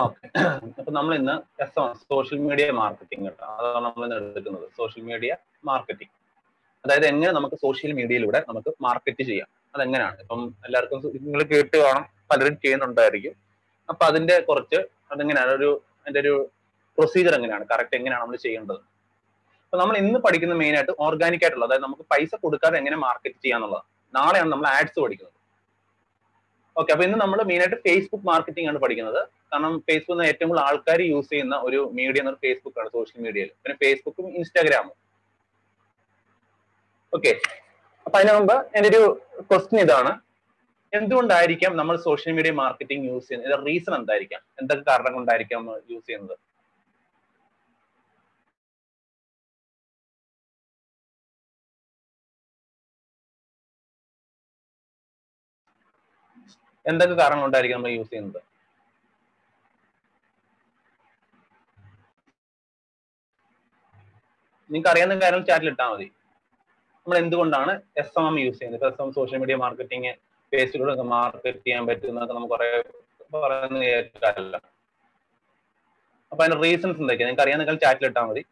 അപ്പൊ നമ്മൾ ഇന്ന് എസ് സോഷ്യൽ മീഡിയ മാർക്കറ്റിംഗ് കേട്ടോ അതാണ് നമ്മൾ ഇന്ന് എടുക്കുന്നത്. സോഷ്യൽ മീഡിയ മാർക്കറ്റിംഗ് അതായത് എങ്ങനെ നമുക്ക് സോഷ്യൽ മീഡിയയിലൂടെ നമുക്ക് മാർക്കറ്റ് ചെയ്യാം. അതെങ്ങനെയാണ്? ഇപ്പം എല്ലാവർക്കും നിങ്ങൾ കേട്ട് കാണും. പലരും ചെയ്യുന്നുണ്ടായിരിക്കും. അപ്പൊ അതിന്റെ കുറച്ച് അതെങ്ങനെയാണ്? ഒരു അതിന്റെ ഒരു പ്രൊസീജിയർ എങ്ങനെയാണ്? കറക്റ്റ് എങ്ങനെയാണ് നമ്മൾ ചെയ്യേണ്ടത്? അപ്പൊ നമ്മൾ ഇന്ന് പഠിക്കുന്ന മെയിൻ ആയിട്ട് ഓർഗാനിക് ആയിട്ടുള്ള അതായത് നമുക്ക് പൈസ കൊടുക്കാതെ എങ്ങനെ മാർക്കറ്റ് ചെയ്യാന്നുള്ളത് നാളെയാണ് നമ്മൾ ആഡ്സ് പഠിക്കുന്നത്. ഓക്കെ അപ്പൊ ഇന്ന് നമ്മൾ മെയിൻ ആയിട്ട് ഫേസ്ബുക്ക് മാർക്കറ്റിംഗ് ആണ് പഠിക്കുന്നത്. കാരണം ഫേസ്ബുക്ക് ഏറ്റവും കൂടുതൽ ആൾക്കാർ യൂസ് ചെയ്യുന്ന ഒരു മീഡിയ എന്ന് ഫേസ്ബുക്ക് ആണ് സോഷ്യൽ മീഡിയയിൽ പിന്നെ ഫേസ്ബുക്കും ഇൻസ്റ്റാഗ്രാമും ഓക്കെ അപ്പൊ അതിനു മുമ്പ് എന്റെ ഒരു ക്വസ്റ്റ്യൻ ഇതാണ്. എന്തുകൊണ്ടായിരിക്കാം നമ്മൾ സോഷ്യൽ മീഡിയ മാർക്കറ്റിംഗ് യൂസ് ചെയ്യുന്നത്? റീസൺ എന്തായിരിക്കാം? എന്തൊക്കെ കാരണം കൊണ്ടായിരിക്കാം നമ്മൾ യൂസ് ചെയ്യുന്നത്? എന്തൊക്കെ കാരണം കൊണ്ടായിരിക്കും നമ്മൾ യൂസ് ചെയ്യുന്നത്? നിങ്ങൾക്ക് അറിയാവുന്ന കാര്യം ചാറ്റിൽ ഇട്ടാൽ മതി. നമ്മൾ എന്തുകൊണ്ടാണ് എസ് എം എം യൂസ് ചെയ്യുന്നത്? S M social media marketing ഫേസിലൂടെ market ചെയ്യാൻ പറ്റുന്നതൊക്കെ നമുക്ക് കുറെ കേൾക്കാറില്ല അപ്പൊ അതിന്റെ റീസൺസ് എന്തൊക്കെയാണ്? നിങ്ങൾക്ക് അറിയാവുന്ന ചാറ്റിൽ ഇട്ടാൽ മതി.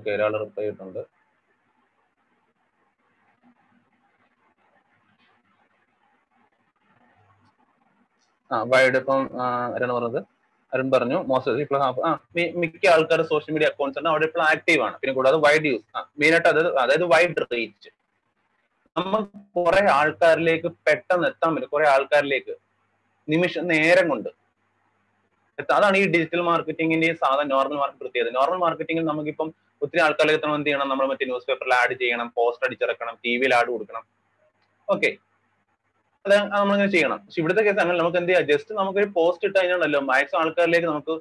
ഓക്കെ ഒരാൾ റിപ്ലൈ ചെയ്തിട്ടുണ്ട് ആ വൈഡ് ഇപ്പം ആരാണ് പറഞ്ഞത്? അരുൺ പറഞ്ഞു മോസ്റ്റ് ഇപ്പോൾ ആ മിക്ക ആൾക്കാർ സോഷ്യൽ മീഡിയ അക്കൗണ്ട്സ് ഉണ്ട് അവിടെ ഇപ്പോൾ ആക്റ്റീവ് ആണ്. പിന്നെ കൂടാതെ വൈഡ് യൂസ് മെയിൻ ആയിട്ട് അത് അതായത് വൈഡ് റീച്ച് നമ്മൾ കുറെ ആൾക്കാരിലേക്ക് പെട്ടെന്ന് എത്താൻ പറ്റും. കുറെ ആൾക്കാരിലേക്ക് നിമിഷം നേരം കൊണ്ട് അതാണ് ഈ ഡിജിറ്റൽ മാർക്കറ്റിംഗിന്റെ സാധാരണ നോർമൽ മാർക്കറ്റ് പ്രത്യേകത. നോർമൽ മാർക്കറ്റിംഗിൽ നമുക്കിപ്പം ഒത്തിരി ആൾക്കാരിലേക്ക് എത്തണം എന്ത് ചെയ്യണം? നമ്മൾ മറ്റേ ന്യൂസ് പേപ്പറിൽ ആഡ് ചെയ്യണം പോസ്റ്റർ അടിച്ചിറക്കണം ടി വിയിൽ ആഡ് കൊടുക്കണം. ഓക്കെ അത് നമ്മളിങ്ങനെ ചെയ്യണം. പക്ഷെ ഇവിടുത്തെ കേസ് അങ്ങനെ നമുക്ക് എന്ത് ചെയ്യാം? ജസ്റ്റ് നമുക്കൊരു പോസ്റ്റ് ഇട്ട് കഴിഞ്ഞാണല്ലോ മാക്സിമം ആൾക്കാരിലേക്ക് നമുക്ക്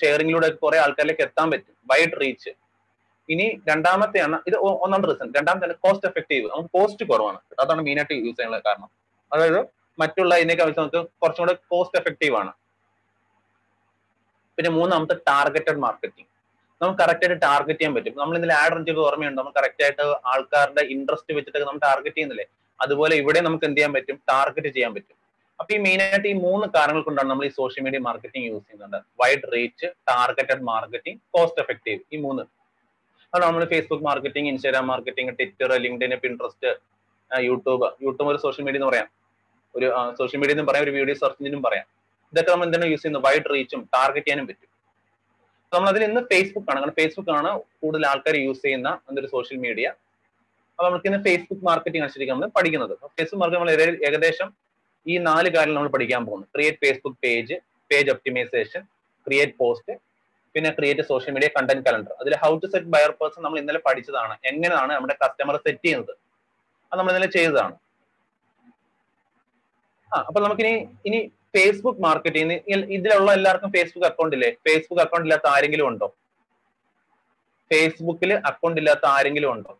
ഷെയറിങ്ങിലൂടെ കുറെ ആൾക്കാരിലേക്ക് എത്താൻ പറ്റും. വൈഡ് റീച്ച് ഇനി രണ്ടാമത്തെയാണ് ഇത് ഒന്നാമത്തെ റീസൺ രണ്ടാമത്തെ കോസ്റ്റ് എഫക്റ്റീവ് നമുക്ക് കോസ്റ്റ് കുറവാണ്. അതാണ് മെയിനായിട്ട് യൂസ് ചെയ്യാനുള്ള കാരണം. അതായത് മറ്റുള്ള ഇതിനേക്കാൾ നമുക്ക് കുറച്ചും കൂടെ കോസ്റ്റ് എഫക്റ്റീവ് ആണ്. പിന്നെ മൂന്നാമത്തെ ടാർഗറ്റഡ് മാർക്കറ്റിംഗ് നമുക്ക് കറക്റ്റ് ആയിട്ട് ടാർഗറ്റ് ചെയ്യാൻ പറ്റും. നമ്മൾ ഇതിൽ ആഡ് റൺ ചെയ്ത് ഓർമ്മയുണ്ട്? നമ്മൾ കറക്റ്റ് ആയിട്ട് ആൾക്കാരുടെ ഇൻട്രസ്റ്റ് വെച്ചിട്ട് നമ്മൾ ടാർഗറ്റ് ചെയ്യുന്നില്ലേ? അതുപോലെ ഇവിടെ നമുക്ക് എന്ത് ചെയ്യാൻ പറ്റും? ടാർഗറ്റ് ചെയ്യാൻ പറ്റും. അപ്പൊ ഈ മെയിൻ ആയിട്ട് ഈ മൂന്ന് കാരണങ്ങൾ കൊണ്ടാണ് നമ്മൾ ഈ സോഷ്യൽ മീഡിയ മാർക്കറ്റിംഗ് യൂസ് ചെയ്യുന്നത്. Wide reach targeted marketing cost effective ഈ മൂന്ന്. അതാണ് നമ്മൾ Facebook marketing Instagram marketing Twitter LinkedIn Pinterest YouTube YouTube ഒരു സോഷ്യൽ മീഡിയ എന്ന് പറയാം. ഒരു സോഷ്യൽ മീഡിയ എന്ന് പറയാം. ഒരു വീഡിയോ സെർച്ച് എഞ്ചിനും പറയാം. ഇതൊക്കെ നമ്മൾ എന്താണ് യൂസ് ചെയ്യുന്നത്? വൈഡ് റീച്ചും ടാർഗറ്റ് ചെയ്യാനും പറ്റും. നമ്മൾ അതിൽ ഇന്ന് ഫേസ്ബുക്ക് ആണ്. കാരണം ഫേസ്ബുക്ക് ആണ് കൂടുതൽ ആൾക്കാർ യൂസ് ചെയ്യുന്ന എന്തൊരു സോഷ്യൽ മീഡിയ അപ്പൊ നമുക്ക് ഇന്ന് ഫേസ്ബുക്ക് മാർക്കറ്റിംഗ് അനുസരിച്ച് നമ്മൾ പഠിക്കുന്നത്. ഫേസ്ബുക്ക് മാർക്കറ്റ് നമ്മൾ ഏകദേശം ഈ നാല് കാര്യം നമ്മൾ പഠിക്കാൻ പോകുന്നു. Create Facebook page page optimization create post പിന്നെ create social media content calendar അതിൽ how to set buyer person നമ്മൾ ഇന്നലെ പഠിച്ചതാണ്. എങ്ങനെയാണ് നമ്മുടെ കസ്റ്റമർ സെറ്റ് ചെയ്യുന്നത്? അത് നമ്മൾ ഇന്നലെ ചെയ്തതാണ്. ആ അപ്പൊ നമുക്കിനി ഇനി ഫേസ്ബുക്ക് മാർക്കറ്റിംഗ് ഇതിലുള്ള എല്ലാവർക്കും ഫേസ്ബുക്ക് അക്കൗണ്ട് ഇല്ലേ? ഫേസ്ബുക്ക് അക്കൗണ്ട് ഇല്ലാത്ത ആരെങ്കിലും ഉണ്ടോ? ഫേസ്ബുക്കിൽ അക്കൗണ്ട് ഇല്ലാത്ത ആരെങ്കിലും ഉണ്ടോ?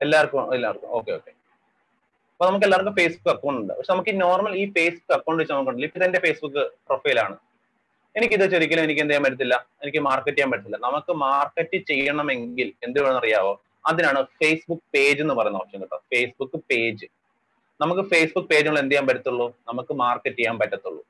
എല്ലാവർക്കും എല്ലാവർക്കും. Okay okay. അപ്പൊ നമുക്ക് എല്ലാവർക്കും ഫേസ്ബുക്ക് അക്കൗണ്ട് ഉണ്ട്. പക്ഷെ നമുക്ക് ഈ നോർമൽ ഈ ഫേസ്ബുക്ക് അക്കൗണ്ട് വെച്ച് നമുക്കുണ്ടല്ലോ ഇപ്പൊ എന്റെ ഫേസ്ബുക്ക് പ്രൊഫൈലാണ് എനിക്ക് ഇത് ഒരിക്കലും എനിക്ക് എന്ത് ചെയ്യാൻ പറ്റത്തില്ല? എനിക്ക് മാർക്കറ്റ് ചെയ്യാൻ പറ്റത്തില്ല. നമുക്ക് മാർക്കറ്റ് ചെയ്യണമെങ്കിൽ എന്ത് വേണമെന്ന് അറിയാവോ? അതിനാണ് ഫേസ്ബുക്ക് പേജ് എന്ന് പറയുന്ന ഓപ്ഷൻ കേട്ടോ. ഫേസ്ബുക്ക് പേജ് നമുക്ക് ഫേസ്ബുക്ക് പേജുകൾ എന്ത് ചെയ്യാൻ പറ്റത്തുള്ളൂ? നമുക്ക് മാർക്കറ്റ് ചെയ്യാൻ പറ്റത്തുള്ളൂ.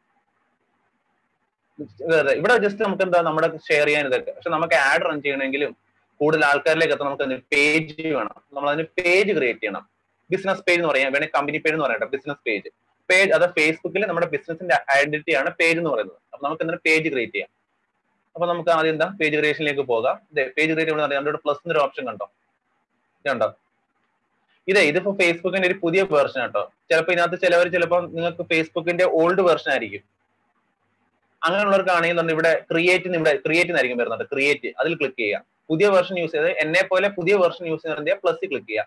ഇവിടെ ജസ്റ്റ് നമുക്ക് എന്താ നമ്മുടെ ഷെയർ ചെയ്യാൻ ഇതൊക്കെ. പക്ഷെ നമുക്ക് ആഡ് റൺ ചെയ്യണമെങ്കിലും കൂടുതൽ ആൾക്കാരിലേക്ക് എത്താൻ നമുക്ക് പേജ് വേണം. നമ്മൾ അതിന് പേജ് ക്രിയേറ്റ് ചെയ്യണം. ബിസിനസ് പേജ് എന്ന് പറയാം. വേണമെങ്കിൽ കമ്പനി പേജ് എന്ന് പറയട്ടെ ബിസിനസ് പേജ് പേജ് അത് ഫേസ്ബുക്കിൽ നമ്മുടെ ബിസിനസിന്റെ ഐഡന്റിറ്റി ആണ് പേജ് എന്ന് പറയുന്നത്. അപ്പൊ നമുക്ക് എന്താണ് പേജ് ക്രിയേറ്റ് ചെയ്യാം. അപ്പൊ നമുക്ക് ആദ്യം എന്താ? പേജ് ക്രിയേഷനിലേക്ക് പോകാം. പേജ് ക്രിയേറ്റ് ചെയ്യുമ്പോൾ പ്ലസ് എന്നൊരു ഓപ്ഷൻ കണ്ടോ? ഇതുണ്ടോ ഇതേ ഇതിപ്പോ ഫേസ്ബുക്കിന്റെ ഒരു പുതിയ വേർഷൻ കേട്ടോ ചിലപ്പോ ഇതിനകത്ത് ചിലവർ ചിലപ്പോൾ നിങ്ങൾക്ക് ഫേസ്ബുക്കിന്റെ ഓൾഡ് വേർഷൻ ആയിരിക്കും. അങ്ങനെയുള്ളവർക്കാണെങ്കിൽ ഇവിടെ ക്രിയേറ്റ് ഇവിടെ ക്രിയേറ്റ് എന്നായിരിക്കും വരുന്നത് ക്രിയേറ്റ് അതിൽ ക്ലിക്ക് ചെയ്യുക പുതിയ വേർഷൻ യൂസ് ചെയ്ത് എന്നെ പോലെ പുതിയ വേർഷൻ യൂസ് ചെയ്യുന്ന പ്ലസ് ക്ലിക്ക് ചെയ്യുക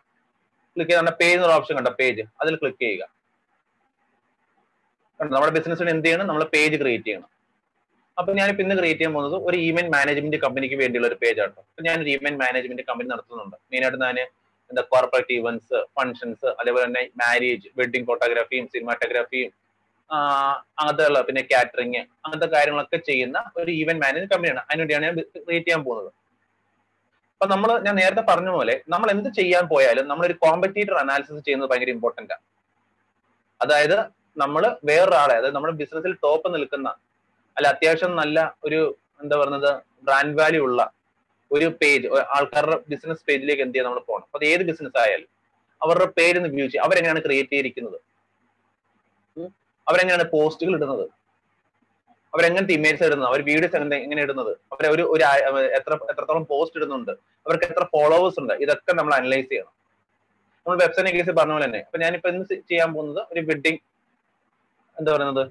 ക്ലിക്ക് ചെയ്ത പേജ് എന്നുള്ള ഓപ്ഷൻ കണ്ടോ? പേജ് അതിൽ ക്ലിക്ക് ചെയ്യുക. കണ്ടോ? നമ്മുടെ ബിസിനസ്സിന് എന്ത് ചെയ്യണം? നമ്മൾ പേജ് ക്രിയേറ്റ് ചെയ്യണം. അപ്പൊ ഞാൻ ഇന്ന് ക്രിയേറ്റ് ചെയ്യാൻ പോകുന്നത് ഒരു ഇവന്റ് മാനേജ്മെന്റ് കമ്പനിക്ക് വേണ്ടിയുള്ള ഒരു പേജ് ആട്ടോ അപ്പൊ ഞാൻ ഒരു ഇവന്റ് മാനേജ്മെന്റ് കമ്പനി നടത്തുന്നുണ്ട്. മെയിനായിട്ട് ഞാൻ എന്താ കോർപ്പറേറ്റ് ഇവന്റ്സ് ഫംഗ്ഷൻസ് അതേപോലെ തന്നെ മാരേജ് വെഡിങ് ഫോട്ടോഗ്രാഫിയും സിനിമാറ്റോഗ്രാഫിയും അങ്ങനത്തെ ഉള്ള പിന്നെ കാറ്ററിങ് അങ്ങനത്തെ കാര്യങ്ങളൊക്കെ ചെയ്യുന്ന ഒരു ഇവന്റ് മാനേജ് കമ്പനിയാണ് അതിനുവേണ്ടിയാണ് ഞാൻ ക്രിയേറ്റ് ചെയ്യാൻ പോകുന്നത്. അപ്പൊ നമ്മൾ ഞാൻ നേരത്തെ പറഞ്ഞ പോലെ നമ്മൾ എന്ത് ചെയ്യാൻ പോയാലും നമ്മൾ ഒരു കോമ്പറ്റീറ്റർ അനാലിസിസ് ചെയ്യുന്നത് ഭയങ്കര ഇമ്പോർട്ടന്റ് ആണ് അതായത് നമ്മൾ വേറൊരാളെ അതായത് നമ്മുടെ ബിസിനസ്സിൽ ടോപ്പ് നിൽക്കുന്ന അല്ല അത്യാവശ്യം നല്ല ഒരു എന്താ പറയുന്നത് ബ്രാൻഡ് വാല്യൂ ഉള്ള ഒരു പേജ് ആൾക്കാരുടെ ബിസിനസ് പേജിലേക്ക് എന്ത് ചെയ്യാൻ നമ്മൾ പോകണം അത് ഏത് ബിസിനസ് ആയാലും അവരുടെ പേര് ഒന്ന് അവരെങ്ങനെയാണ് ക്രിയേറ്റ് ചെയ്തിരിക്കുന്നത്? അവരെങ്ങനെയാണ് പോസ്റ്റുകൾ ഇടുന്നത്? അവരെങ്ങനത്തെ ഇമേജ് ഇടുന്നത്? അവർ വീഡിയോസ് എങ്ങനെ ഇടുന്നത്? അവരെ ഒരു ഒരു എത്ര എത്രത്തോളം പോസ്റ്റ് ഇടുന്നുണ്ട്? അവർക്ക് എത്ര ഫോളോവേഴ്സ് ഉണ്ട്? ഇതൊക്കെ നമ്മൾ അനലൈസ് ചെയ്യണം. നമ്മൾ വെബ്സൈറ്റിനെ കേസ് പറഞ്ഞ പോലെ തന്നെ. അപ്പൊ ഞാനിപ്പോ ഇന്ന് ചെയ്യാൻ പോകുന്നത് ഒരു വെഡിങ് എന്താ പറയുന്നത്?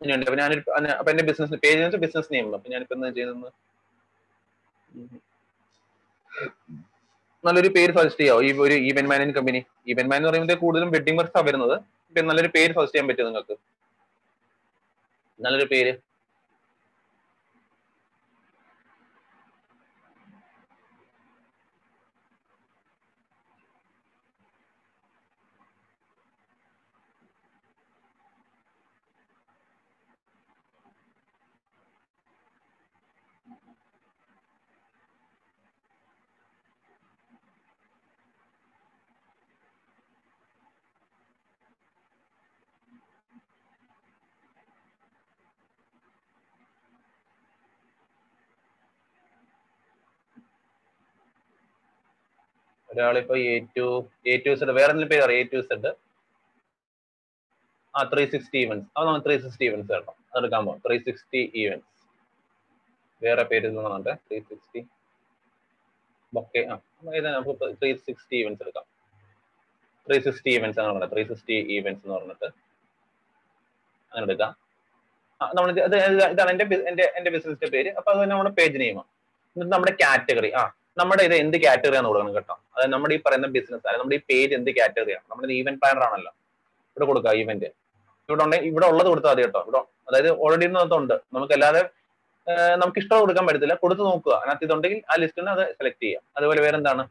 അപ്പൊ ഞാനൊരു അപ്പൊ എന്റെ ബിസിനസ് പേജ് ബിസിനസ് നെയിം അപ്പൊ ഞാനിപ്പോ എന്താ ചെയ്യുന്നത് നല്ലൊരു പേര് സജസ്റ്റ് ചെയ്യാവോ? ഈ ഒരു event manage company event manage എന്ന് പറയുമ്പോൾ കൂടുതലും വെഡിങ് വർക്ക്സ് വരുന്നത്. നല്ലൊരു പേര് സജസ്റ്റ് ചെയ്യാൻ പറ്റും നിങ്ങൾക്ക്? നല്ലൊരു പേര്. ഒരാളിപ്പോ A to A to Z വേറെ എന്തെങ്കിലും പേര് അറിയാം? എ ടു സെഡ് ആ ത്രീ സിക്സ്റ്റി ഈവൻസ് അത് നമ്മൾ ത്രീ സിക്സ്റ്റി ഈവൻസ് കേട്ടോ അതെടുക്കാൻ പോകും ത്രീ സിക്സ്റ്റി ഈവൻസ് വേറെ പേര് നോക്കട്ടെ ത്രീ സിക്സ്റ്റി ബൊക്കെ ആ. ഏതാ നമുക്ക് ത്രീ സിക്സ്റ്റി ഈവൻസ് എടുക്കാം. ത്രീ സിക്സ്റ്റി ഈവൻസ് ആണ് പറഞ്ഞത്. ത്രീ സിക്സ്റ്റി ഈവൻസ് എന്ന് പറഞ്ഞിട്ട്. അങ്ങനെ എടുക്കാം. നമ്മൾ ഇതാണ് എന്റെ എന്റെ എന്റെ ബിസിനസിന്റെ പേര്. അപ്പൊ അത് നമ്മുടെ പേജ് നെയിമാണ് എന്നിട്ട് നമ്മുടെ കാറ്റഗറി ആ നമ്മുടെ ഇത് എന്ത് കാറ്റഗറിയാന്ന് കൊടുക്കണം കേട്ടോ? അതായത് നമ്മുടെ ഈ പറയുന്ന ബിസിനസ് അതായത് നമ്മുടെ ഈ പേജ് എന്ത് കാറ്റഗറിയാണ് നമ്മുടെ ഇവന്റ് പ്ലാനർ ആണല്ലോ. ഇവിടെ കൊടുക്കുക ഇവന്റ് ഇവിടെ ഉണ്ടെങ്കിൽ ഇവിടെ ഉള്ളത് കൊടുത്താൽ മതി കേട്ടോ. ഇവിടെ അതായത് ഓൾറെഡി ഉണ്ട് നമുക്ക് അല്ലാതെ നമുക്ക് ഇഷ്ടം കൊടുക്കാൻ പറ്റത്തില്ല. കൊടുത്ത് നോക്കുക. അതിനകത്ത് ഇതുണ്ടെങ്കിൽ ആ ലിസ്റ്റിൽ അത് സെലക്ട് ചെയ്യുക അതുപോലെ വേറെ എന്താണ്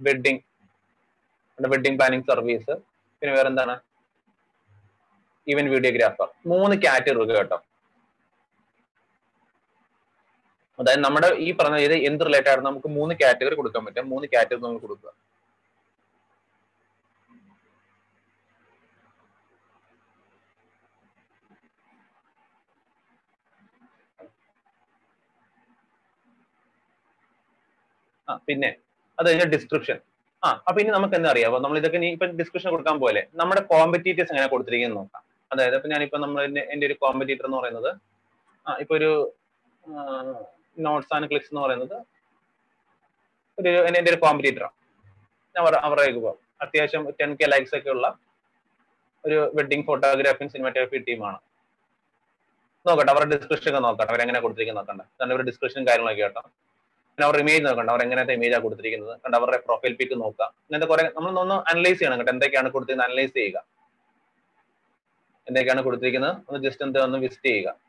വെഡിങ് വെഡിങ് പ്ലാനിങ് സർവീസ് പിന്നെ വേറെ എന്താണ് വീഡിയോഗ്രാഫർ മൂന്ന് കാറ്റഗറി കേട്ടോ. അതായത് നമ്മുടെ ഈ പറഞ്ഞ ഇത് എന്ത് റിലേറ്റഡ് ആണ് നമുക്ക് മൂന്ന് കാറ്റഗറി കൊടുക്കാൻ പറ്റും. മൂന്ന് കാറ്റഗറി നമുക്ക് കൊടുക്കുക. ആ പിന്നെ അത് കഴിഞ്ഞ ഡിസ്ക്രിപ്ഷൻ ആ അപ്പൊ ഇനി നമുക്ക് എന്താ അറിയാം? നമ്മൾ ഇതൊക്കെ ഇപ്പൊ ഡിസ്ക്രിപ്ഷൻ കൊടുക്കാൻ പോലെ നമ്മുടെ കോമ്പറ്റീറ്റേഴ്സ് എങ്ങനെ കൊടുത്തിരിക്കുന്നത് നോക്കാം. അതായത് ഇപ്പൊ ഞാനിപ്പോ നമ്മൾ എന്റെ ഒരു കോമ്പറ്റീറ്റർ എന്ന് പറയുന്നത് ആ ഇപ്പൊ ഒരു നോട്ട്സ് ആൻഡ് ക്ലിക്സ് എന്ന് പറയുന്നത്. ഒരു എന്റെ ഒരു കോമ്പറ്റീറ്ററാണ് ഞാൻ അവരുടെ പോകാം അത്യാവശ്യം ടെൻ കെ ലൈക്സ് ഒക്കെ ഉള്ള ഒരു വെഡിങ് ഫോട്ടോഗ്രാഫി സിനിമാറ്റോഗ്രാഫി ടീമാണ് നോക്കട്ടെ അവരുടെ ഡിസ്ക്രിപ്ഷൻ ഒക്കെ നോക്കട്ടെ. അവരെങ്ങനെ കൊടുത്തിരിക്കുന്നത് നോക്കണ്ട. കാരണം അവരുടെ ഡിസ്ക്രിപ്ഷനും കാര്യങ്ങളൊക്കെ കേട്ടോ. പിന്നെ അവരുടെ ഇമേജ് നോക്കണ്ട. അവർ എങ്ങനത്തെ ഇമേജാണ് കൊടുത്തിരിക്കുന്നത്. കണ്ട അവരുടെ പ്രൊഫൈൽ പിക്ക് നോക്കുക ഇങ്ങനത്തെ കുറെ നമ്മൾ ഒന്ന് അനലൈസ് ചെയ്യണം കേട്ടോ. എന്തൊക്കെയാണ് കൊടുത്തിരിക്കുന്നത്? അനലൈസ് ചെയ്യുക. എന്തൊക്കെയാണ് കൊടുത്തിരിക്കുന്നത്? ഒന്ന് ജസ്റ്റ് എന്താ ഒന്ന് വിസിറ്റ് ചെയ്യുക.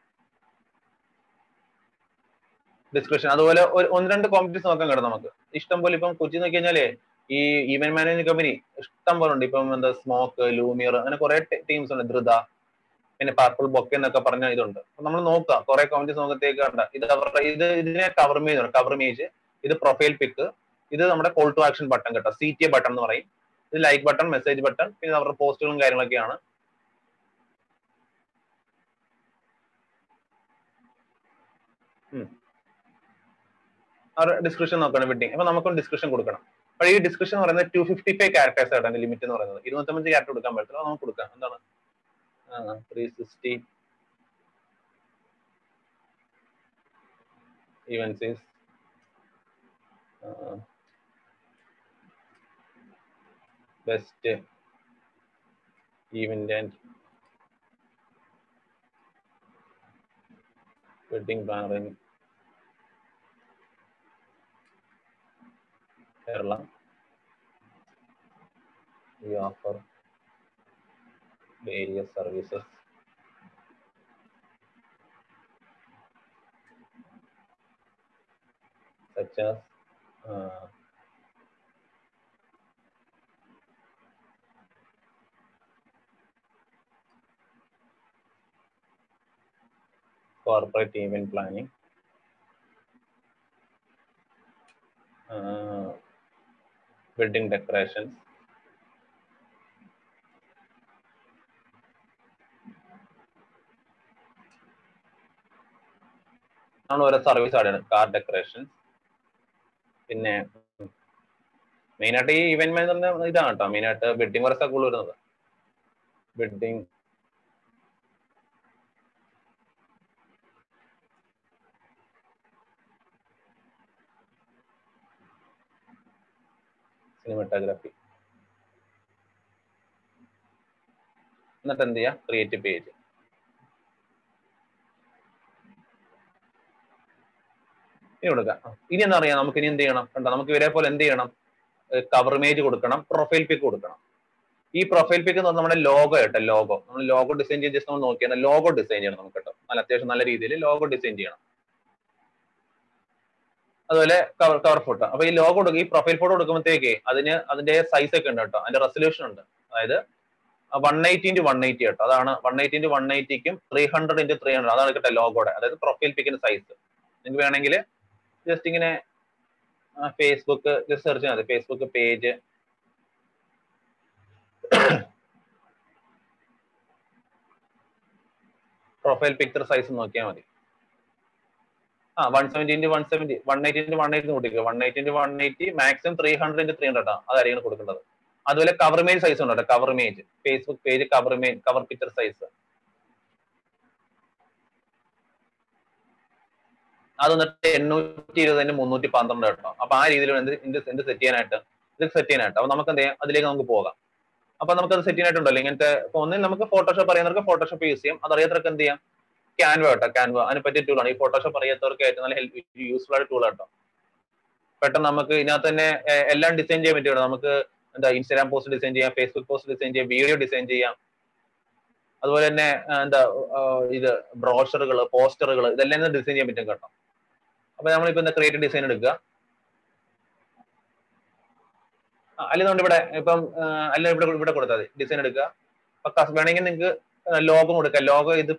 ഡിസ്ക്രിപ്ഷൻ അതുപോലെ ഒരു ഒന്ന് രണ്ട് കോമ്പറ്റീഷൻ നോക്കാൻ കിട്ടും നമുക്ക്. ഇഷ്ടം പോലെ ഇപ്പം കൊച്ചി നോക്കി ഈ ഇവൻ മാനേജിങ് കമ്പനി ഇഷ്ടം പോലെ ഉണ്ട്. ഇപ്പം എന്താ സ്മോക്ക് ലൂമിയർ അങ്ങനെ കുറെ ടീംസ് ഉണ്ട്. ധൃത പിന്നെ പർപ്പിൾ ബൊക്കെ എന്നൊക്കെ പറഞ്ഞ ഇതുണ്ട്. നമ്മൾ നോക്കുക കുറെ കോമ്പറ്റീസ് നോക്കത്തേക്ക് കണ്ട ഇത് അവരുടെ ഇത് ഇതിനെ കവർ ഇമേജ് കവർ ഇമേജ് ഇത് പ്രൊഫൈൽ പിക്ക് ഇത് നമ്മുടെ കോൾ ടു ആക്ഷൻ ബട്ടൺ കേട്ടോ. സി ടി ബട്ടൺ എന്ന് പറയും. ഇത് ലൈക്ക് ബട്ടൺ മെസ്സേജ് ബട്ടൺ പിന്നെ അവരുടെ പോസ്റ്റുകളും കാര്യങ്ങളൊക്കെയാണ്. അവരുടെ ഡിസ്ക്രിപ്ഷൻ നോക്കണം വെഡിങ് അപ്പൊ നമുക്കും ഡിസ്ക്രിപ്ഷൻ കൊടുക്കണം. അപ്പോൾ ഈ ഡിസ്ക്രിപ്ഷൻ എന്ന് പറയുന്നത് ടു ഫിഫ്റ്റി ഫൈവ് ക്യാരക്ടേഴ്സ് ആണ് അതിന്റെ ലിമിറ്റ് എന്ന് പറയുന്നത്. ഇരുപത്തഞ്ച് ക്യാരക്ടർ കൊടുക്കാൻ പറ്റില്ല നമുക്ക് കൊടുക്കാം. എന്താണ്? Three sixty events is uh, best event and wedding planning. Kerala we offer various services such as uh, corporate event planning, uh, wedding decorations, ആണ് ഓരോ സർവീസ് ആണ് കാർ ഡെക്കറേഷൻ പിന്നെ മെയിൻ ആയിട്ട് ഈ ഇവന്റ് മാനേജറിന്റെ ഇതാണ് കേട്ടോ മെയിൻ ആയിട്ട് വെഡിങ് വർക്ക്സ് ഒക്കെ കൂടുതൽ വരുന്നത്. Wedding cinematography. എന്നിട്ട് എന്ത് ചെയ്യുക ക്രിയേറ്റ് പേജ് ഇനി കൊടുക്കാം. ആ, ഇനി എന്താ പറയാ? നമുക്ക് ഇനി എന്ത് ചെയ്യണം കണ്ടോ? നമുക്ക് ഇവരെ പോലെ എന്ത് ചെയ്യണം കവർ ഇമേജ് കൊടുക്കണം പ്രൊഫൈൽ പിക്ക് കൊടുക്കണം. ഈ പ്രൊഫൈൽ പിക്ക് എന്ന് പറഞ്ഞാൽ നമ്മുടെ ലോഗോ കേട്ടോ ലോഗോ നമ്മൾ ലോഗോ ഡിസൈൻ ചെയ്ത് ജസ്റ്റ് നമ്മൾ നോക്കിയാൽ ലോഗോ ഡിസൈൻ ചെയ്യണം നമുക്ക് കേട്ടോ. നല്ല അത്യാവശ്യം നല്ല രീതിയിൽ ലോഗോ ഡിസൈൻ ചെയ്യണം. അതുപോലെ കവർ കവർ ഫോട്ടോ അപ്പൊ ഈ ലോഗോ കൊടുക്കും ഈ പ്രൊഫൈൽ ഫോട്ടോ കൊടുക്കുമ്പോഴത്തേക്ക് അതിന് അതിന്റെ സൈസ് ഒക്കെ ഉണ്ട് കേട്ടോ. അതിന്റെ റെസൊല്യൂഷൻ ഉണ്ട്. അതായത് one eighty into one eighty കേട്ടോ. അതാണ് one eighty into one എയ്റ്റിക്കും three hundred into three hundred അതാണ് കേട്ടോ ലോഗോടെ അതായത് പ്രൊഫൈൽ പിക്കിന്റെ സൈസ് നിങ്ങൾക്ക് വേണമെങ്കിൽ ജസ്റ്റ് ഇങ്ങനെ ഫേസ്ബുക്ക് ജസ്റ്റ് സെർച്ച് മതി. Facebook page profile picture size നോക്കിയാൽ മതി. ആ one seventy into one seventy one eighty into one eighty കൊടുക്കുക. One eighty into one eighty maximum three hundred into three hundred ആണ് അതായിരിക്കും കൊടുക്കേണ്ടത്. അതുപോലെ കവർ ഇമേജ് സൈസ് ഉണ്ട് cover image Facebook page cover image cover picture size അത് എന്നിട്ട് എണ്ണൂറ്റി ഇരുപതിന് മുന്നൂറ്റി പന്ത്രണ്ട് കേട്ടോ. അപ്പൊ ആ രീതിയിൽ എന്ത് എന്ത് സെറ്റ് ചെയ്യാനായിട്ട് ഇത് സെറ്റ് ചെയ്യാനായിട്ട്. അപ്പൊ നമുക്ക് എന്ത് ചെയ്യാം? അതിലേക്ക് നമുക്ക് പോകാം. അപ്പൊ നമുക്ക് അത് സെറ്റ് ചെയ്യാനായിട്ടുണ്ടല്ലോ. ഇങ്ങനത്തെ ഒന്നിൽ നമുക്ക് ഫോട്ടോഷോപ്പ് അറിയുന്നവർക്ക് ഫോട്ടോഷോപ്പ് യൂസ് ചെയ്യാം. അത് അറിയാത്തവർക്ക് എന്ത് ചെയ്യാം? ക്യാൻവ കേട്ടോ ക്യാൻവ അതിനെ പറ്റിയ ടൂളാണ് ഈ ഫോട്ടോഷോപ്പ് അറിയാത്തവർക്ക് ഏറ്റവും നല്ല ഹെൽപ്പ് യൂസ്ഫുൾ ആയ കേട്ടോ. പെട്ടെന്ന് നമുക്ക് ഇതിനകത്ത് തന്നെ എല്ലാം ഡിസൈൻ ചെയ്യാൻ പറ്റും നമുക്ക് എന്താ ഇൻസ്റ്റാഗ്രാം പോസ്റ്റ് ഡിസൈൻ ചെയ്യാം ഫേസ്ബുക്ക് പോസ്റ്റ് ഡിസൈൻ ചെയ്യാം വീഡിയോ ഡിസൈൻ ചെയ്യാം. അതുപോലെ തന്നെ എന്താ ഇത് ബ്രോഷറുകൾ പോസ്റ്ററുകൾ ഇതെല്ലാം ഡിസൈൻ ചെയ്യാൻ പറ്റും കേട്ടോ. അപ്പൊ നമ്മളിപ്പോ എന്താ ക്രിയേറ്റീവ് ഡിസൈൻ എടുക്കുക. അല്ലെന്നുണ്ട് ഇവിടെ ഇപ്പം അല്ല ഇവിടെ ഇവിടെ കൊടുത്താൽ മതി. ഡിസൈൻ എടുക്കുക. അപ്പൊ വേണമെങ്കിൽ നിങ്ങൾക്ക് ലോഗോ കൊടുക്കുക ലോഗോ ഇത്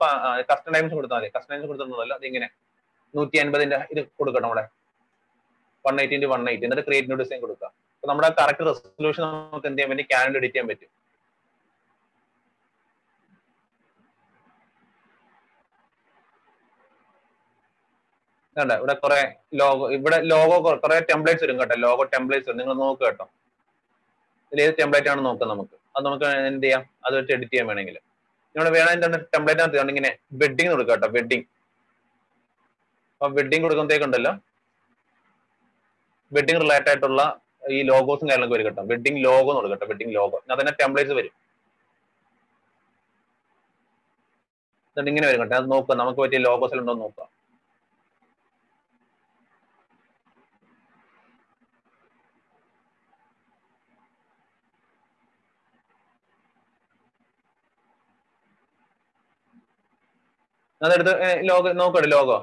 കസ്റ്റം ഡയമെൻഷൻ കൊടുത്താൽ മതി. കസ്റ്റം ഡയമെൻഷൻ കൊടുത്തിട്ടുണ്ടല്ലോ അതിങ്ങനെ. നൂറ്റി അൻപതിന്റെ ഇത് കൊടുക്കണം അവിടെ. One eighty into one eighty എന്നിട്ട് ക്രിയേറ്റീവ് ഡിസൈൻ കൊടുക്കുക അപ്പൊ നമ്മുടെ കറക്റ്റ് റെസൊല്യൂഷൻ നമുക്ക് എന്ത് ചെയ്യാൻ പറ്റും? ക്യാനൽ എഡിറ്റ് ചെയ്യാൻ പറ്റും. കണ്ട? ഇവിടെ കുറെ ലോഗോ ഇവിടെ ലോഗോ കുറെ ടെംപ്ലേറ്റ്സ് വരും കേട്ടോ. ലോഗോ ടെംപ്ലേറ്റ്സ് വരും. നിങ്ങൾ നോക്കുക കേട്ടോ. ഇതിൽ ഏത് ടെംപ്ലേറ്റ് ആണ് നോക്കുക നമുക്ക്. അത് നമുക്ക് എന്ത് ചെയ്യാം? അത് വെച്ച് എഡിറ്റ് ചെയ്യാൻ വേണമെങ്കിൽ. നിങ്ങൾ വേണം എന്താണ് ടെംപ്ലേറ്റ് ആണ് ഇങ്ങനെ വെഡിങ് കൊടുക്കുക കേട്ടോ വെഡിങ് അപ്പൊ വെഡിങ് കൊടുക്കുമ്പോഴത്തേക്കുണ്ടല്ലോ? വെഡിങ് റിലേറ്റഡ് ആയിട്ടുള്ള ഈ ലോഗോസും കാര്യങ്ങളൊക്കെ വരും കേട്ടോ. വെഡിങ് ലോഗോ എന്ന് കൊടുക്കട്ടെ വെഡിങ് ലോഗോ അത് തന്നെ ടെംപ്ലേറ്റ്സ് വരും. ഇങ്ങനെ വരും കേട്ടോ. അത് നോക്കുക നമുക്ക് പറ്റിയ ലോഗോസ് ഉണ്ടോ അതെടുത്ത് ലോഗ് നോക്കട്ടെ ലോഗോ.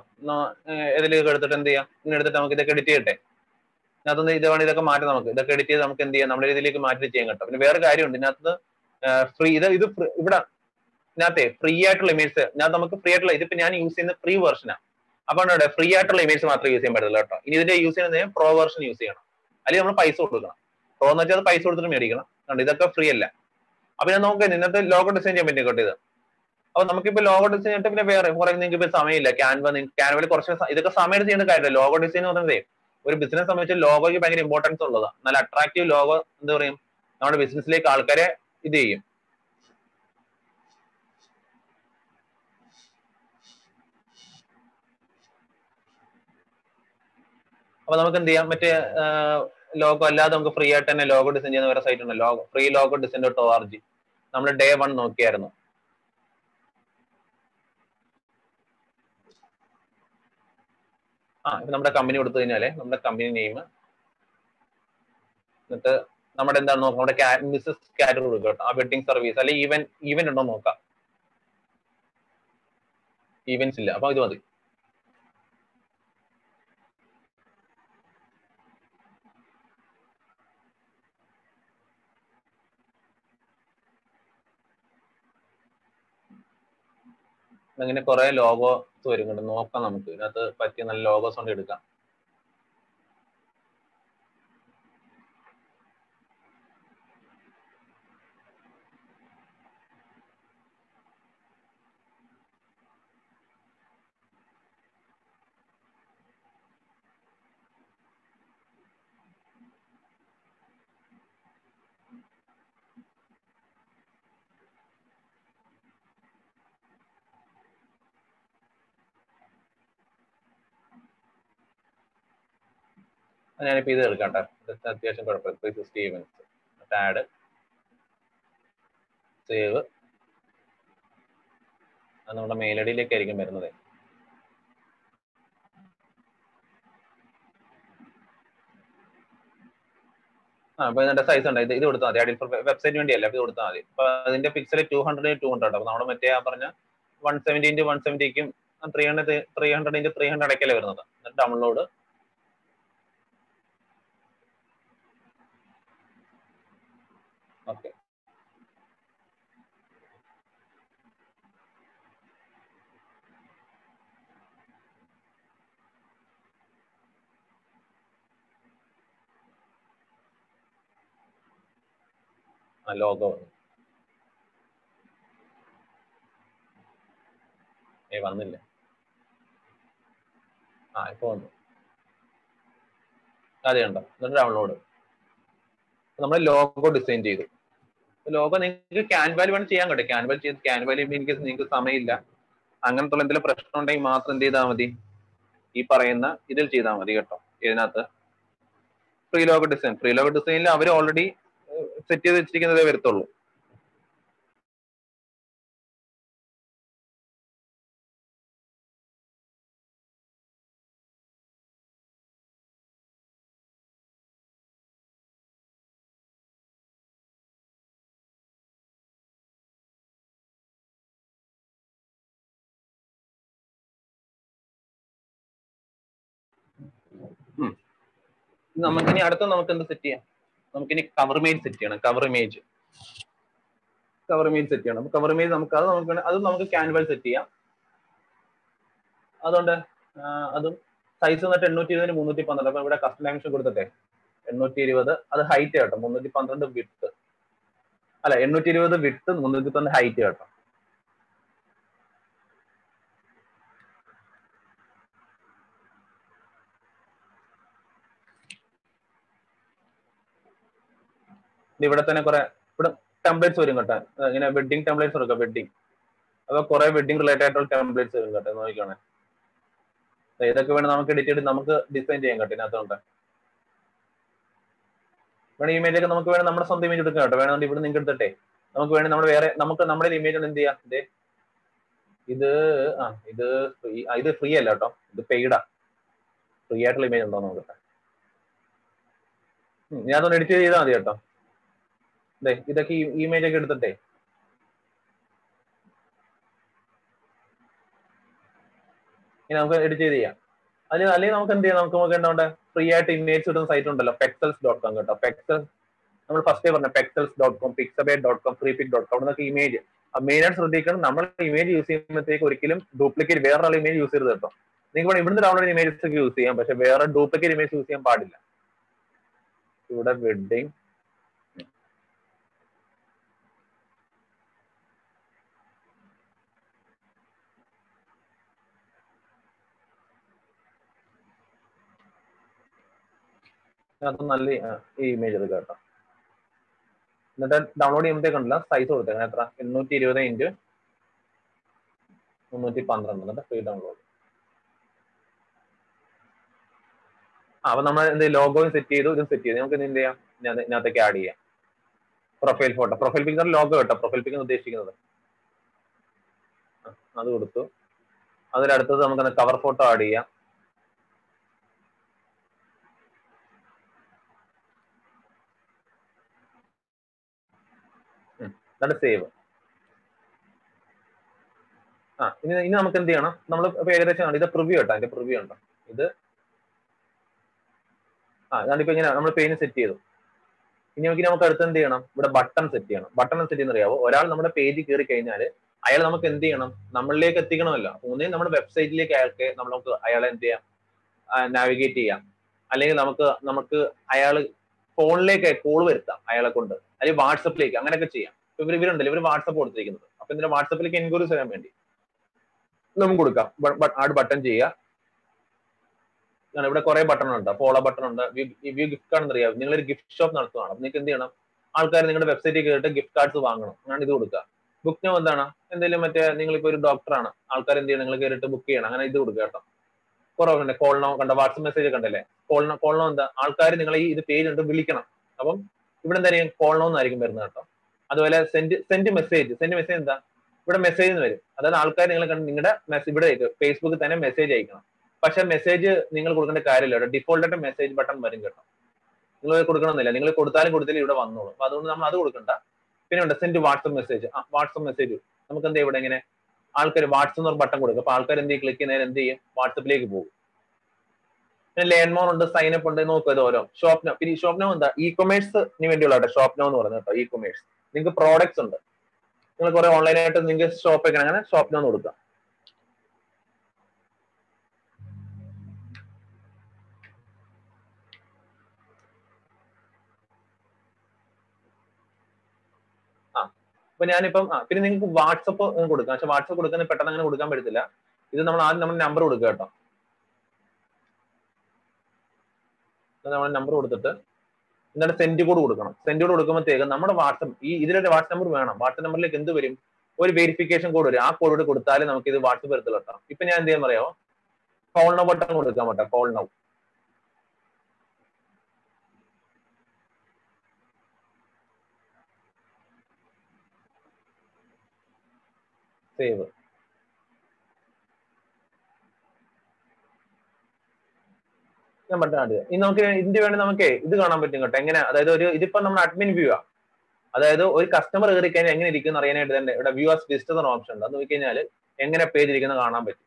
ഏതിലേക്ക് എടുത്തിട്ട് എന്ത് ചെയ്യാം? ഇങ്ങനെ എടുത്തിട്ട് നമുക്ക് ഇതൊക്കെ എഡിറ്റ് ചെയ്യട്ടെ. അതൊന്ന് ഇത് വേണം ഇതൊക്കെ മാറ്റാം നമുക്ക് ഇതൊക്കെ എഡിറ്റ് ചെയ്ത് നമുക്ക് എന്ത് ചെയ്യാം? നമ്മുടെ രീതിയിലേക്ക് മാറ്റി ചെയ്യാൻ കേട്ടോ. പിന്നെ വേറെ കാര്യമുണ്ട്. ഇതിനകത്ത് ഫ്രീ ഇത് ഇത് ഇവിടെ ഇതിനകത്തെ ഫ്രീ ആയിട്ടുള്ള ഇമേജ് ഞാൻ നമുക്ക് ഫ്രീ ആയിട്ടുള്ള ഇതിപ്പോ ഞാൻ യൂസ് ചെയ്യുന്ന ഫ്രീ വെർഷനാണ് അപ്പൊ ഇവിടെ ഫ്രീ ആയിട്ടുള്ള ഇമേജ് മാത്രമേ യൂസ് ചെയ്യാൻ പറ്റില്ല കേട്ടോ. ഇനി ഇതിന്റെ യൂസ് ചെയ്യുന്നത് പ്രോ വെർഷൻ യൂസ് ചെയ്യണം. അല്ലെങ്കിൽ നമ്മൾ പൈസ കൊടുക്കണം. പ്രോ എന്ന് വെച്ചാൽ പൈസ കൊടുത്തിട്ട് മേടിക്കണം. കണ്ടോ? ഇതൊക്കെ ഫ്രീ അല്ല. അപ്പൊ ഞാൻ നോക്കാം ഇന്നത്തെ ലോഗോ ഡിസൈൻ ചെയ്യാൻ പറ്റും കേട്ടോ ഇത് അപ്പൊ നമുക്കിപ്പോ ലോഗോ ഡിസൈൻ ചെയ്തിട്ട് പിന്നെ വേറെ കുറെ നിങ്ങൾക്ക് ഇപ്പൊ സമയമില്ല. ക്യാൻവ ക്യാൻവയിൽ കുറച്ച് ഇതൊക്കെ സമയം ചെയ്യേണ്ട കാര്യമില്ല. ലോഗോ ഡിസൈൻ എന്ന് പറയുന്നത് ഒരു ബിസിനസ് സംബന്ധിച്ച് ലോഗോയ്ക്ക് ഭയങ്കര ഇമ്പോർട്ടൻസ് ഉള്ളതാണ് നല്ല അട്രാക്റ്റീവ് ലോഗോ എന്താ പറയും. നമ്മുടെ ബിസിനസ്സിലേക്ക് ആൾക്കാരെ ഇത് ചെയ്യും. അപ്പൊ നമുക്ക് എന്ത് ചെയ്യാം? മറ്റേ ലോഗോ അല്ലാതെ നമുക്ക് ഫ്രീ ആയിട്ട് തന്നെ ലോഗോ ഡിസൈൻ ചെയ്യുന്ന വേറെ സൈറ്റ് ഉണ്ട് logo free logo design dot O R G നമ്മൾ ഡേ വൺ നോക്കിയായിരുന്നു. ആ ഇപ്പൊ നമ്മുടെ കമ്പനി കൊടുത്തു കഴിഞ്ഞാലേ നമ്മുടെ കമ്പനി നെയിം എന്നിട്ട് നമ്മുടെ എന്താണ് നോക്കാം നമ്മുടെ മിസ്സസ് കാറ്റഗറി കൊടുക്കുക കേട്ടോ. ആ വെഡിങ് സർവീസ് അല്ലെങ്കിൽ ഈവൻ ഈവന്റ് ഉണ്ടോ നോക്കാം. ഈവൻസ് ഇല്ല. അപ്പൊ ഇത് മതി. അങ്ങനെ കുറെ ലോഗോസ് വരുന്നുണ്ട് നോക്കാം നമുക്ക്. ഇതിനകത്ത് പറ്റിയ നല്ല ലോഗോസ് കൊണ്ട് എടുക്കാം. ഞാനിപ്പോ ഇത് എടുക്കാം കേട്ടോ അത്യാവശ്യം കുഴപ്പമില്ല. Three sixty events add save അത് നമ്മുടെ മെയിൽ ഐ വരുന്നത്. ആ അപ്പൊ ഇതിന്റെ സൈസ് ഉണ്ട്. ഇത് ഇത് കൊടുത്താൽ മതി. അടി വെബ്സൈറ്റ് വേണ്ടിയല്ല? ഇത് കൊടുത്താൽ മതി. അപ്പൊ അതിന്റെ pixel two hundred two hundred അപ്പൊ നമ്മുടെ മറ്റേ ആ പറഞ്ഞ one seventy into one സെവന്റിക്കും three hundred three hundred into three hundred ഒക്കെയല്ലേ വരുന്നത്. ഡൗൺലോഡ് ഓക്കെ ആ ലോഗോ ഏ വന്നില്ല. ആ ഇപ്പൊ വന്നു. അതെ ഉണ്ടോ എന്നിട്ട് ഡൗൺലോഡ് നമ്മൾ ലോഗോ ഡിസൈൻ ചെയ്തു. ലോഗോ നിങ്ങൾക്ക് ക്യാൻവാൽ വേണം ചെയ്യാൻ കേട്ടോ. ക്യാൻവാൽ ചെയ്ത് ക്യാൻവാൽ എനിക്ക് നിങ്ങൾക്ക് സമയമില്ല. അങ്ങനത്തെ എന്തെങ്കിലും പ്രശ്നം ഉണ്ടെങ്കിൽ മാത്രം എന്ത് ചെയ്താൽ മതി. ഈ പറയുന്ന ഇതിൽ ചെയ്താൽ മതി കേട്ടോ. ഇതിനകത്ത്. Free logo design free logo ഡിസൈനിൽ അവർ ഓൾറെഡി സെറ്റ് ചെയ്ത് വെച്ചിരിക്കുന്നതേ വരത്തുള്ളൂ. നമുക്കിനി അടുത്ത നമുക്ക് എന്ത് സെറ്റ് ചെയ്യാം? നമുക്കിനി കവർ ഇമേജ് സെറ്റ് ചെയ്യണം. Cover image cover image set ചെയ്യണം. കവർ ഇമേജ് നമുക്ക് അത് നമുക്ക് അത് നമുക്ക് ക്യാൻവൽ സെറ്റ് ചെയ്യാം. അതുകൊണ്ട് അതും സൈസ് വന്നിട്ട് എണ്ണൂറ്റി ഇരുപതിന് മുന്നൂറ്റി പന്ത്രണ്ട് അപ്പൊ ഇവിടെ കസ്റ്റം ഡയമെൻഷൻ കൊടുത്തിട്ടെ. എണ്ണൂറ്റി ഇരുപത് അത് ഹൈറ്റ് കേട്ടോ. മുന്നൂറ്റി പന്ത്രണ്ട് വിട്ട് അല്ല എണ്ണൂറ്റി ഇരുപത് വിട്ട് മുന്നൂറ്റി പന്ത്രണ്ട് ഹൈറ്റ് കേട്ടോ. ഇവിടെ തന്നെ കുറെ ഇവിടെ ടെംപ്ലേറ്റ്സ് വരും കേട്ടോ. ഇങ്ങനെ വെഡിങ് ടെംപ്ലേറ്റ്സ് എടുക്കാം വെഡിങ് അപ്പൊ കുറെ വെഡിങ് റിലേറ്റഡ് ആയിട്ടുള്ള ടെംപ്ലേറ്റ്സ് വരും കേട്ടോ നോക്കിക്കോണേ. ഇതൊക്കെ വേണം നമുക്ക് എഡിറ്റ് ചെയ്ത് നമുക്ക് ഡിസൈൻ ചെയ്യാൻ കേട്ടോ ഇതിനകത്തോണ്ട് വേണം ഇമേജ് ഒക്കെ നമുക്ക് വേണം നമ്മുടെ സ്വന്തം ഇമേജ് എടുക്കാം കേട്ടോ. വേണമെങ്കിൽ ഇവിടെ നിങ്ങൾക്ക് എടുത്തിട്ടെ. നമുക്ക് വേണമെങ്കിൽ നമ്മൾ വേറെ നമുക്ക് നമ്മുടെ ഇമേജ് എന്ത് ചെയ്യാം? ഇതേ ഇത് ആ ഇത് ഫ്രീ ഇത് ഫ്രീ അല്ല കേട്ടോ. ഇത് പെയ്ഡാ ഫ്രീ ആയിട്ടുള്ള ഇമേജ് ഉണ്ടോ നമുക്ക് ഞാൻ അതൊന്ന് എഡിറ്റ് ചെയ്താൽ മതി കേട്ടോ. ഇതൊക്കെ ഇമേജ് ഒക്കെ എടുത്തട്ടെ. ഇനി നമുക്ക് എഡിറ്റ് ചെയ്ത് ചെയ്യാം. അതിൽ അല്ലെങ്കിൽ നമുക്ക് എന്ത് ചെയ്യാം? നമുക്ക് നമുക്ക് എന്താ ഫ്രീ ആയിട്ട് ഇമേജ് ഇടുന്ന സൈറ്റ് ഉണ്ടല്ലോ പെക്സൽസ് ഡോട്ട് കോം കേട്ടോ. പെക്സൽസ് നമ്മൾ ഫസ്റ്റ് പറഞ്ഞ Pexels dot com Pixabay dot com free pic dot com അവിടെ ഇമേജ് മെയിനായിട്ട് ശ്രദ്ധിക്കണം. നമ്മൾ ഇമേജ് യൂസ് ചെയ്യുമ്പോഴത്തേക്ക് ഒരിക്കലും ഡ്യൂപ്ലിക്കേറ്റ് വേറൊരാൾ ഇമേജ് യൂസ് ചെയ്ത് കേട്ടോ. നിങ്ങൾക്ക് ഇവിടുന്ന് ഡൗൺലോഡ് ഇമേജസ് ഒക്കെ യൂസ് ചെയ്യാം. പക്ഷെ വേറെ ഡ്യൂപ്ലിക്കേറ്റ് ഇമേജ് യൂസ് ചെയ്യാൻ പാടില്ല. ഇവിടെ വെഡിങ് അത് നല്ല ഇമേജ് എടുക്കുക കേട്ടോ. എന്നിട്ട് ഡൗൺലോഡ് ചെയ്യുമ്പോഴത്തേക്കുണ്ടല്ല സൈസ് കൊടുത്തേക്കണം എത്ര? എണ്ണൂറ്റി ഇരുപത് ഇന്റു മുന്നൂറ്റി പന്ത്രണ്ട് എന്നിട്ട് ഫ്രീ ഡൗൺലോഡ് അപ്പൊ നമ്മൾ എന്ത് ലോഗോയും സെറ്റ് ചെയ്തു ഇതും സെറ്റ് ചെയ്തു. നമുക്ക് എന്ത് ചെയ്യാം? ഇതിനകത്തേക്ക് ആഡ് ചെയ്യാം. Profile photo profile picture logo കേട്ടോ. പ്രൊഫൈൽ പിക്ചർ ഉദ്ദേശിക്കുന്നത്. അത് കൊടുത്തു. അതിലടുത്തത് നമുക്ക് കവർ ഫോട്ടോ ആഡ് ചെയ്യാം. എന്നിട്ട് സേവ് ആ ഇനി ഇനി നമുക്ക് എന്ത് ചെയ്യണം? നമ്മൾ ഏകദേശം ഇത് പ്രിവ്യൂ കേട്ടോ. അതിന്റെ പ്രിവ്യൂ ഉണ്ടോ ഇത് ആ ഇതാണ്ട് ഇപ്പൊ ഇങ്ങനെ നമ്മൾ പേജ് സെറ്റ് ചെയ്തു. ഇനി നമുക്ക് നമുക്ക് അടുത്ത് എന്ത് ചെയ്യണം? ഇവിടെ ബട്ടൺ സെറ്റ് ചെയ്യണം. ബട്ടൺ സെറ്റ് ചെയ്യുന്ന അറിയാവോ? ഒരാൾ നമ്മുടെ പേജ് കയറി കഴിഞ്ഞാൽ അയാൾ നമുക്ക് എന്ത് ചെയ്യണം? നമ്മളിലേക്ക് എത്തിക്കണമല്ലോ. ഒന്നേ നമ്മുടെ വെബ്സൈറ്റിലേക്ക് അയാൾക്ക് നമുക്ക് അയാളെ എന്ത് ചെയ്യാം? നാവിഗേറ്റ് ചെയ്യാം. അല്ലെങ്കിൽ നമുക്ക് നമുക്ക് അയാൾ ഫോണിലേക്ക് കോൾ വരുത്താം അയാളെ കൊണ്ട്. അല്ലെങ്കിൽ വാട്സപ്പിലേക്ക് അങ്ങനെയൊക്കെ ചെയ്യാം. ഇവർ ഇവരുണ്ടല്ലോ ഇവർ വാട്സപ്പ് കൊടുത്തിരിക്കുന്നത്. അപ്പൊ ഇതിന്റെ വാട്സപ്പിലേക്ക് എൻക്വയറി ചെയ്യാൻ വേണ്ടി. നമുക്ക് കൊടുക്കാം. ആഡ് ബട്ടൺ ചെയ്യുക. ഇവിടെ കുറെ ബട്ടൺ ഉണ്ട് ഫോളോ ബട്ടൺ ഉണ്ട് വ്യൂ ഗിഫ്റ്റ് കാർഡ് അറിയാം നിങ്ങളൊരു ഗിഫ്റ്റ് ഷോപ്പ് നടത്തുകയാണ് നിങ്ങൾക്ക് എന്ത് ചെയ്യണം? ആൾക്കാർ നിങ്ങളുടെ വെബ്സൈറ്റിൽ കയറിയിട്ട് ഗിഫ്റ്റ് കാർഡ്സ് വാങ്ങണം. അങ്ങനെ ഇത് കൊടുക്കുക. ബുക്ക് നോ എന്താണ്? എന്തെങ്കിലും മറ്റേ നിങ്ങളിപ്പോ ഒരു ഡോക്ടറാണ് ആൾക്കാർ എന്ത് ചെയ്യണം? നിങ്ങൾ കയറിയിട്ട് ബുക്ക് ചെയ്യണം. അങ്ങനെ ഇത് കൊടുക്കുക കേട്ടോ. കുറവുണ്ട് കോൾ നോ കണ്ട? വാട്സപ്പ് മെസ്സേജ് കണ്ടല്ലേ? കോൾ കോൾ നോ എന്താ? ആൾക്കാർ നിങ്ങളെ ഈ ഇത് പേജ് ഉണ്ട് വിളിക്കണം. അപ്പം ഇവിടെ എന്തായാലും കോൾ നോ എന്നായിരിക്കും വരുന്നത് കേട്ടോ. അതുപോലെ send send message send message എന്താ? ഇവിടെ മെസ്സേജ് എന്ന് വരും. അതായത് ആൾക്കാർ നിങ്ങൾ കണ്ട് നിങ്ങളുടെ ഇവിടെ ഫേസ്ബുക്കിൽ തന്നെ മെസ്സേജ് അയക്കണം. പക്ഷെ മെസ്സേജ് നിങ്ങൾ കൊടുക്കേണ്ട കാര്യമില്ല ഇവിടെ ഡിഫോൾട്ട് ആയിട്ട് മെസ്സേജ് ബട്ടൺ വരും കേട്ടോ. നിങ്ങൾ കൊടുക്കണമെന്നില്ല. നിങ്ങൾ കൊടുത്താലും കൊടുത്താലും ഇവിടെ വന്നോളൂ. അപ്പൊ അതുകൊണ്ട് നമ്മൾ അത് കൊടുക്കണ്ട. പിന്നെ ഉണ്ട് send WhatsApp message WhatsApp message നമുക്ക് എന്താ ഇവിടെ ഇങ്ങനെ ആൾക്കാർ വാട്സപ്പ് എന്ന് ബട്ടൺ കൊടുക്കും. അപ്പൊ ആൾക്കാർ എന്ത് ക്ലിക്ക് ചെയ്യുന്നതിന് എന്ത് ചെയ്യും? വാട്സപ്പിലേക്ക് പോകും. പിന്നെ ലേൺ മോർ ഉണ്ട് സൈൻ അപ്പ് ഉണ്ട് നോക്കുക ഇത് ഓരോ. ഷോപ്നോ പിന്നെ ഈ നോ എന്താ? ഇ കൊമേഴ്സിന് വേണ്ടിയുള്ള ഷോപ്നോ എന്ന് പറയുന്നത് കേട്ടോ ഇ കൊമേഴ്സ് നിങ്ങൾക്ക് പ്രോഡക്ട്സ് ഉണ്ട്. നിങ്ങൾ കുറെ ഓൺലൈനായിട്ട് നിങ്ങൾക്ക് ഷോപ്പ് വെക്കണം അങ്ങനെ ഷോപ്പിൽ നോ കൊടുക്കാം. അപ്പൊ ഞാനിപ്പം പിന്നെ നിങ്ങൾക്ക് വാട്സപ്പ് കൊടുക്കാം. പക്ഷെ വാട്സപ്പ് കൊടുക്കുന്ന പെട്ടെന്ന് അങ്ങനെ കൊടുക്കാൻ പറ്റത്തില്ല. ഇത് നമ്മൾ ആദ്യം നമ്മുടെ നമ്പർ കൊടുക്കുക കേട്ടോ. നമ്മൾ നമ്പർ കൊടുത്തിട്ട് എന്നിട്ട് സെൻഡ് കോഡ് കൊടുക്കണം. സെൻഡ് കോഡ് കൊടുക്കുമ്പോഴത്തേക്ക് നമ്മുടെ വാട്സപ്പ് ഈ ഇതിലൊരു വാട്സപ്പ് നമ്പർ വേണം. വാട്സപ്പ് നമ്പറിലേക്ക് എന്ത് വരും? ഒരു വെരിഫിക്കേഷൻ കോഡ് വരും. ആ കോഡ് കൂടെ കൊടുത്താലേ നമുക്ക് ഇത് വാട്സപ്പ് വരത്തുള്ളൂ കിട്ടാം. ഇപ്പൊ ഞാൻ എന്ത് ചെയ്യാൻ പറയാമോ കോൾ നൗ ബട്ടൺ കൊടുക്കാൻ പറ്റാം. കോൾ നൗ സേവ് ഞാൻ ബട്ടൺ ഇനി നമുക്ക് ഇതിന്റെ വേണ്ടി നമുക്ക് ഇത് കാണാൻ പറ്റും കേട്ടോ. എങ്ങനെ? അതായത് ഒരു ഇതിപ്പോ നമ്മൾ അഡ്മിൻ വ്യൂ ആ. അതായത് ഒരു കസ്റ്റമർ കയറി കഴിഞ്ഞാൽ എങ്ങനെ ഇരിക്കുന്നു അറിയാനായിട്ട് തന്നെ ഇവിടെ വ്യൂ ആസ് വിസിറ്റ് എന്ന ഓപ്ഷൻ ഉണ്ട്. അത് നോക്കി കഴിഞ്ഞാൽ എങ്ങനെ പേജ് ഇരിക്കുന്നത് കാണാൻ പറ്റും.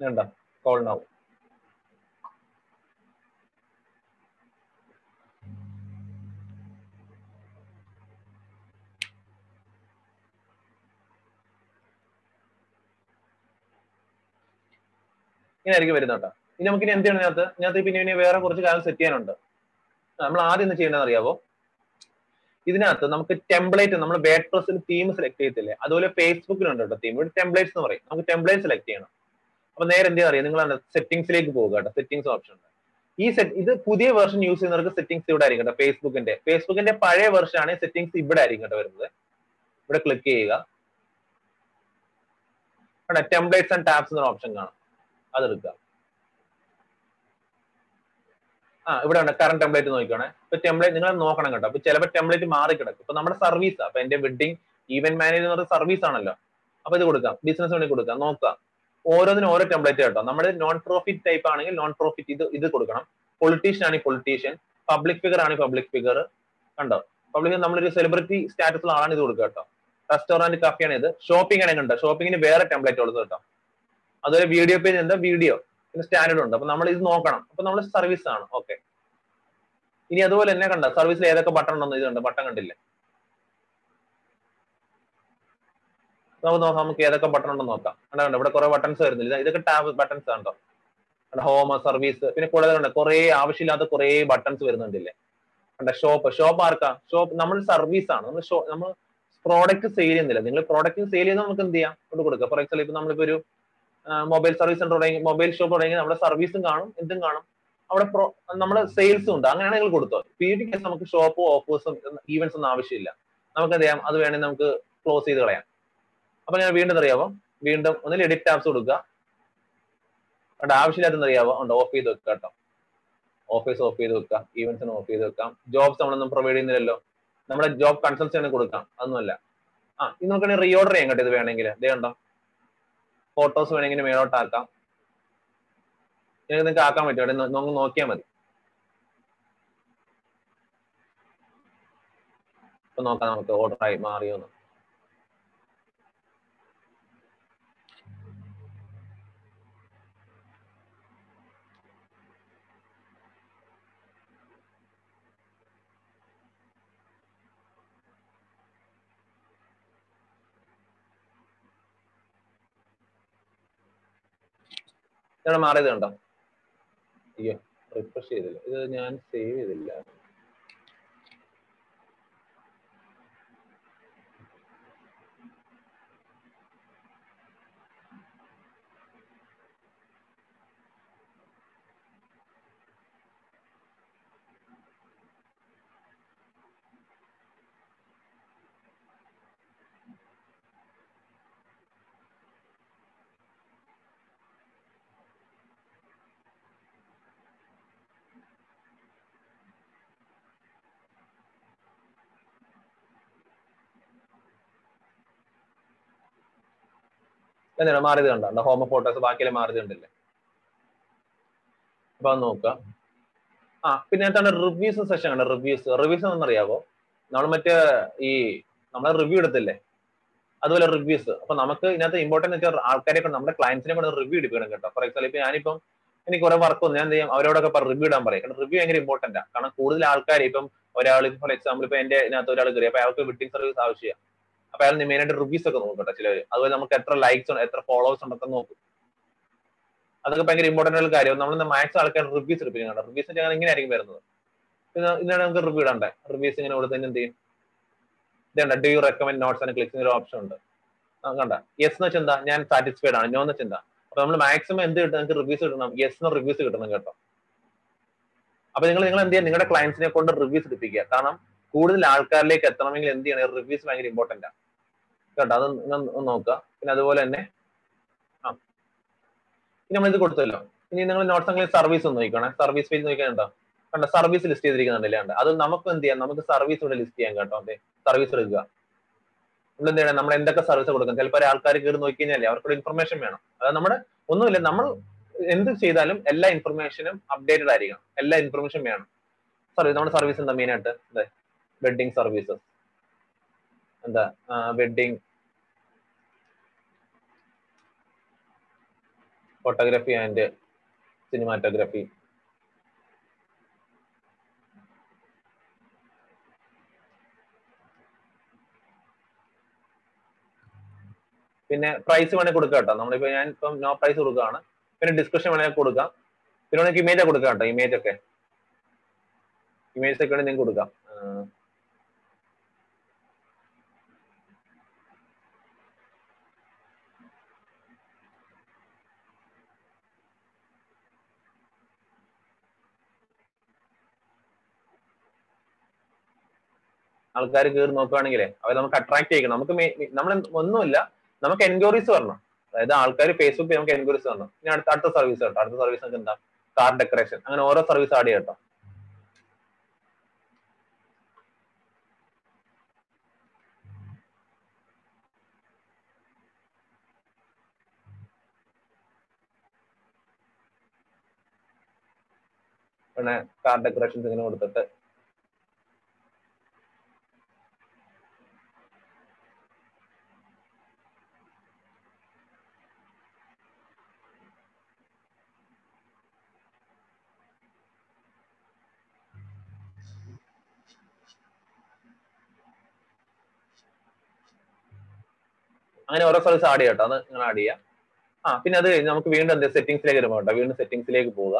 വേണ്ട കോൾ നൗ ഇങ്ങനെ ആയിരിക്കും വരുന്നത് ഇനി നമുക്ക് ഇനി എന്ത് ചെയ്യണം ഇതിനകത്ത്? ഇതിനകത്ത് പിന്നെ ഇനി വേറെ കുറച്ച് കാര്യം സെറ്റ് ചെയ്യാനുണ്ട്. നമ്മൾ ആദ്യം എന്ത് ചെയ്യേണ്ടത് അറിയാവോ? ഇതിനകത്ത് നമുക്ക് ടെംപ്ലേറ്റ് നമ്മൾ വേഡ് പ്രസിൽ തീം സെലക്ട് ചെയ്യത്തില്ലേ? അതുപോലെ ഫേസ്ബുക്കിലുണ്ട് കേട്ടോ തീം ഇവിടെ ടെംപ്ലേറ്റ്സ് എന്ന് പറയും. നമുക്ക് ടെംപ്ലേറ്റ് സെലക്ട് ചെയ്യണം. അപ്പൊ നേരെ എന്ത് അറിയാം? നിങ്ങൾ സെറ്റിംഗ്സിലേക്ക് പോകുക കേട്ടോ. സെറ്റിംഗ്സ് ഓപ്ഷൻ ഉണ്ട്. ഈ സെറ്റ് ഇത് പുതിയ വേർഷൻ യൂസ് ചെയ്യുന്നവർക്ക് സെറ്റിംഗ്സ് ഇവിടെ ആയിരിക്കും കേട്ടോ. ഫേസ്ബുക്കിന്റെ ഫേസ്ബുക്കിന്റെ പഴയ വെർഷൻ ആണ് സെറ്റിംഗ്സ് ഇവിടെ ആയിരിക്കും കേട്ടോ വരുന്നത്. ഇവിടെ ക്ലിക്ക് ചെയ്യുക. ടെംപ്ലേറ്റ്സ് ആൻഡ് ടാബ്സ് എന്ന ഓപ്ഷൻ കാണാം. അതെടുക്കുക ആ ഇവിടെ ഉണ്ട് കറണ്ട് ടെംപ്ലേറ്റ് നോക്കിക്കോണേ. ഇപ്പൊ ടെംപ്ലേറ്റ് നിങ്ങൾ നോക്കണം കേട്ടോ. അപ്പൊ ചിലപ്പോൾ ടെംപ്ലേറ്റ് മാറി കിടക്കും ഇപ്പൊ നമ്മുടെ സർവീസ് അപ്പൊ എന്റെ വെഡിങ് ഈവന്റ് മാനേജ് എന്ന് പറയുന്ന സർവീസ് ആണല്ലോ. അപ്പൊ ഇത് കൊടുക്കാം. ബിസിനസ് വേണ്ടി കൊടുക്കാം. നോക്കുക ഓരോന്നിനും ഓരോ ടെംപ്ലേറ്റ് കേട്ടോ. നമ്മുടെ നോൺ പ്രോഫിറ്റ് ടൈപ്പ് ആണെങ്കിൽ നോൺ പ്രോഫിറ്റ് ഇത് ഇത് കൊടുക്കണം. പൊളിറ്റീഷ്യൻ ആണെങ്കിൽ പൊളിറ്റീഷ്യൻ പബ്ലിക് ഫിഗർ ആണെങ്കിൽ പബ്ലിക് ഫിഗർ കണ്ടോ? പബ്ലിക് നമ്മളൊരു സെലിബ്രിറ്റി സ്റ്റാറ്റസ് ആളാണ് ഇത് കൊടുക്കുക കേട്ടോ. റെസ്റ്റോറന്റ് കഫിയാണ് ഇത് ഷോപ്പിംഗ് ആണെങ്കിൽ ഉണ്ട്? ഷോപ്പിങ്ങിന് വേറെ ടെംപ്ലേറ്റ് ഉള്ളത് കേട്ടോ. അതുപോലെ വീഡിയോ പേജ് എന്താ? വീഡിയോ പിന്നെ സ്റ്റാൻഡേർഡ് ഉണ്ട്. അപ്പൊ നമ്മൾ ഇത് നോക്കണം. അപ്പൊ നമ്മൾ സർവീസ് ആണ്. ഓക്കെ ഇനി അതുപോലെ തന്നെ കണ്ട? സർവീസിൽ ഏതൊക്കെ ബട്ടൺ ഉണ്ടെന്ന് ഇത് കണ്ടോ ബട്ടൺ കണ്ടില്ലേ? നമുക്ക് നോക്കാം. നമുക്ക് ഏതൊക്കെ ബട്ടൺ ഉണ്ടെന്ന് നോക്കാം. കണ്ടോ കണ്ടോ? ഇവിടെ കുറെ ബട്ടൺസ് വരുന്നില്ല ഇതൊക്കെ ടാബ് ബട്ടൺസ് കണ്ടോ? ഹോം സർവീസ് പിന്നെ കൂടാതെ കണ്ടോ കുറെ ആവശ്യമില്ലാത്ത കുറെ ബട്ടൺസ് വരുന്നുണ്ടല്ലേ? കണ്ട? ഷോപ്പ് ഷോപ്പ് ആർക്കാ? ഷോപ്പ് നമ്മൾ സർവീസ് ആണ്. നമ്മൾ ഷോ നമ്മൾ പ്രോഡക്റ്റ് സെയിൽ ചെയ്യുന്നില്ല. നിങ്ങൾ പ്രോഡക്റ്റ് സെയിൽ ചെയ്യുന്ന നമുക്ക് എന്ത് ചെയ്യാം? കൊണ്ട് കൊടുക്കുക ഫോർ എക്സാമ്പിൾ ഇപ്പൊ നമ്മളിപ്പോ ഒരു മൊബൈൽ സർവീസ് സെന്റർ തുടങ്ങി മൊബൈൽ ഷോപ്പ് തുടങ്ങി നമ്മുടെ സർവീസും കാണും എന്തും കാണും. അവിടെ നമ്മുടെ സെയിൽസും ഉണ്ട്. അങ്ങനെയാണ് നിങ്ങൾ കൊടുത്തോ. പി ഡി കേസ് നമുക്ക് ഷോപ്പും ഓഫേഴ്സും ഈവൻസ് ഒന്നും ആവശ്യമില്ല. നമുക്ക് എന്ത് അത് വേണമെങ്കിൽ നമുക്ക് ക്ലോസ് ചെയ്ത് കളയാം. അപ്പൊ ഞാൻ വീണ്ടും അറിയാവോ വീണ്ടും ഒന്നിൽ എഡിറ്റ് ടാബ്സ് കൊടുക്കുക. അവിടെ ആവശ്യമില്ലാത്ത അറിയാവോ ഉണ്ട് ഓഫ് ചെയ്ത് വെക്കുക കേട്ടോ. ഓഫീസ് ഓഫ് ചെയ്ത് വെക്കാം ഈവൻസിന് ഓഫ് ചെയ്ത് വെക്കാം. ജോബ്സ് നമ്മളൊന്നും പ്രൊവൈഡ് ചെയ്യുന്നില്ലല്ലോ. നമ്മുടെ ജോബ് കൺസൾട്ടൻസി കണക്ക് കൊടുക്കാം. അതൊന്നുമല്ല. ആ ഇത് നമുക്ക് റീഓർഡർ ചെയ്യാൻ കേട്ടോ ഇത് വേണമെങ്കിൽ. ഇതേ ഉണ്ടോ ഫോട്ടോസ് വേണമെങ്കിൽ മേലോട്ടാക്കാം. നിങ്ങൾക്ക് ആക്കാൻ പറ്റും. അവിടെ നമുക്ക് നോക്കിയാൽ മതി. ഇപ്പൊ നോക്കാം നമുക്ക് ഓർഡർ ആയി മാറിയോന്ന് ഇവിടെ മാറിയത് കണ്ടോ അയ്യോ റിഫ്രഷ് ചെയ്തില്ല. ഇത് ഞാൻ സേവ് ചെയ്തില്ല. എന്തിനാ മാറിയത് കണ്ടോ? ഹോമ ഫോട്ടോസ് ബാക്കിയെല്ലാം മാറിയത് കണ്ടില്ലേ അപ്പൊ അത് നോക്കാം. ആ പിന്നെ എന്താണ് റിവ്യൂസ് സെഷൻ ആണ്. റിവ്യൂസ് റിവ്യൂസ് എന്നറിയാവോ നമ്മൾ മറ്റേ ഈ നമ്മൾ റിവ്യൂ എടുത്തില്ലേ? അതുപോലെ റിവ്യൂസ് അപ്പൊ നമുക്ക് ഇതിനകത്ത് ഇമ്പോർട്ടന്റ് വെച്ചാൽ ആൾക്കാരെ കൊണ്ട് നമ്മുടെ ക്ലയൻസിനെ കൊണ്ട് റിവ്യൂ എടുക്കണം കേട്ടോ. ഫോർ എക്സാമ്പിൾ ഇപ്പൊ ഞാനിപ്പം എനിക്ക് കുറെ വർക്ക് വന്നു. ഞാൻ എന്ത് ചെയ്യും? അവരോടൊക്കെ റിവ്യൂ ഇടാൻ പറയും. കാരണം റിവ്യൂ ഭയങ്കര ഇമ്പോർട്ടന്റ് ആണ് കാരണം കൂടുതൽ ആൾക്കാർ ഇപ്പം ഒരാൾ ഫോർ എക്സാമ്പിൾ ഇപ്പൊ എന്റെ ഇതിനകത്ത് ഒരാൾ കയറി അപ്പൊ അയാൾക്ക് വിട്ടിംഗ് സർവീസ് ആവശ്യമാണ്. അപ്പൊ അയാൾ മെയിൻ ആയിട്ട് റിവ്യൂസ് ഒക്കെ നോക്കട്ടെ ചിലവർ അതുപോലെ നമുക്ക് എത്ര ലൈക്സ് ഉണ്ട് എത്ര ഫോളോവേഴ്സ് ഉണ്ടൊക്കെ നോക്കും. അതൊക്കെ ഭയങ്കര ഇമ്പോർട്ടന്റ് ആയിട്ടുള്ള കാര്യം. നമ്മൾ മാക്സ് ആൾക്കാർ റിവ്യൂസ് എടുപ്പിക്കുന്നുണ്ട് റിവ്യൂസ് ഞങ്ങൾ ഇങ്ങനെ ആയിരിക്കും വരുന്നത് ഇതിനാണ് നമുക്ക് റിവ്യൂ ഇടണ്ടേ. റിവ്യൂസ് ഇങ്ങനെ കൊടുത്തതിന് എന്ത് ചെയ്യും? ഇതേണ്ട do you recommend notes and clicks ഒരു ഓപ്ഷൻ ഉണ്ട്. കണ്ട? യെസ് എന്ന് വെച്ചാൽ എന്താ? ഞാൻ സാറ്റിസ്ഫൈഡ് ആണ്. നോ എന്ന് വെച്ചാൽ എന്താ? അപ്പൊ നമ്മൾ മാക്സിമം എന്ത് കിട്ടും നിങ്ങൾക്ക് റിവ്യൂസ് കിട്ടണം. യെസ് എന്ന് റിവ്യൂസ് കിട്ടണം കേട്ടോ. അപ്പൊ നിങ്ങൾ നിങ്ങൾ എന്ത് ചെയ്യുക നിങ്ങളുടെ ക്ലയൻസിനെ കൊണ്ട് റിവ്യൂസ് എടുപ്പിക്കുക. കാരണം കൂടുതൽ ആൾക്കാരിലേക്ക് എത്തണമെങ്കിൽ എന്ത് ചെയ്യണം? റിവ്യൂസ് ഭയങ്കര ഇമ്പോർട്ടന്റ് ആണ് കേട്ടോ അത് നോക്കുക. പിന്നെ അതുപോലെ തന്നെ ആ. ഇനി നമ്മൾ ഇത് കൊടുത്തല്ലോ. ഇനി നിങ്ങൾ നോട്ട്സ് അങ്ങനെ സർവീസ് ഒന്ന് നോക്കണേ സർവീസ് പേജ് നോക്കാനുണ്ടോ കണ്ട? സർവീസ് ലിസ്റ്റ് ചെയ്തിരിക്കുന്നുണ്ടല്ലേ കണ്ട? അത് നമുക്ക് എന്ത് ചെയ്യാം? നമുക്ക് സർവീസ് ഇവിടെ ലിസ്റ്റ് ചെയ്യാം കേട്ടോ. അതെ സർവീസ് എടുക്കുക. നമ്മൾ എന്ത് ചെയ്യണം? നമ്മൾ എന്തൊക്കെ സർവീസ് കൊടുക്കും ചിലപ്പോൾ ആൾക്കാർ കയറി നോക്കി കഴിഞ്ഞാലേ അവർക്കൊരു ഇൻഫർമേഷൻ വേണം. അതായത് നമ്മുടെ ഒന്നുമില്ല. നമ്മൾ എന്ത് ചെയ്താലും എല്ലാ ഇൻഫർമേഷനും അപ്ഡേറ്റഡ് ആയിരിക്കണം. എല്ലാ ഇൻഫർമേഷൻ വേണം. സർവീസ് നമ്മുടെ സർവീസ് എന്താ മെയിൻ ആയിട്ട്? അതെ വെഡിങ് സർവീസസ് എന്താ? വെഡിങ് ഫോട്ടോഗ്രാഫി ആൻഡ് സിനിമാറ്റോഗ്രാഫി പിന്നെ പ്രൈസ് വേണമെങ്കിൽ കൊടുക്കാം കേട്ടോ. നമ്മളിപ്പോ ഞാൻ ഇപ്പം നോ പ്രൈസ് കൊടുക്കുകയാണ്. പിന്നെ ഡിസ്കഷൻ വേണമെങ്കിൽ കൊടുക്കാം. പിന്നെ വേണമെങ്കിൽ ഇമേജ് കൊടുക്കാം കേട്ടോ ഇമേജ് ഒക്കെ. ഇമേജ് ഒക്കെ വേണമെങ്കിൽ നിങ്ങൾക്ക് കൊടുക്കാം ആൾക്കാർ കയറി നോക്കുകയാണെങ്കിലേ അവർ നമുക്ക് അട്രാക്ട് ചെയ്യണം നമുക്ക് നമ്മൾ ഒന്നുമില്ല. നമുക്ക് എൻക്വയറീസ് വരണം. അതായത് ആൾക്കാർ ഫേസ്ബുക്കിൽ നമുക്ക് എൻക്വയറീസ് വരണം. ഇനി അടുത്ത അടുത്ത സർവീസ് കേട്ടോ. അടുത്ത സർവീസ് നമുക്ക് എന്താ? കാർ ഡെക്കറേഷൻ അങ്ങനെ ഓരോ സർവീസ് ആഡ് ചെയ്യട്ടോ പിന്നെ കാർ ഡെക്കറേഷൻസ് ഇങ്ങനെ കൊടുത്തിട്ട് അങ്ങനെ ഓരോ സ്ഥലത്ത് ആഡ് ചെയ്യാം അത് നിങ്ങൾ ആഡ് ചെയ്യാം. ആ പിന്നെ അത് നമുക്ക് വീണ്ടും എന്താ സെറ്റിംഗ്സിലേക്ക് വരുമ്പോൾ കേട്ടോ വീണ്ടും സെറ്റിംഗ്സിലേക്ക് പോവുക.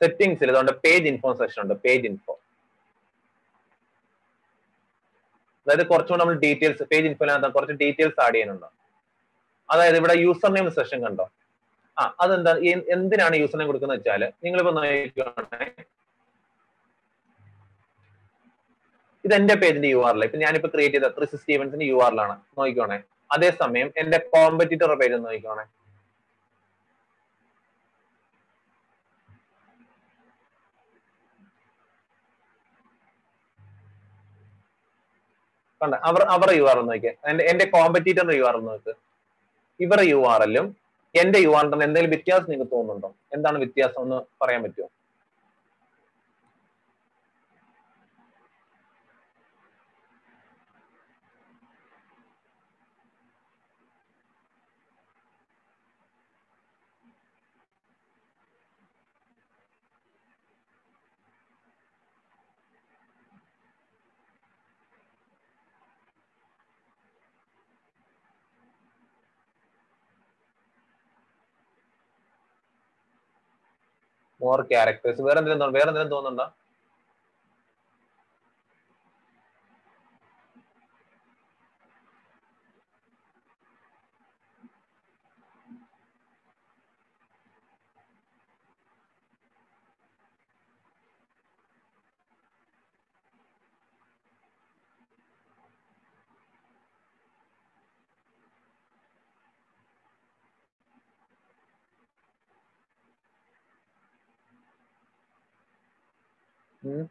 സെറ്റിംഗ്സിൽ അതുകൊണ്ട് പേജ് ഇൻഫോ സെക്ഷൻ ഉണ്ട് പേജ് ഇൻഫോ അതായത് കുറച്ചുകൂടെ നമ്മൾ ഡീറ്റെയിൽസ് പേജ് ഇൻഫോയിനകത്ത് കുറച്ച് ഡീറ്റെയിൽസ് ആഡ് ചെയ്യാനുണ്ട്. അതായത് ഇവിടെ യൂസർ നെയിം സെഷൻ കണ്ടോ? ആ അതെന്താ എന്തിനാണ് യൂസർ നെയിം കൊടുക്കുന്നത് വെച്ചാൽ നിങ്ങളിപ്പോ നോക്കുകയാണെങ്കിൽ ഇത് എന്റെ പേജിന്റെ യു ആർ ഇപ്പൊ ഞാനിപ്പോ ക്രിയേറ്റ് ചെയ്ത ത്രീ സിക്സ്റ്റി ഇവന്റ്സിന്റെ യു ആറിലാണ് നോക്കിക്കോണേ. അതേസമയം എന്റെ കോമ്പറ്റീറ്ററുടെ പേര് നോക്കിക്കോണേ. കണ്ട? അവർ അവർ യു ആർ നോക്കിയ എന്റെ കോമ്പറ്റീറ്ററിന്റെ യു ആർ നോക്ക്. ഇവരുടെ യു ആർ എല്ലും എന്റെ യു ആർ എന്തെങ്കിലും വ്യത്യാസം നിങ്ങൾക്ക് തോന്നുന്നുണ്ടോ? എന്താണ് വ്യത്യാസം എന്ന് പറയാൻ പറ്റുമോ? മോർ ക്യാരക്ടേഴ്സ് വേറെ എന്തെങ്കിലും വേറെ എന്തെങ്കിലും തോന്നുന്നുണ്ടോ ഉം.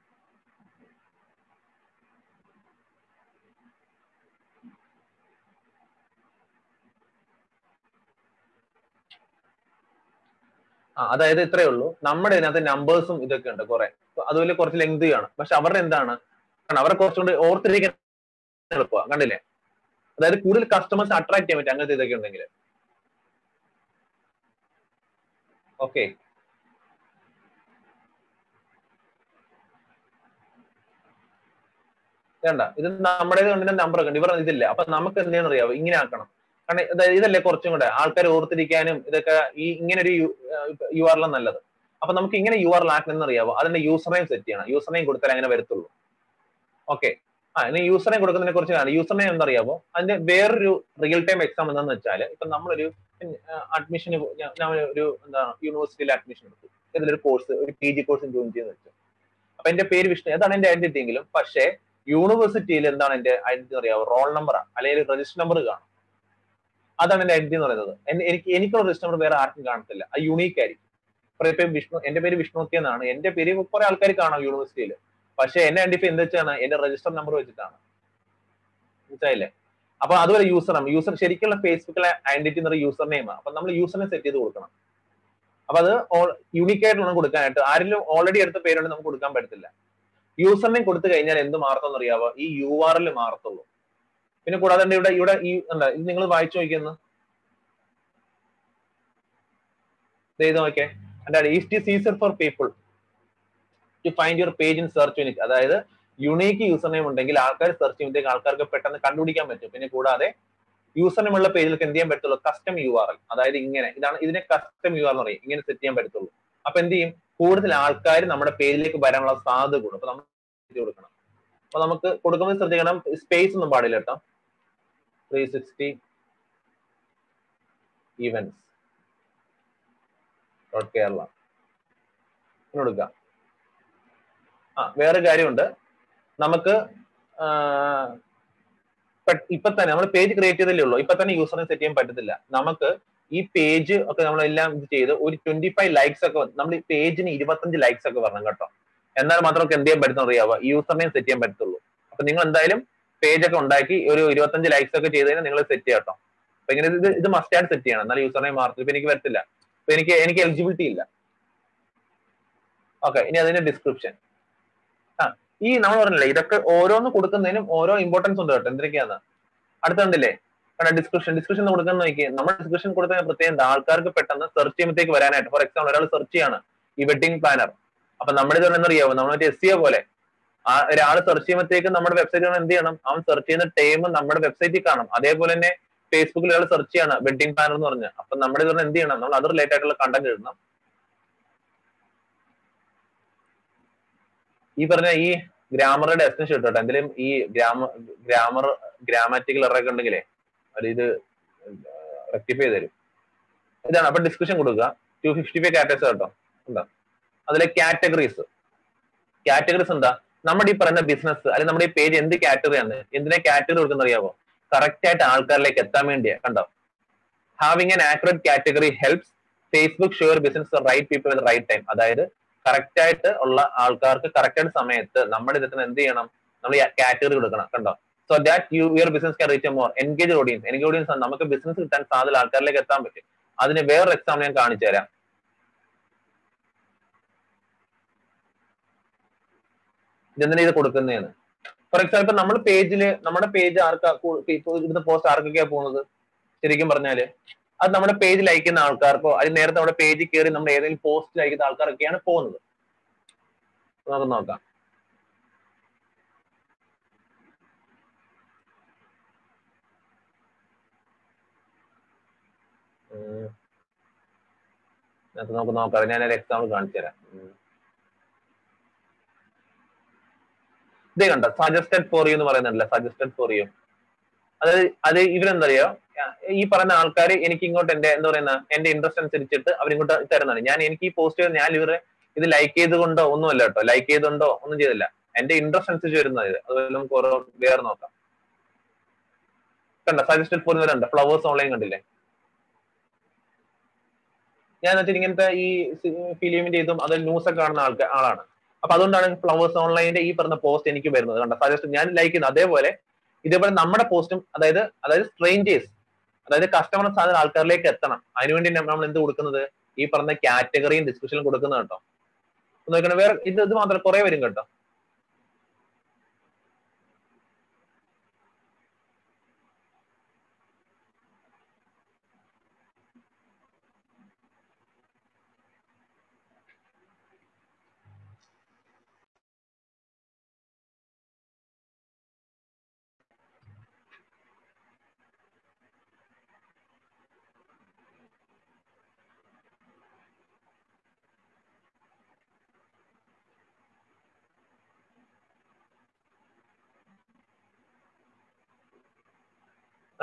ആ അതായത് ഇത്രയേ ഉള്ളൂ. നമ്മുടെ ഇതിനകത്ത് നമ്പേഴ്സും ഇതൊക്കെ ഉണ്ട് കുറെ. അതുപോലെ കുറച്ച് ലെങ്ത് ആണ് പക്ഷെ അവരുടെ എന്താണ്? അവരെ കുറച്ചുകൂടി ഓർത്തിരിക്കാൻ എളുപ്പമാണ് കണ്ടില്ലേ? അതായത് കൂടുതൽ കസ്റ്റമേഴ്സ് അട്രാക്ട് ചെയ്യാൻ പറ്റും അങ്ങനത്തെ ഇതൊക്കെ ഉണ്ടെങ്കിൽ ഓക്കെ വേണ്ട. ഇത് നമ്മുടെ നമ്പർ ഒക്കെ ഉണ്ട്. ഇവർ ഇതില്ല. അപ്പൊ നമുക്ക് എന്തെന്ന് അറിയാവോ? ഇങ്ങനെ ആക്കണം. ഇതല്ലേ കുറച്ചും കൂടെ ആൾക്കാർ ഓർത്തിരിക്കാനും ഇതൊക്കെ ഈ ഇങ്ങനെ ഒരു യു ആർ എല്ലാം നല്ലത്. അപ്പൊ നമുക്ക് ഇങ്ങനെ യു ആർ ആക്കണം അറിയാവോ അതിന്റെ യൂസർ നെയിം സെറ്റ് ചെയ്യണം. യൂസർ നെയിം കൊടുത്താൽ അങ്ങനെ വരത്തുള്ളൂ. ഓക്കെ ആ ഇനി യൂസർ നെയിം കൊടുക്കുന്നതിനെ കുറിച്ച് യൂസർ നെയിം എന്തറിയാവോ? അതിന്റെ വേറൊരു റിയൽ ടൈം എക്സാം എന്താണെന്ന് വെച്ചാൽ ഇപ്പൊ നമ്മളൊരു അഡ്മിഷന് ഞാൻ ഒരു എന്താണ് യൂണിവേഴ്സിറ്റിയിൽ അഡ്മിഷൻ എടുത്തു. ഇതിലൊരു കോഴ്സ് ഒരു പി ജി കോഴ്സ് ജോയിൻ ചെയ്യുന്ന വെച്ചു. അപ്പൊ എന്റെ പേര് വിഷ്ണു. അതാണ് എന്റെ ഐഡന്റിറ്റി എങ്കിലും. പക്ഷേ യൂണിവേഴ്സിറ്റിയിൽ എന്താണ് എന്റെ ഐഡന്റിറ്റി അറിയാവോ? റോൾ നമ്പർ അല്ലെങ്കിൽ രജിസ്റ്റർ നമ്പർ കാണും. അതാണ് എന്റെ ഐഡന്റി എന്ന് പറയുന്നത്. എനിക്ക് എനിക്കുള്ള നമ്പർ വേറെ ആർക്കും കാണത്തില്ല. അത് യുണീക്ക് ആയിരിക്കും. ഇപ്പം വിഷ്ണു എന്റെ പേര് വിഷ്ണുക്കി എന്നാണ്. എന്റെ പേര് കുറെ ആൾക്കാർ കാണാം യൂണിവേഴ്സിറ്റിയിൽ പക്ഷെ എന്നെ ഐഡന്റിഫൈ എന്ത് വെച്ചാണ്? എന്റെ രജിസ്റ്റർ നമ്പർ വെച്ചിട്ടാണ്. മനസ്സിലായില്ലേ? അപ്പൊ അതുപോലെ യൂസർ ആണ്. യൂസർ ശരിക്കുള്ള ഫേസ്ബുക്കിലെ ഐഡന്റിറ്റി എന്ന് പറയുന്ന യൂസർ നെയിം അപ്പൊ നമ്മൾ യൂസറിനെ സെറ്റ് ചെയ്ത് കൊടുക്കണം. അപ്പൊ അത് യൂണിക് ആയിട്ടുള്ള കൊടുക്കാനായിട്ട്. ആരെങ്കിലും ഓൾറെഡി എടുത്ത പേരുണ്ടെങ്കിൽ നമുക്ക് കൊടുക്കാൻ പറ്റത്തില്ല. നെയിം കൊടുത്തു കഴിഞ്ഞാൽ എന്ത് മാറത്തെന്ന് അറിയാവോ ഈ യു ആർ മാറത്തുള്ളൂ. പിന്നെ കൂടാതെ ഇവിടെ ഇവിടെ ഈ എന്താ ഇത് നിങ്ങൾ വായിച്ചു നോക്കിയെന്ന് ചെയ്ത് നോക്കേ എന്താണ് east is easier for people to find your page in search unit അതായത് യുണീക്ക് യൂസർ നെയിം ഉണ്ടെങ്കിൽ ആൾക്കാർ സെർച്ച് ചെയ്യുമ്പോഴത്തേക്ക് ആൾക്കാർക്ക് പെട്ടെന്ന് കണ്ടുപിടിക്കാൻ പറ്റും. പിന്നെ കൂടാതെ യൂസർ നെയിം ഉള്ള പേജിലേക്ക് എന്ത് ചെയ്യാൻ പറ്റുള്ളൂ കസ്റ്റം യു ആർ എൽ അതായത് ഇങ്ങനെ ഇതാണ് ഇതിനെ കസ്റ്റം യു ആർ എന്ന് പറയും. ഇങ്ങനെ സെറ്റ് ചെയ്യാൻ പറ്റത്തുള്ളൂ. അപ്പൊ എന്ത് ചെയ്യും? കൂടുതൽ ആൾക്കാർ നമ്മുടെ പേജിലേക്ക് വരാനുള്ള സാധ്യത കൂടും. അപ്പൊ നമ്മൾ കൊടുക്കണം. അപ്പൊ നമുക്ക് കൊടുക്കുമ്പോൾ ശ്രദ്ധിക്കണം സ്പേസ് ഒന്നും പാടില്ല കേട്ടോ. Three events events dot Kerala കൊടുക്കുക ആ വേറെ കാര്യമുണ്ട്. നമുക്ക് ഇപ്പൊ തന്നെ നമ്മൾ പേജ് ക്രിയേറ്റ് ചെയ്തല്ലേ ഉള്ളൂ. ഇപ്പൊ തന്നെ യൂസറിനെ സെറ്റ് ചെയ്യാൻ പറ്റത്തില്ല. നമുക്ക് ഈ പേജ് ഒക്കെ നമ്മളെല്ലാം ഇത് ചെയ്ത് ഒരു ട്വന്റി ഫൈവ് ലൈക്സ് ഒക്കെ നമ്മൾ ഈ പേജിന് ഇരുപത്തഞ്ച് ലൈക്സ് ഒക്കെ വരണം കേട്ടോ. എന്നാൽ മാത്രം നമുക്ക് എന്ത് ചെയ്യാൻ പറ്റുന്ന അറിയാവുക യൂസർ നെയിം സെറ്റ് ചെയ്യാൻ പറ്റത്തുള്ളൂ. അപ്പൊ നിങ്ങൾ എന്തായാലും പേജ് ഒക്കെ ഉണ്ടാക്കി ഒരു ഇരുപത്തഞ്ച് ലൈക്സ് ഒക്കെ ചെയ്ത് കഴിഞ്ഞാൽ നിങ്ങൾ സെറ്റ് ചെയ്യാം അപ്പൊ ഇങ്ങനെ ഇത് ഇത് മസ്റ്റ് ആയിട്ട് സെറ്റ് ചെയ്യണം. എന്നാൽ യൂസർ നെയിം ഇപ്പൊ എനിക്ക് വരത്തില്ല. അപ്പൊ എനിക്ക് എനിക്ക് എലിജിബിലിറ്റി ഇല്ല. ഓക്കെ ഇനി അതിന്റെ ഡിസ്ക്രിപ്ഷൻ ആ ഈ നമ്മൾ പറഞ്ഞില്ലേ ഇതൊക്കെ ഓരോന്ന് കൊടുക്കുന്നതിനും ഓരോ ഇമ്പോർട്ടൻസ് ഉണ്ട് കേട്ടോ. എന്തൊക്കെയാന്ന് അടുത്തുണ്ടല്ലേ കാരണം ഡിസ്ക്രിപ്ഷൻ ഡിസ്ക്രിപ്ഷൻ കൊടുക്കുന്ന നോക്കി നമ്മൾ ഡിസ്ക്രിപ്ഷൻ കൊടുത്ത പ്രത്യേകം ആൾക്കാർക്ക് പെട്ടെന്ന് സെർച്ച് ചെയ്യുമ്പോഴത്തേക്ക് വരാനായിട്ട്. ഫോർ എക്സാമ്പിൾ ഒരാൾ സെർച്ച് ചെയ്യാണ്. ഈ വെഡിങ് പ്ലാനർ അപ്പൊ നമ്മുടെ ഇത് നമ്മൾ എസ് പോലെ. ഒരാൾ സെർച്ച് ചെയ്യുമ്പോഴത്തേക്ക് നമ്മുടെ വെബ്സൈറ്റ് എന്ത് ചെയ്യണം? അവൻ സെർച്ച് ചെയ്യുന്ന ടൈം നമ്മുടെ വെബ്സൈറ്റിൽ കാണും അതേപോലെ തന്നെ ഫേസ്ബുക്കിൽ ഒരാൾ സെർച്ച് ചെയ്യാണ് വെഡിങ് പ്ലാനർ എന്ന് പറഞ്ഞ്. അപ്പൊ നമ്മുടെ ഇത് എന്ത് ചെയ്യണം? നമ്മൾ അത് റിലേറ്റ് ആയിട്ടുള്ള കണ്ടന്റ് എഴുതണം ഈ പറഞ്ഞ ഈ ഗ്രാമറുടെ ഡെസ്റ്റിനേഷൻ ഇട്ടോ? എന്തെങ്കിലും ഈ ഗ്രാമ ഗ്രാമർ ഗ്രാമാറ്റിക്കൽ എറർ ഉണ്ടെങ്കിലേ അത് ഇത് റെക്ടിഫൈ തരും. ഇതാണ്. അപ്പൊ ഡിസ്കഷൻ കൊടുക്കുക. ടു ഫിഫ്റ്റി ഫൈവ് കാറ്റഗറീസ് കേട്ടോ എന്താ അതിലെ കാറ്റഗറീസ് കാറ്റഗറീസ് എന്താ? നമ്മുടെ ഈ പറയുന്ന ബിസിനസ് അല്ലെങ്കിൽ നമ്മുടെ ഈ പേജ് എന്ത് കാറ്റഗറി ആണ്? എന്തിനെ കാറ്റഗറി കൊടുക്കുന്ന അറിയാമോ കറക്റ്റ് ആയിട്ട് ആൾക്കാരിലേക്ക് എത്താൻ വേണ്ടിയാ കണ്ടോ? Having an accurate category helps Facebook sure business right people with right time അതായത് കറക്റ്റ് ആയിട്ട് ഉള്ള ആൾക്കാർക്ക് കറക്റ്റ് ആയിട്ട് സമയത്ത് നമ്മുടെ ഇതിന് എന്ത് ചെയ്യണം? നമ്മൾ കാറ്റഗറി കൊടുക്കണം കണ്ടോ? So that you your business can reach more engage audience engage audience നമുക്ക് ബിസിനസ് കിട്ടാൻ സാധ്യത ആൾക്കാരിലേക്ക് എത്താൻ പറ്റും. അതിന് വേറൊരു എക്സാമ്പിൾ ഞാൻ കാണിച്ചു തരാം ഇതെന്തിനാ ഇത് കൊടുക്കുന്നതെന്ന് ഫോർ എക്സാമ്പിൾ നമ്മൾ പേജിൽ നമ്മുടെ പേജ് ആർക്കാ ഇവിടുന്ന് പോസ്റ്റ് ആർക്കൊക്കെയാ പോകുന്നത്? ശരിക്കും പറഞ്ഞാൽ. അത് നമ്മുടെ പേജിൽ അയക്കുന്ന ആൾക്കാർക്കോ അതിന് നേരത്തെ നമ്മുടെ പേജിൽ കയറി നമ്മൾ ഏതെങ്കിലും പോസ്റ്റിൽ അയക്കുന്ന ആൾക്കാരൊക്കെയാണ് പോകുന്നത്. നമുക്ക് നോക്കാം. നമുക്ക് നോക്കാം. ഞാൻ ഒരു എക്സാമ്പിൾ കാണിച്ചു തരാം ഇതേ കണ്ട സജസ്റ്റഡ് ഫോർ യു എന്ന് പറയുന്നുണ്ടല്ലോ സജസ്റ്റഡ് ഫോർ യു അതായത് അത് ഇവരെന്താ അറിയോ ഈ പറയുന്ന ആൾക്കാർ എനിക്ക് ഇങ്ങോട്ട് എന്റെ എന്താ പറയുന്ന എന്റെ ഇൻട്രസ്റ്റ് അനുസരിച്ചിട്ട് അവരിങ്ങോട്ട് തരുന്നതാണ്. ഞാൻ എനിക്ക് ഈ പോസ്റ്റ് ഞാൻ ഇവരെ ഇത് ലൈക്ക് ചെയ്തുകൊണ്ടോ ഒന്നുമല്ല കേട്ടോ. ലൈക്ക് ചെയ്തുകൊണ്ടോ ഒന്നും ചെയ്തില്ല. എന്റെ ഇൻട്രസ്റ്റ് അനുസരിച്ച് വരുന്നത് അതുപോലെ നമുക്ക് ഓരോ വേറെ നോക്കാം. കണ്ട സജസ്റ്റഡ് ഫോർ വരുന്നുണ്ട് ഫ്ലവേഴ്സ് ഓൺലൈൻ കണ്ടില്ലേ? ഞാൻ വെച്ചിട്ട് ഇങ്ങനത്തെ ഈ ഫിലിമിന്റെ ഇതും അതായത് ന്യൂസ് ഒക്കെ കാണുന്ന ആൾക്കാർ ആളാണ്. അപ്പൊ അതുകൊണ്ടാണ് ഫ്ലവേഴ്സ് ഓൺലൈനിന്റെ ഈ പറഞ്ഞ പോസ്റ്റ് എനിക്ക് വരുന്നത്. കണ്ട? സജസ്റ്റ് ഞാൻ ലൈക്ക് ചെയ്യുന്നത് അതേപോലെ ഇതേപോലെ നമ്മുടെ പോസ്റ്റും അതായത് അതായത് സ്ട്രേഞ്ചേഴ്സ് അതായത് കസ്റ്റമർ സാധനം ആൾക്കാരിലേക്ക് എത്തണം. അതിനുവേണ്ടി നമ്മൾ എന്ത് കൊടുക്കുന്നത്? ഈ പറഞ്ഞ കാറ്റഗറിയും ഡിസ്ക്രിപ്ഷനും കൊടുക്കുന്നത് കേട്ടോ. നോക്കണം വേറെ ഇത് ഇത് മാത്രം കുറെ വരും കേട്ടോ.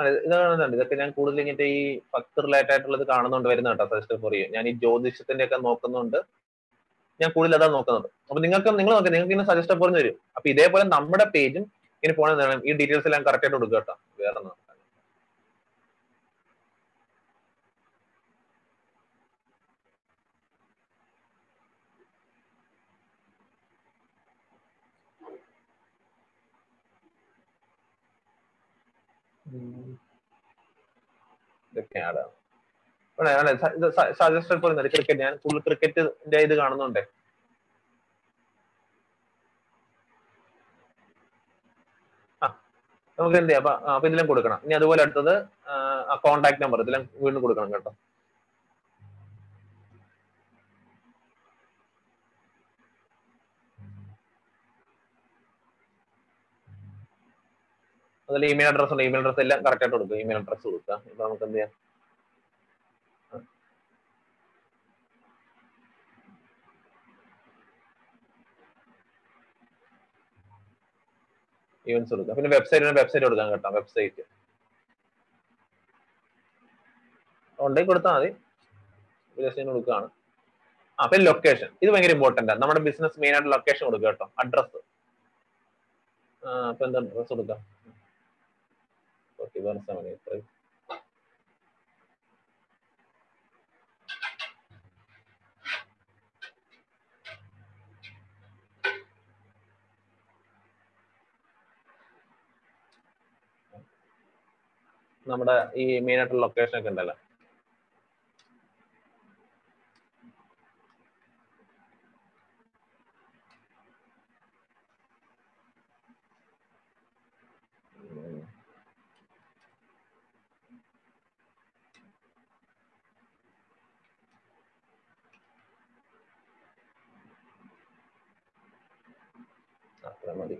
ഇത് കാണുന്നുണ്ട് ഇതൊക്കെ ഞാൻ കൂടുതൽ ഇങ്ങനത്തെ ഈ ഭക്തി റിലേറ്റഡ് ആയിട്ടുള്ളത് കാണുന്നുണ്ട് വരുന്ന കേട്ടോ സജസ്റ്റ് ഫോർ യു ഞാൻ ഈ ജ്യോതിഷത്തിന്റെ ഒക്കെ നോക്കുന്നുണ്ട്. ഞാൻ കൂടുതൽ അതാണ് നോക്കുന്നത് അപ്പൊ നിങ്ങൾക്ക് നിങ്ങൾ നോക്കാം നിങ്ങൾക്ക് ഇങ്ങനെ സജസ്റ്റ് ഫോർ വരും അപ്പൊ ഇതേപോലെ നമ്മുടെ പേജും ഇങ്ങനെ ഫോൺ ഈ ഡീറ്റെയിൽസ് എല്ലാം കറക്റ്റ് ആയിട്ട് കൊടുക്കുക കേട്ടോ. വേറെ ഇതൊക്കെയാണ്. സജസ്റ്റഡ് ഫോർ ക്രിക്കറ്റ് ഞാൻ ഫുൾ ക്രിക്കറ്റിന്റെ ഇത് കാണുന്നുണ്ടേ. നമുക്ക് എന്ത് ചെയ്യാം? അപ്പൊ ഇതിലും കൊടുക്കണം. ഇനി അതുപോലെ അടുത്തത് കോണ്ടാക്ട് നമ്പർ ഇതിലും വീണ്ടും കൊടുക്കണം കേട്ടോ. അതിൽ ഇമെയിൽ അഡ്രസ് ഉണ്ട്. ഇമെയിൽ അഡ്രസ് എല്ലാം കറക്റ്റ് ആയിട്ട് കൊടുക്കുക ഇമെയിൽ അഡ്രസ് കൊടുക്കുക. ഇപ്പൊ നമുക്ക് എന്ത് ചെയ്യാം? ഇവന്റ്സ് കൊടുക്കുക. പിന്നെ വെബ്സൈറ്റ് വെബ്സൈറ്റ് കൊടുക്കാൻ കേട്ടോ. വെബ്സൈറ്റ് ഉണ്ടെങ്കിൽ കൊടുത്താൽ മതി. കൊടുക്കുകയാണ്. ആ പിന്നെ ലൊക്കേഷൻ ഇത് ഭയങ്കര ഇമ്പോർട്ടന്റ് ആണ് നമ്മുടെ ബിസിനസ് മെയിൻ ആയിട്ട് ലൊക്കേഷൻ കൊടുക്കുക കേട്ടോ. അഡ്രസ് അപ്പൊ എന്താ അഡ്രസ് കൊടുക്കാം എയ്റ്റ് ഫൈവ് നമ്മുടെ ഈ മെയിൻ ആയിട്ടുള്ള ലൊക്കേഷൻ ഒക്കെ ഉണ്ടല്ലോ ഉം. അത്ര മതി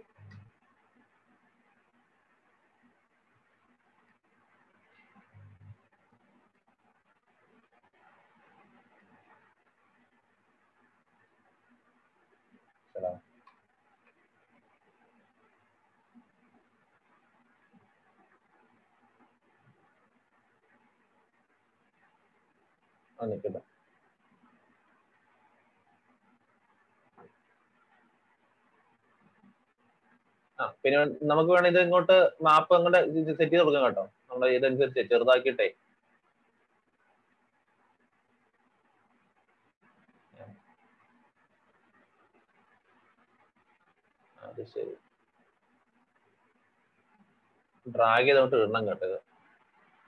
ശരി. നിൽക്കട്ടെ ആ പിന്നെ നമുക്ക് വേണം ഇത് ഇങ്ങോട്ട് മാപ്പ് അങ്ങോട്ട് സെറ്റ് ചെയ്ത് കൊടുക്കാം കേട്ടോ. നമ്മുടെ ഇതനുസരിച്ച് ചെറുതാക്കിയിട്ടേ. അത് ശരി. ഡ്രാഗ് ചെയ്തോട്ട് ഇടണം കേട്ടത്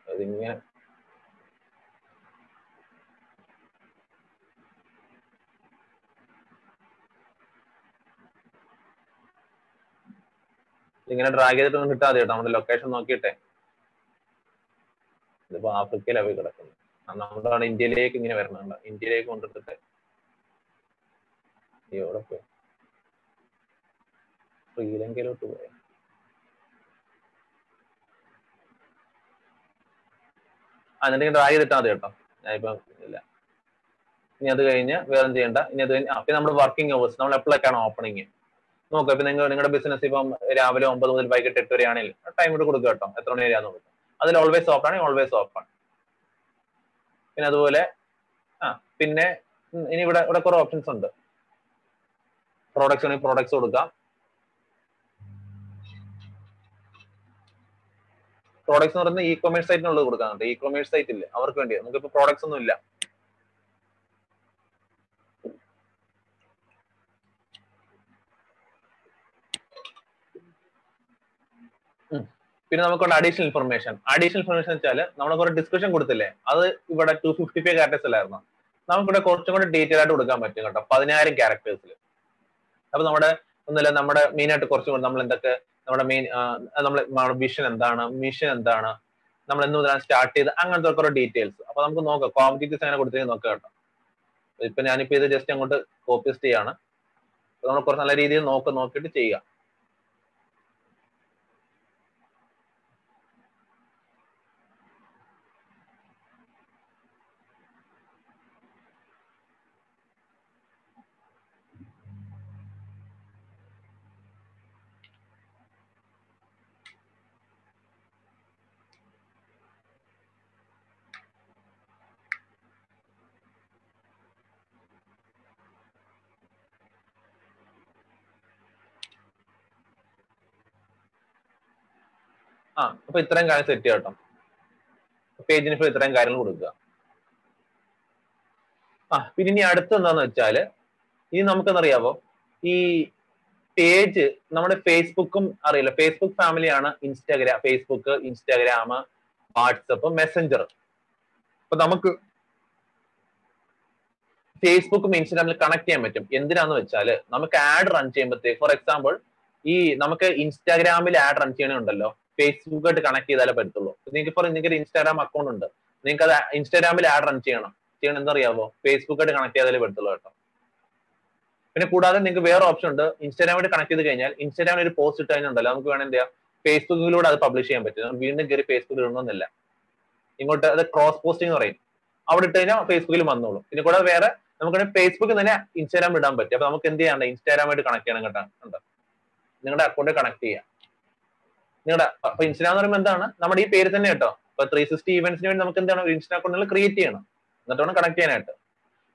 അതിങ്ങനെ ഇങ്ങനെ ഡ്രാഗ് ചെയ്തിട്ടൊന്നും കിട്ടാതെ കേട്ടോ നമ്മുടെ ലൊക്കേഷൻ നോക്കിയിട്ടെ. ഇതിപ്പോ ആഫ്രിക്കയിലാണ് പോയി കിടക്കുന്നത്. നമ്മളാണ് ഇന്ത്യയിലേക്ക് ഇങ്ങനെ വരണുണ്ട് ഇന്ത്യയിലേക്ക് കൊണ്ടിട്ടിട്ട് എവിടെ പോയി? ശ്രീലങ്കയിലോട്ട് പോയ? എന്നിട്ട് ഡ്രാഗ് ചെയ്തിട്ടാ മതി കേട്ടോ. ഞാനിപ്പോ ഇല്ല. ഇനി അത് കഴിഞ്ഞ് വേറെ ചെയ്യണ്ട? ഇനി അത് കഴിഞ്ഞ് അപ്പൊ നമ്മൾ വർക്കിംഗ് അവേഴ്സ് നമ്മൾ എപ്പോഴൊക്കെയാണ് ഓപ്പണിങ് നോക്കുക ഇപ്പൊ നിങ്ങൾ നിങ്ങളുടെ ബിസിനസ് ഇപ്പം രാവിലെ ഒമ്പത് മുതൽ വൈകിട്ട് എട്ട് വരെ ആണെങ്കിൽ ടൈം കൂടെ കൊടുക്കുക കേട്ടോ. എത്ര മണി വരെയാന്ന് കൊടുക്കുക അതിൽ ഓൾവേസ് ഓപ്പൺ ആണ് ഓൾവേസ് ഓപ്പൺ പിന്നെ അതുപോലെ ആ പിന്നെ ഇനി ഇവിടെ ഇവിടെ കുറെ ഓപ്ഷൻസ് ഉണ്ട്. പ്രോഡക്ട്സ് ആണെങ്കിൽ പ്രോഡക്ട്സ് കൊടുക്കാം. പ്രോഡക്ട്സ് എന്ന് പറയുന്നത് ഇ കൊമേഴ്സ് സൈറ്റിനുള്ളത് കൊടുക്കാൻ ഇ കൊമേഴ്സ് സൈറ്റ് ഇല്ല? അവർക്ക് വേണ്ടി പ്രോഡക്ട്സ് ഒന്നും ഇല്ല. പിന്നെ നമുക്കുണ്ട് അഡീഷണൽ ഇൻഫർമേഷൻ അഡീഷണൽ ഇൻഫർമേഷൻ വെച്ചാൽ നമ്മൾ കുറെ ഡിസ്കഷൻ കൊടുത്തില്ലേ? അത് ഇവിടെ ടു ഫിഫ്റ്റി ഫൈവ് ക്യാരക്ടേഴ്സ് അല്ലായിരുന്നു നമുക്കിവിടെ കുറച്ചും കൂടെ ഡീറ്റെയിൽ ആയിട്ട് കൊടുക്കാൻ പറ്റും കേട്ടോ. പതിനായിരം ക്യാരക്ടേഴ്സിൽ അപ്പൊ നമ്മുടെ ഒന്നുമില്ല നമ്മുടെ മെയിൻ ആയിട്ട് കുറച്ചും നമ്മൾ എന്തൊക്കെ നമ്മുടെ മെയിൻ നമ്മുടെ വിഷൻ എന്താണ് മിഷൻ എന്താണ് നമ്മൾ എന്ന് മുതലാണ് സ്റ്റാർട്ട് ചെയ്ത് അങ്ങനത്തെ കുറെ ഡീറ്റെയിൽസ് അപ്പൊ നമുക്ക് നോക്കാം കോമ്പറ്റീറ്റീവ്സ് അങ്ങനെ കൊടുത്തിട്ട് നോക്കാം കേട്ടോ. ഇപ്പൊ ഞാനിപ്പോ ഇത് ജസ്റ്റ് അങ്ങോട്ട് കോപ്പി ചെയ്യാണ്. നമ്മൾ കുറച്ച് നല്ല രീതിയിൽ നോക്ക് നോക്കിയിട്ട് ചെയ്യുക ആ അപ്പൊ ഇത്രയും കാര്യം സെറ്റ് ചെയ്യാം കേട്ടോ. പേജിന് ഇപ്പോൾ ഇത്രയും കാര്യങ്ങൾ കൊടുക്കുക. ആ പിന്നെ ഇനി അടുത്ത് എന്താന്ന് വെച്ചാൽ ഇനി നമുക്കെന്നറിയാവോ? ഈ പേജ് നമ്മുടെ ഫേസ്ബുക്കും അറിയില്ല. ഫേസ്ബുക്ക് ഫാമിലിയാണ് Instagram Facebook Instagram WhatsApp Messenger അപ്പൊ നമുക്ക് ഫേസ്ബുക്കും ഇൻസ്റ്റാഗ്രാമിൽ കണക്ട് ചെയ്യാൻ പറ്റും. എന്തിനാന്ന് വെച്ചാൽ നമുക്ക് ആഡ് റൺ ചെയ്യുമ്പോഴത്തേക്ക് ഫോർ എക്സാമ്പിൾ ഈ നമുക്ക് ഇൻസ്റ്റാഗ്രാമിൽ ആഡ് റൺ ചെയ്യണമുണ്ടല്ലോ ഫേസ്ബുക്കായിട്ട് കണക്ട് ചെയ്താലേ പറ്റുള്ളൂ നിങ്ങൾക്ക് ഇപ്പോൾ നിങ്ങൾക്ക് ഒരു ഇൻസ്റ്റാഗ്രാം അക്കൗണ്ട് ഉണ്ട്. നിങ്ങൾക്ക് അത് ഇൻസ്റ്റാഗ്രാമിൽ ആഡ് റൺ ചെയ്യണം. ചെയ്യണം എന്തറിയാവോ ഫേസ്ബുക്കായിട്ട് കണക്ട് ചെയ്താലേ പറ്റുള്ളൂ കേട്ടോ. പിന്നെ കൂടാതെ നിങ്ങൾക്ക് വേറെ ഓപ്ഷൻ ഉണ്ട്. ഇൻസ്റ്റാഗ്രാമായിട്ട് കണക്ട് ചെയ്ത് കഴിഞ്ഞാൽ ഇൻസ്റ്റാഗ്രാമിൽ ഒരു പോസ്റ്റ് ഇട്ട് കഴിഞ്ഞുണ്ടല്ലോ നമുക്ക് വേണം എന്ത് ചെയ്യാം? ഫേസ്ബുക്കിലൂടെ അത് പബ്ലിഷ് ചെയ്യാൻ പറ്റും. വീണ്ടും കയറി ഫേസ്ബുക്കിൽ ഇടണമെന്നില്ല. ഇങ്ങോട്ട് അത് ക്രോസ് പോസ്റ്റിംഗ് എന്ന് പറയും. അവിടെ ഇട്ട് കഴിഞ്ഞാൽ ഫേസ്ബുക്കിൽ വന്നോളൂ. പിന്നെ കൂടാതെ വേറെ നമുക്ക് ഫേസ്ബുക്കിൽ തന്നെ ഇൻസ്റ്റാഗ്രാം ഇടാൻ പറ്റും. അപ്പൊ നമുക്ക് എന്ത് ചെയ്യാണ്ട് ഇൻസ്റ്റാഗ്രാമായിട്ട് കണക്ട് ചെയ്യണം കേട്ടോ. നിങ്ങളുടെ അക്കൗണ്ട് കണക്ട് ചെയ്യാം. നിങ്ങളുടെ അപ്പൊ ഇൻസ്റ്റാ എന്ന് പറയുമ്പോൾ എന്താണ്? നമ്മുടെ ഈ പേര് തന്നെ കേട്ടോ. ഇപ്പൊ ത്രീ സിക്സ്റ്റി ഇവന്റ്സിന് വേണ്ടി നമുക്ക് എന്താണ് ഒരു ഇൻസ്റ്റാ അക്കൗണ്ടുകൾ ക്രിയേറ്റ് ചെയ്യണം. എന്നിട്ട് വേണം കണക്ട് ചെയ്യാനായിട്ട്.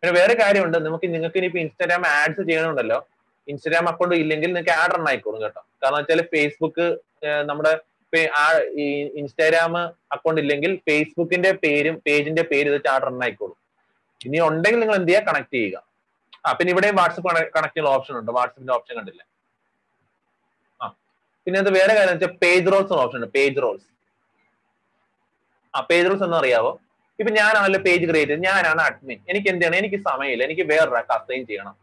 പിന്നെ വേറെ കാര്യമുണ്ട്. നമുക്ക് നിങ്ങൾക്ക് ഇനി ഇൻസ്റ്റാഗ്രാം ആഡ്സ് ചെയ്യണമുണ്ടല്ലോ ഇൻസ്റ്റാഗ്രാം അക്കൗണ്ട് ഇല്ലെങ്കിൽ നിങ്ങൾക്ക് ആഡ് റൺ ആയിക്കോളും കേട്ടോ. കാരണം വെച്ചാൽ ഫേസ്ബുക്ക് നമ്മുടെ ഇൻസ്റ്റാഗ്രാം അക്കൗണ്ട് ഇല്ലെങ്കിൽ ഫേസ്ബുക്കിന്റെ പേരും പേജിന്റെ പേര് വെച്ച് ആഡ് റൺ ആയിക്കോളും. ഇനി ഉണ്ടെങ്കിൽ നിങ്ങൾ എന്ത് ചെയ്യുക? കണക്ട് ചെയ്യുക. ആ പിന്നെ ഇവിടെയും വാട്സപ്പ് കണക്ട് ചെയ്യാൻ ഓപ്ഷൻ ഉണ്ട്. വാട്സപ്പിന്റെ ഓപ്ഷൻ കണ്ടില്ല? പിന്നെ അത് വേറെ കാര്യം വെച്ചാൽ പേജ് റോൾസ് ഓപ്ഷൻ ഉണ്ട് പേജ് റോൾസ്. ആ പേജ് റോൾസ് എന്ന് അറിയാവോ? ഇപ്പൊ ഞാനാണല്ലോ പേജ് ക്രിയേറ്റ് ചെയ്ത് ഞാനാണ് അഡ്മിൻ എനിക്ക് എന്താണ് എനിക്ക് സമയമില്ല. എനിക്ക് വേറൊരാൾക്ക് അസൈൻ ചെയ്യണം.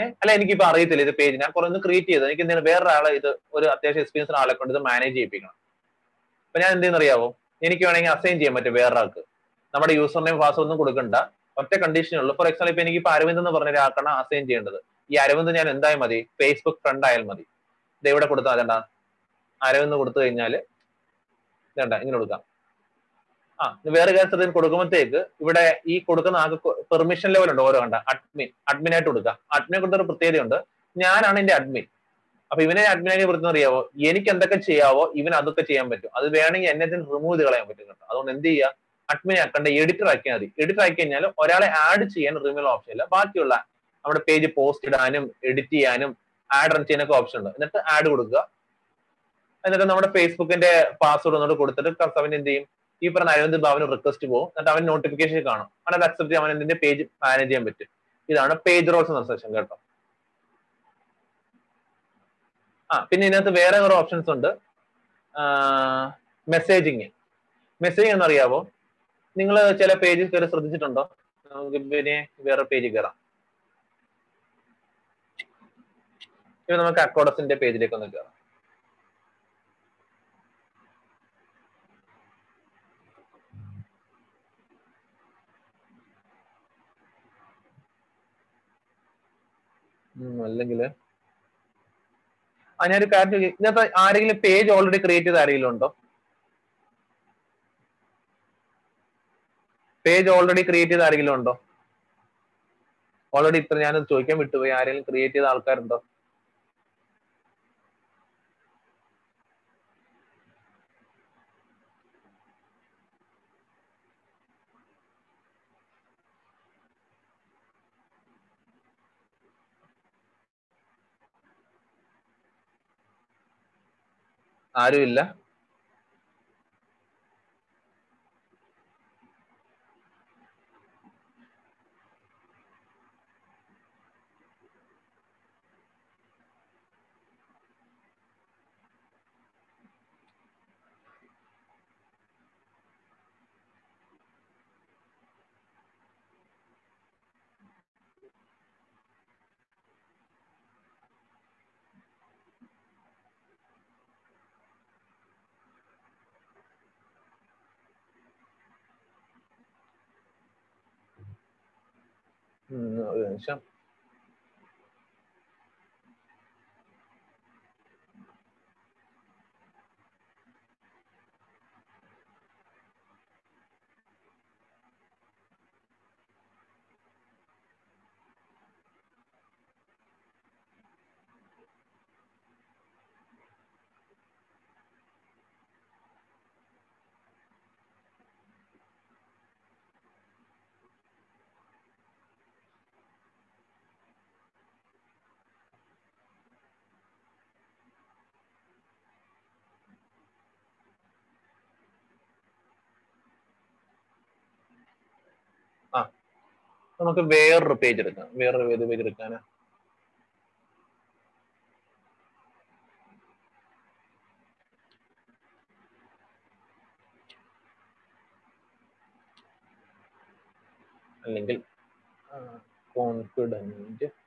ഏഹ് അല്ല എനിക്കിപ്പോ അറിയത്തില്ല ഇത് പേജ്. ഞാൻ കുറെ ഒന്ന് ക്രിയേറ്റ് ചെയ്തത്. എനിക്ക് എന്താണ് വേറൊരാളെ ഇത് ഒരു അത്യാവശ്യം എക്സ്പീരിയൻസ് ആളെ കൊണ്ട് ഇത് മാനേജ് ചെയ്യിപ്പിക്കണം. അപ്പൊ ഞാൻ എന്തെന്ന് അറിയാവോ എനിക്ക് വേണമെങ്കിൽ അസൈൻ ചെയ്യാൻ പറ്റും വേറൊരാൾക്ക്. നമ്മുടെ യൂസർ നെയിം പാസ്വേഡ് ഒന്നും കൊടുക്കണ്ട. ഒറ്റ കണ്ടീഷനേ ഉള്ളൂ. ഫോർ എക്സാമ്പിൾ ഇപ്പൊ എനിക്ക് ഇപ്പൊ അരവിന്ദ് എന്ന് പറഞ്ഞ ഒരാൾക്കാണ് അസൈൻ ചെയ്യേണ്ടത്. ഈ അരവിന്ദ് ഞാൻ എന്തായാലും മതി. ഫേസ്ബുക്ക് ഫ്രണ്ട് ആയാൽ മതി. ഇത് എവിടെ കൊടുത്താൽ അതെന്താ അരവിന്ന് കൊടുത്തു കഴിഞ്ഞാൽ ഇതേണ്ട ഇങ്ങനെ കൊടുക്കാം. ആ വേറെ കാര്യത്തിൽ കൊടുക്കുമ്പോഴത്തേക്ക് ഇവിടെ ഈ കൊടുക്കുന്ന ആകെ പെർമിഷൻ ലെവൽ ഉണ്ട് ഓരോ കണ്ട. അഡ്മിൻ അഡ്മിൻ ആയിട്ട് കൊടുക്കുക അഡ്മിനെ കൊടുത്തൊരു പ്രത്യേകതയുണ്ട്. ഞാനാണ് എന്റെ അഡ്മിൻ അപ്പൊ ഇവനെ അഡ്മിനെ കുറിച്ച് അറിയാവോ? എനിക്ക് എന്തൊക്കെ ചെയ്യാവോ ഇവൻ അതൊക്കെ ചെയ്യാൻ പറ്റും. അത് വേണമെങ്കിൽ എന്നെ തന്നെ റിമൂവ് ചെയ്ത് കളയാൻ പറ്റും അതുകൊണ്ട് എന്ത് ചെയ്യുക? അഡ്മിനെ ആക്കണ്ട എഡിറ്റർ ആക്കിയാൽ മതി. എഡിറ്റർ ആക്കി കഴിഞ്ഞാൽ ഒരാളെ ആഡ് ചെയ്യാൻ റിമൂവൽ ഓപ്ഷൻ ഇല്ല. ബാക്കിയുള്ള നമ്മുടെ പേജ് പോസ്റ്റ് ഇടാനും എഡിറ്റ് ചെയ്യാനും ആഡ് റൺ ചെയ്യാനൊക്കെ ഓപ്ഷൻ ഉണ്ട്. എന്നിട്ട് ആഡ് കൊടുക്കുക. എന്നിട്ട് നമ്മുടെ ഫേസ്ബുക്കിന്റെ പാസ്വേഡ് ഒന്നുകൂടെ കൊടുത്തിട്ട് കർത്താവിന് എന്ത് ചെയ്യും? ഈ പറഞ്ഞ അരവിന്ദ് ഭാവന് റിക്വസ്റ്റ് പോകും. എന്നിട്ട് അവൻ നോട്ടിഫിക്കേഷൻ കാണും. അത് അക്സെപ്റ്റ് ചെയ്യാൻ അവൻ എന്തിന്റെ പേജ് മാനേജ് ചെയ്യാൻ പറ്റും. ഇതാണ് പേജ് റോൾസ് എന്ന സെക്ഷൻ കേട്ടോ. ആ പിന്നെ ഇതിനകത്ത് വേറെ കുറെ ഓപ്ഷൻസ് ഉണ്ട്. മെസ്സേജിങ് മെസ്സേജ് എന്നറിയാവോ നിങ്ങൾ ചില പേജിൽ കയറി ശ്രദ്ധിച്ചിട്ടുണ്ടോ? നമുക്ക് പിന്നെ വേറെ പേജിൽ കയറാം. ഇനി നമുക്ക് അക്കോഡസിന്റെ പേജിലേക്ക് ഒന്ന് കയറാം അല്ലെങ്കിൽ ആ ഞാനൊരു കാര്യം ചോദിക്കും ആരെങ്കിലും പേജ് ഓൾറെഡി ക്രിയേറ്റ് ചെയ്ത് ആരെങ്കിലും ഉണ്ടോ? പേജ് ഓൾറെഡി ക്രിയേറ്റ് ചെയ്ത് ആരെങ്കിലും ഉണ്ടോ? ഓൾറെഡി ഇത്ര ഞാനത് ചോദിക്കാൻ വിട്ടുപോയി. ആരെങ്കിലും ക്രിയേറ്റ് ചെയ്ത ആൾക്കാരുണ്ടോ? ആരുമില്ല. ഉം, ഒരു നിമിഷം ആ നമുക്ക് വേറൊരു പേജ് എടുക്കാം. വേറൊരു ഏത് പേജ് എടുക്കാനാ? അല്ലെങ്കിൽ കോൺഫിഡന്റ്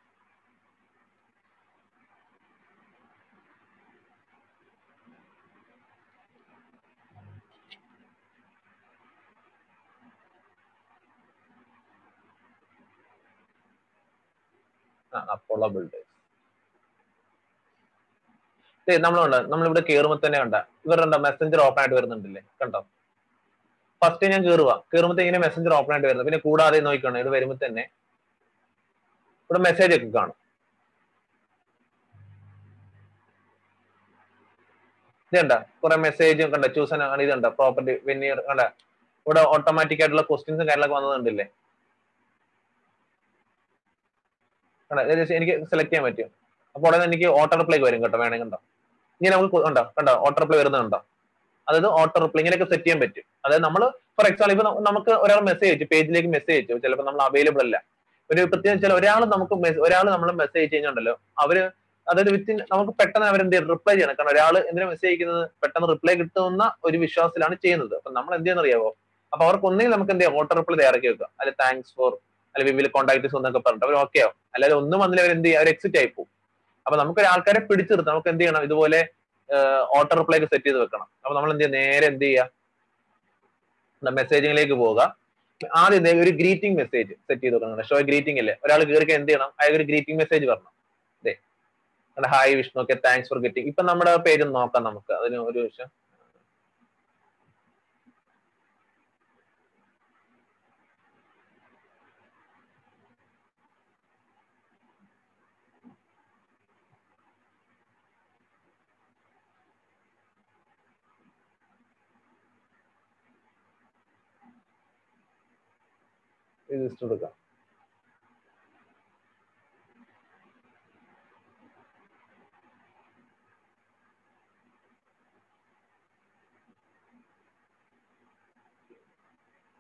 അപ്പോളോ ബിൽഡേഴ്സ് നമ്മളുണ്ട് നമ്മളിവിടെ കയറുമ്പോൾ തന്നെ കണ്ട ഇവരുടെ മെസ്സഞ്ചർ ഓപ്പൺ ആയിട്ട് വരുന്നുണ്ടല്ലേ കണ്ടോ? ഫസ്റ്റ് ഞാൻ കയറുക കയറുമ്പോൾ ഇങ്ങനെ മെസ്സഞ്ചർ ഓപ്പൺ ആയിട്ട് വരുന്നത്. പിന്നെ കൂടാതെ നോക്കിക്കണം ഇത് വരുമ്പോൾ തന്നെ ഇവിടെ മെസ്സേജ് ഒക്കെ കാണും. ഇതുണ്ട കുറെ മെസ്സേജും കണ്ട ചൂസൻ ഇതുണ്ട് പ്രോപ്പർട്ടി വെന്നിയർ കണ്ട ഇവിടെ ഓട്ടോമാറ്റിക് ആയിട്ടുള്ള ക്വസ്റ്റ്യൻസും കാര്യങ്ങളൊക്കെ വന്നതുണ്ടല്ലേ കണ്ട ഇത് എനിക്ക് സെലക്ട് ചെയ്യാൻ പറ്റും. അപ്പോൾ ഉടനെ എനിക്ക് ഓട്ടോ റിപ്ലൈ വരും കേട്ടോ വേണമെങ്കിൽ കണ്ടോ ഇങ്ങനെ നമുക്ക് ഉണ്ടോ? കണ്ടോ? ഓട്ടോ റിപ്ലൈ വരുന്നുണ്ടോ അതായത് ഓട്ടോ റിപ്ലൈ ഇങ്ങനെയൊക്കെ സെറ്റ് ചെയ്യാൻ പറ്റും. അതായത് നമ്മൾ ഫോർ എക്സാമ്പിൾ ഇപ്പൊ നമുക്ക് ഒരാൾ മെസ്സേജ് അയച്ചു പേജിലേക്ക് മെസ്സേജ് അയച്ചു. ചിലപ്പോൾ നമ്മൾ അവൈലബിൾ അല്ല. ഒരു പ്രത്യേകം ചില ഒരാൾ നമുക്ക് ഒരാൾ നമ്മൾ മെസ്സേജ് കഴിഞ്ഞുണ്ടല്ലോ അവർ അതായത് വിത്തിൻ നമുക്ക് പെട്ടെന്ന് അവരെന്ത് ചെയ്യും? റിപ്ലൈ ചെയ്യണം. കാരണം ഒരാൾ എന്തിനാ മെസ്സേജ് അയക്കുന്നത്? പെട്ടെന്ന് റിപ്ലൈ കിട്ടുന്ന ഒരു വിശ്വാസത്തിലാണ് ചെയ്യുന്നത്. അപ്പൊ നമ്മൾ എന്ത് ചെയ്യുന്ന അറിയാവോ അപ്പൊ അവർക്ക് ഒന്നെങ്കിൽ നമുക്ക് എന്ത് ചെയ്യാം? ഓട്ടോ റിപ്ലൈ തയ്യാറാക്കി വെക്കുക. അല്ലെ താങ്ക്സ് ഫോർ അല്ലെ വി വിൽ കോൺടാക്ട് എന്നൊക്കെ പറഞ്ഞിട്ട് അവർ ഓക്കെ ആവും. അല്ലാതെ ഒന്നും വന്നില്ല അവർ എന്ത് ചെയ്യും? അവർ എക്സിറ്റ് ആയി പോകും. അപ്പൊ നമുക്ക് ആൾക്കാരെ പിടിച്ചു നിർത്താം. നമുക്ക് എന്ത് ചെയ്യണം? ഇതുപോലെ ഓട്ടോ റിപ്ലൈ ഒക്കെ സെറ്റ് ചെയ്ത് വെക്കണം. അപ്പൊ നമ്മൾ എന്ത് ചെയ്യുക നേരെ എന്ത് ചെയ്യുക മെസ്സേജിങ്ങിലേക്ക് പോവുക. ആദ്യം ഒരു ഗ്രീറ്റിംഗ് മെസ്സേജ് സെറ്റ് ചെയ്ത് വെക്കണം. ഷോ ഗ്രീറ്റിംഗ് അല്ലേ? ഒരാൾ കയറി എന്ത് ചെയ്യണം? അയാൾ ഒരു ഗ്രീറ്റിംഗ് മെസ്സേജ് പറഞ്ഞു അതെ hi Vishnu okay thanks for getting ഇപ്പൊ നമ്മുടെ പേജ് നോക്കാം നമുക്ക്. അതിന് ഒരു വിഷയം രജിസ്റ്റർ എടുക്കാം.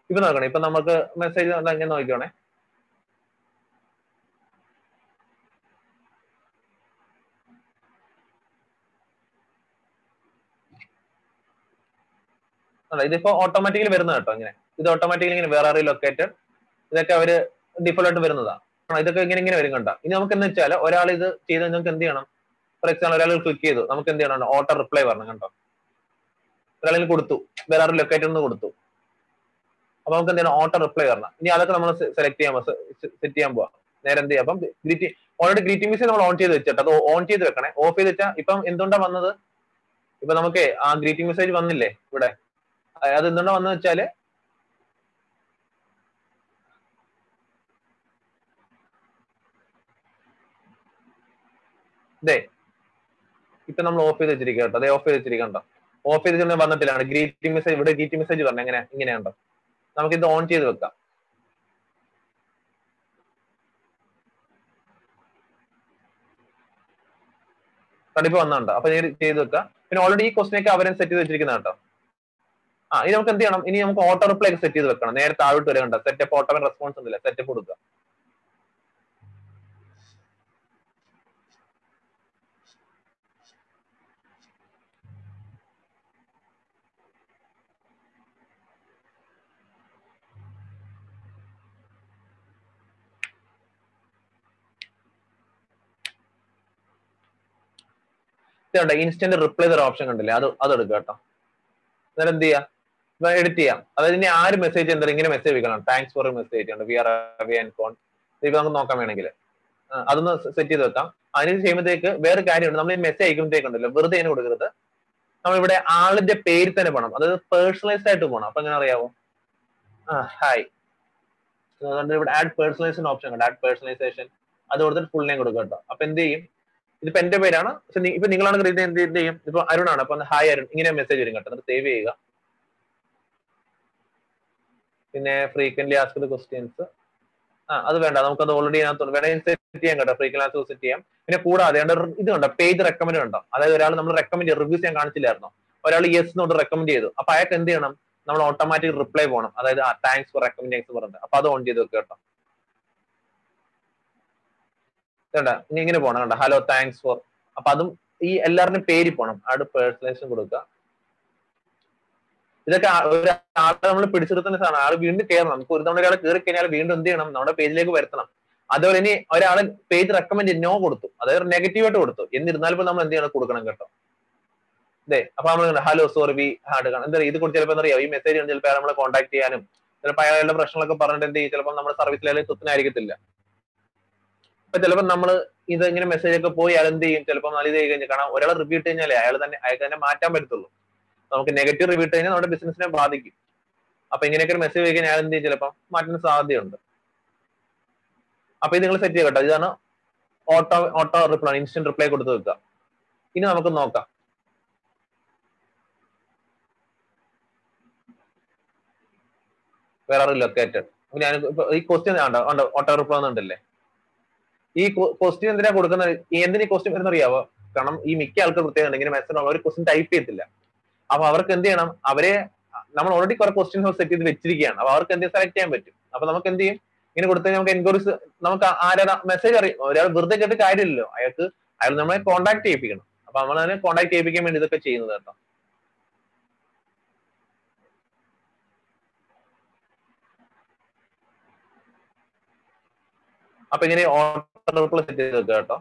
ഇപ്പൊ നോക്കണേ ഇപ്പൊ നമുക്ക് മെസ്സേജ് എങ്ങനെ അല്ല ഇതിപ്പോ ഓട്ടോമാറ്റിക്കലി വരുന്ന കേട്ടോ ഇങ്ങനെ. ഇത് ഓട്ടോമാറ്റിക്കലി ഇങ്ങനെ വേറെ ലൊക്കേറ്റഡ് ഇതൊക്കെ അവർ ഡിഫോൾട്ട് വരുന്നതാ. ഇതൊക്കെ ഇങ്ങനെ ഇങ്ങനെ വരും കണ്ട? ഇനി നമുക്ക് എന്താ വെച്ചാൽ ഒരാൾ ഇത് ചെയ്ത് നമുക്ക് എന്ത് ചെയ്യണം? ഫോർ എക്സാമ്പിൾ ഒരാൾ ക്ലിക്ക് ചെയ്തു. നമുക്ക് എന്ത് ചെയ്യണം? ഓട്ടോ റിപ്ലൈ പറഞ്ഞു കണ്ടോ? ഒരാളിൽ കൊടുത്തു. വേറെ ആരും ലൊക്കേറ്റഡ് എന്ന് കൊടുത്തു. അപ്പൊ നമുക്ക് എന്ത് ചെയ്യണം? ഓട്ടോ റിപ്ലൈ വരണം. ഇനി അതൊക്കെ നമ്മൾ സെലക്ട് ചെയ്യാൻ സെറ്റ് ചെയ്യാൻ പോവാം. നേരെ എന്ത് ചെയ്യാം? അപ്പം ഗ്രീറ്റിംഗ് ഓൾറെഡി ഗ്രീറ്റിംഗ് മെസ്സേജ് നമ്മൾ ഓൺ ചെയ്ത് വെച്ചിട്ട് അത് ഓൺ ചെയ്ത് വെക്കണേ. ഓഫ് ചെയ്ത് വെച്ചാൽ ഇപ്പം എന്തുകൊണ്ടാ വന്നത്? ഇപ്പൊ നമുക്ക് ആ ഗ്രീറ്റിംഗ് മെസ്സേജ് വന്നില്ലേ ഇവിടെ? അത് എന്തുകൊണ്ടാ വന്നത് വെച്ചാൽ ഇപ്പൊ നമ്മൾ ഓഫ് ചെയ്ത് വെച്ചിരിക്കുക കേട്ടോ. ഓഫ് ചെയ്ത് വെച്ചിരിക്കണ്ടോ ഓഫ് ചെയ്ത് വന്നിട്ടില്ലാണ് ഗ്രീറ്റിംഗ് മെസ്സേജ് ഇവിടെ ഗ്രീറ്റിംഗ് മെസ്സേജ് പറഞ്ഞു എങ്ങനെ? നമുക്ക് ഇത് ഓൺ ചെയ്ത് വെക്കാം. കണ്ടിപ്പോ വന്നുണ്ട് അപ്പൊ ഞാൻ ചെയ്ത് വെക്കാം പിന്നെ ഓൾറെഡി ഈ ക്വസ്റ്റിനെ ഒക്കെ അവരെ സെറ്റ് ചെയ്ത് വെച്ചിരിക്കുന്ന കേട്ടോ. ആ ഇനി നമുക്ക് എന്ത് ചെയ്യണം? ഇനി നമുക്ക് ഓട്ടോ റിപ്ലൈ ഒക്കെ സെറ്റ് ചെയ്ത് വെക്കണം. നേരെ താഴോട്ട് വരെ കണ്ടോ? സെറ്റപ്പ് ഓട്ടോ റെസ്പോൺസ് ഉണ്ടല്ലേ? സെറ്റപ്പ് കൊടുക്കുക. ഇതുണ്ട്. ഇൻസ്റ്റന്റ് റിപ്ലൈ തരാൻ ഓപ്ഷൻ കണ്ടില്ലേ? അത് അത് എടുക്കുക കേട്ടോ. എന്നാലും എന്ത് ചെയ്യാം? എഡിറ്റ് ചെയ്യാം. അതായത് ഇനി ആര് മെസ്സേജ് എന്തായാലും ഇങ്ങനെ മെസ്സേജ് വെക്കണം താങ്ക്സ് ഫോർ മെസ്സേജ് ഉണ്ട് വി ആർ ആൻഡ് കോൺ ഇപ്പൊ നമുക്ക് നോക്കാൻ വേണമെങ്കിൽ. അതൊന്ന് സെറ്റ് ചെയ്ത് വെക്കാം. അതിന് ചെയ്യുമ്പോഴത്തേക്ക് വേറെ കാര്യമുണ്ട്. നമ്മൾ ഈ മെസ്സേജ് അയക്കുമ്പോഴത്തേക്കുണ്ടല്ലോ. വെറുതെ അതിന് കൊടുക്കരുത്. നമ്മൾ ഇവിടെ ആളിന്റെ പേര് തന്നെ പോകണം അതായത് പേഴ്സണലൈസ്ഡ് ആയിട്ട് പോകണം അപ്പൊ എങ്ങനെ അറിയാവോ? ആ ഹായ് ഇവിടെ ആഡ് പേഴ്സണലൈസേഷൻ ഓപ്ഷൻ ഉണ്ട് ആഡ് പേഴ്സണലൈസേഷൻ അത് കൊടുത്തിട്ട് ഫുൾ നെയിം കൊടുക്കുക കേട്ടോ. അപ്പൊ എന്ത് ചെയ്യും? ഇതിപ്പോ എന്റെ പേരാണ്. ഇപ്പൊ നിങ്ങളാണ് ഇത് എന്ത് ചെയ്യും? ഇപ്പൊ അരുണാണ്. അപ്പൊ ഹായ് അരുൺ. ഇങ്ങനെ മെസ്സേജ് വരും കേട്ടോ. സേവ് ചെയ്യുക. പിന്നെ ഫ്രീക്വന്റ്ലി ആസ്ക്ഡ് ക്വസ്റ്റ്യൻസ് ആ അത് വേണ്ട. നമുക്കത് ഓൾറെഡി അതിനകത്ത് വേണമെങ്കിൽ സെറ്റ് ചെയ്യാൻ കേട്ടോ. ഫ്രീക്വന്റ് ആസ്ക് സെറ്റ് ചെയ്യാം. പിന്നെ കൂടാതെ ഇത് കണ്ടോ? പേജ് റെക്കമെൻഡ് ഉണ്ടോ അതായത് ഒരാൾ നമ്മൾ റെക്കമെൻഡ് റിവ്യൂസ് ഞാൻ കാണിച്ചില്ലായിരുന്നോ? ഒരാൾ യെസ് എന്നോട് റെക്കമെൻഡ് ചെയ്തു. അപ്പൊ അയാൾക്ക് എന്ത് ചെയ്യണം? നമ്മൾ ഓട്ടോമാറ്റിക് റിപ്ലൈ പോകണം. അതായത് താങ്ക്സ് ഫോർ റെക്കമെൻഡിങ്സ് പറഞ്ഞിട്ട്. അപ്പൊ അത് ഓൺ ചെയ്ത് വെക്കുക കേട്ടോ. കണ്ട? ഇനി ഇങ്ങനെ പോകണം കണ്ട? ഹലോ താങ്ക്സ് ഫോർ അപ്പൊ അതും ഈ എല്ലാവരുടെയും പേര് പോകണം ആട് പേഴ്സണലൈസേഷൻ കൊടുക്കുക. ഇതൊക്കെ ഒരു ഒരാളെ നമ്മൾ പിടിച്ചെടുത്തുന്ന സാധനം. ആൾ വീണ്ടും കയറണം നമുക്ക് ഒരു തവണ ഒരാൾ കയറി കഴിഞ്ഞാൽ വീണ്ടും എന്ത് ചെയ്യണം? നമ്മുടെ പേജിലേക്ക് വരുത്തണം. അതുപോലെ ഇനി ഒരാൾ പേജ് റെക്കമെൻഡ് നോ കൊടുത്തു. അതായത് നെഗറ്റീവ് ആയിട്ട് കൊടുത്തു. എന്നിരുന്നാലും നമ്മൾ എന്ത് ചെയ്യണം? കൊടുക്കണം കേട്ടോ. അതെ അപ്പൊ നമ്മൾ ഹലോ സോറി വി ഹാർഡ് കാണാം എന്താ ഇത് കൊടുത്ത് ചിലപ്പോൾ എന്താ അറിയാം ഈ മെസ്സേജ് ചിലപ്പോൾ നമ്മളെ കോൺടാക്ട് ചെയ്യാനും ചിലപ്പോൾ അയാളുടെ പ്രശ്നങ്ങളൊക്കെ പറഞ്ഞിട്ട് എന്ത് ചെയ്യും? ചിലപ്പോൾ നമ്മുടെ സർവീസിലായാലും തുത്തിനായിരിക്കത്തില്ല അപ്പൊ ചിലപ്പോൾ നമ്മൾ ഇത് ഇങ്ങനെ മെസ്സേജ് ഒക്കെ പോയി അയാൾ എന്ത് ചെയ്യും? ചിലപ്പോൾ നല്ല ഇത് കഴിഞ്ഞാൽ കാരണം ഒരാൾ റിവ്യൂ ഇട്ട് കഴിഞ്ഞാൽ അയാൾ തന്നെ അയാൾക്ക് തന്നെ മാറ്റാൻ പറ്റത്തുള്ളൂ. നമുക്ക് നെഗറ്റീവ് ഇട്ട് കഴിഞ്ഞാൽ നമ്മുടെ ബിസിനസിനെ ബാധിക്കും. അപ്പൊ ഇങ്ങനെയൊക്കെ ഒരു മെസ്സേജ് കഴിഞ്ഞാൽ അയാൾ എന്ത് ചെയ്യും ചിലപ്പോൾ മാറ്റുന്ന സാധ്യതയുണ്ട്. അപ്പൊ ഇത് നിങ്ങൾ സെറ്റ് ചെയ്യട്ടോ ഇതാണ് auto auto reply instant reply കൊടുത്ത് വെക്കുക. ഇനി നമുക്ക് നോക്കാം. വേറെ ലൊക്കേറ്റഡ് ഞാൻ ഈ ക്വസ്റ്റ്യൻ ഉണ്ടോ ഓട്ടോ റിപ്ലൈ എന്നുണ്ടല്ലേ ഈ ക്വസ്റ്റ്യൻ എന്തിനാ കൊടുക്കുന്നത്? എന്തിനു ക്വസ്റ്റ്യൻ അറിയാവോ? കാരണം ഈ മിക്ക ആൾക്കാർ പ്രത്യേകം ഇങ്ങനെ മെസ്സേജ് ഒരു ക്വസ്റ്റ്യൻ ടൈപ്പ് ചെയ്യത്തില്ല. അപ്പൊ അവർക്ക് എന്ത് ചെയ്യണം? അവരെ നമ്മൾ ഓൾറെഡി കുറെ ക്വസ്റ്റ്യൻസ് സെറ്റ് ചെയ്ത് വെച്ചിരിക്കുകയാണ്. അപ്പൊ അവർക്ക് എന്ത് സെലക്ട് ചെയ്യാൻ പറ്റും. അപ്പൊ നമുക്ക് എന്ത് ചെയ്യും? ഇങ്ങനെ കൊടുത്താൽ നമുക്ക് എൻക്വയറീസ് നമുക്ക് ആരാ മെസ്സേജ് അറിയാം ഒരാൾ വെറുതെ കേട്ട് കാര്യമില്ലല്ലോ. അയാൾക്ക് അയാൾ നമ്മളെ കോൺടാക്ട് ചെയ്യിപ്പിക്കണം. അപ്പൊ നമ്മൾ അതിനെ കോൺടാക്ട് ചെയ്യിപ്പിക്കാൻ വേണ്ടി ഇതൊക്കെ ചെയ്യുന്നത് കേട്ടോ. അപ്പൊ ഇങ്ങനെ ഓട്ടോ പ്ലസ് ചെയ്ത് വെക്കുക കേട്ടോ.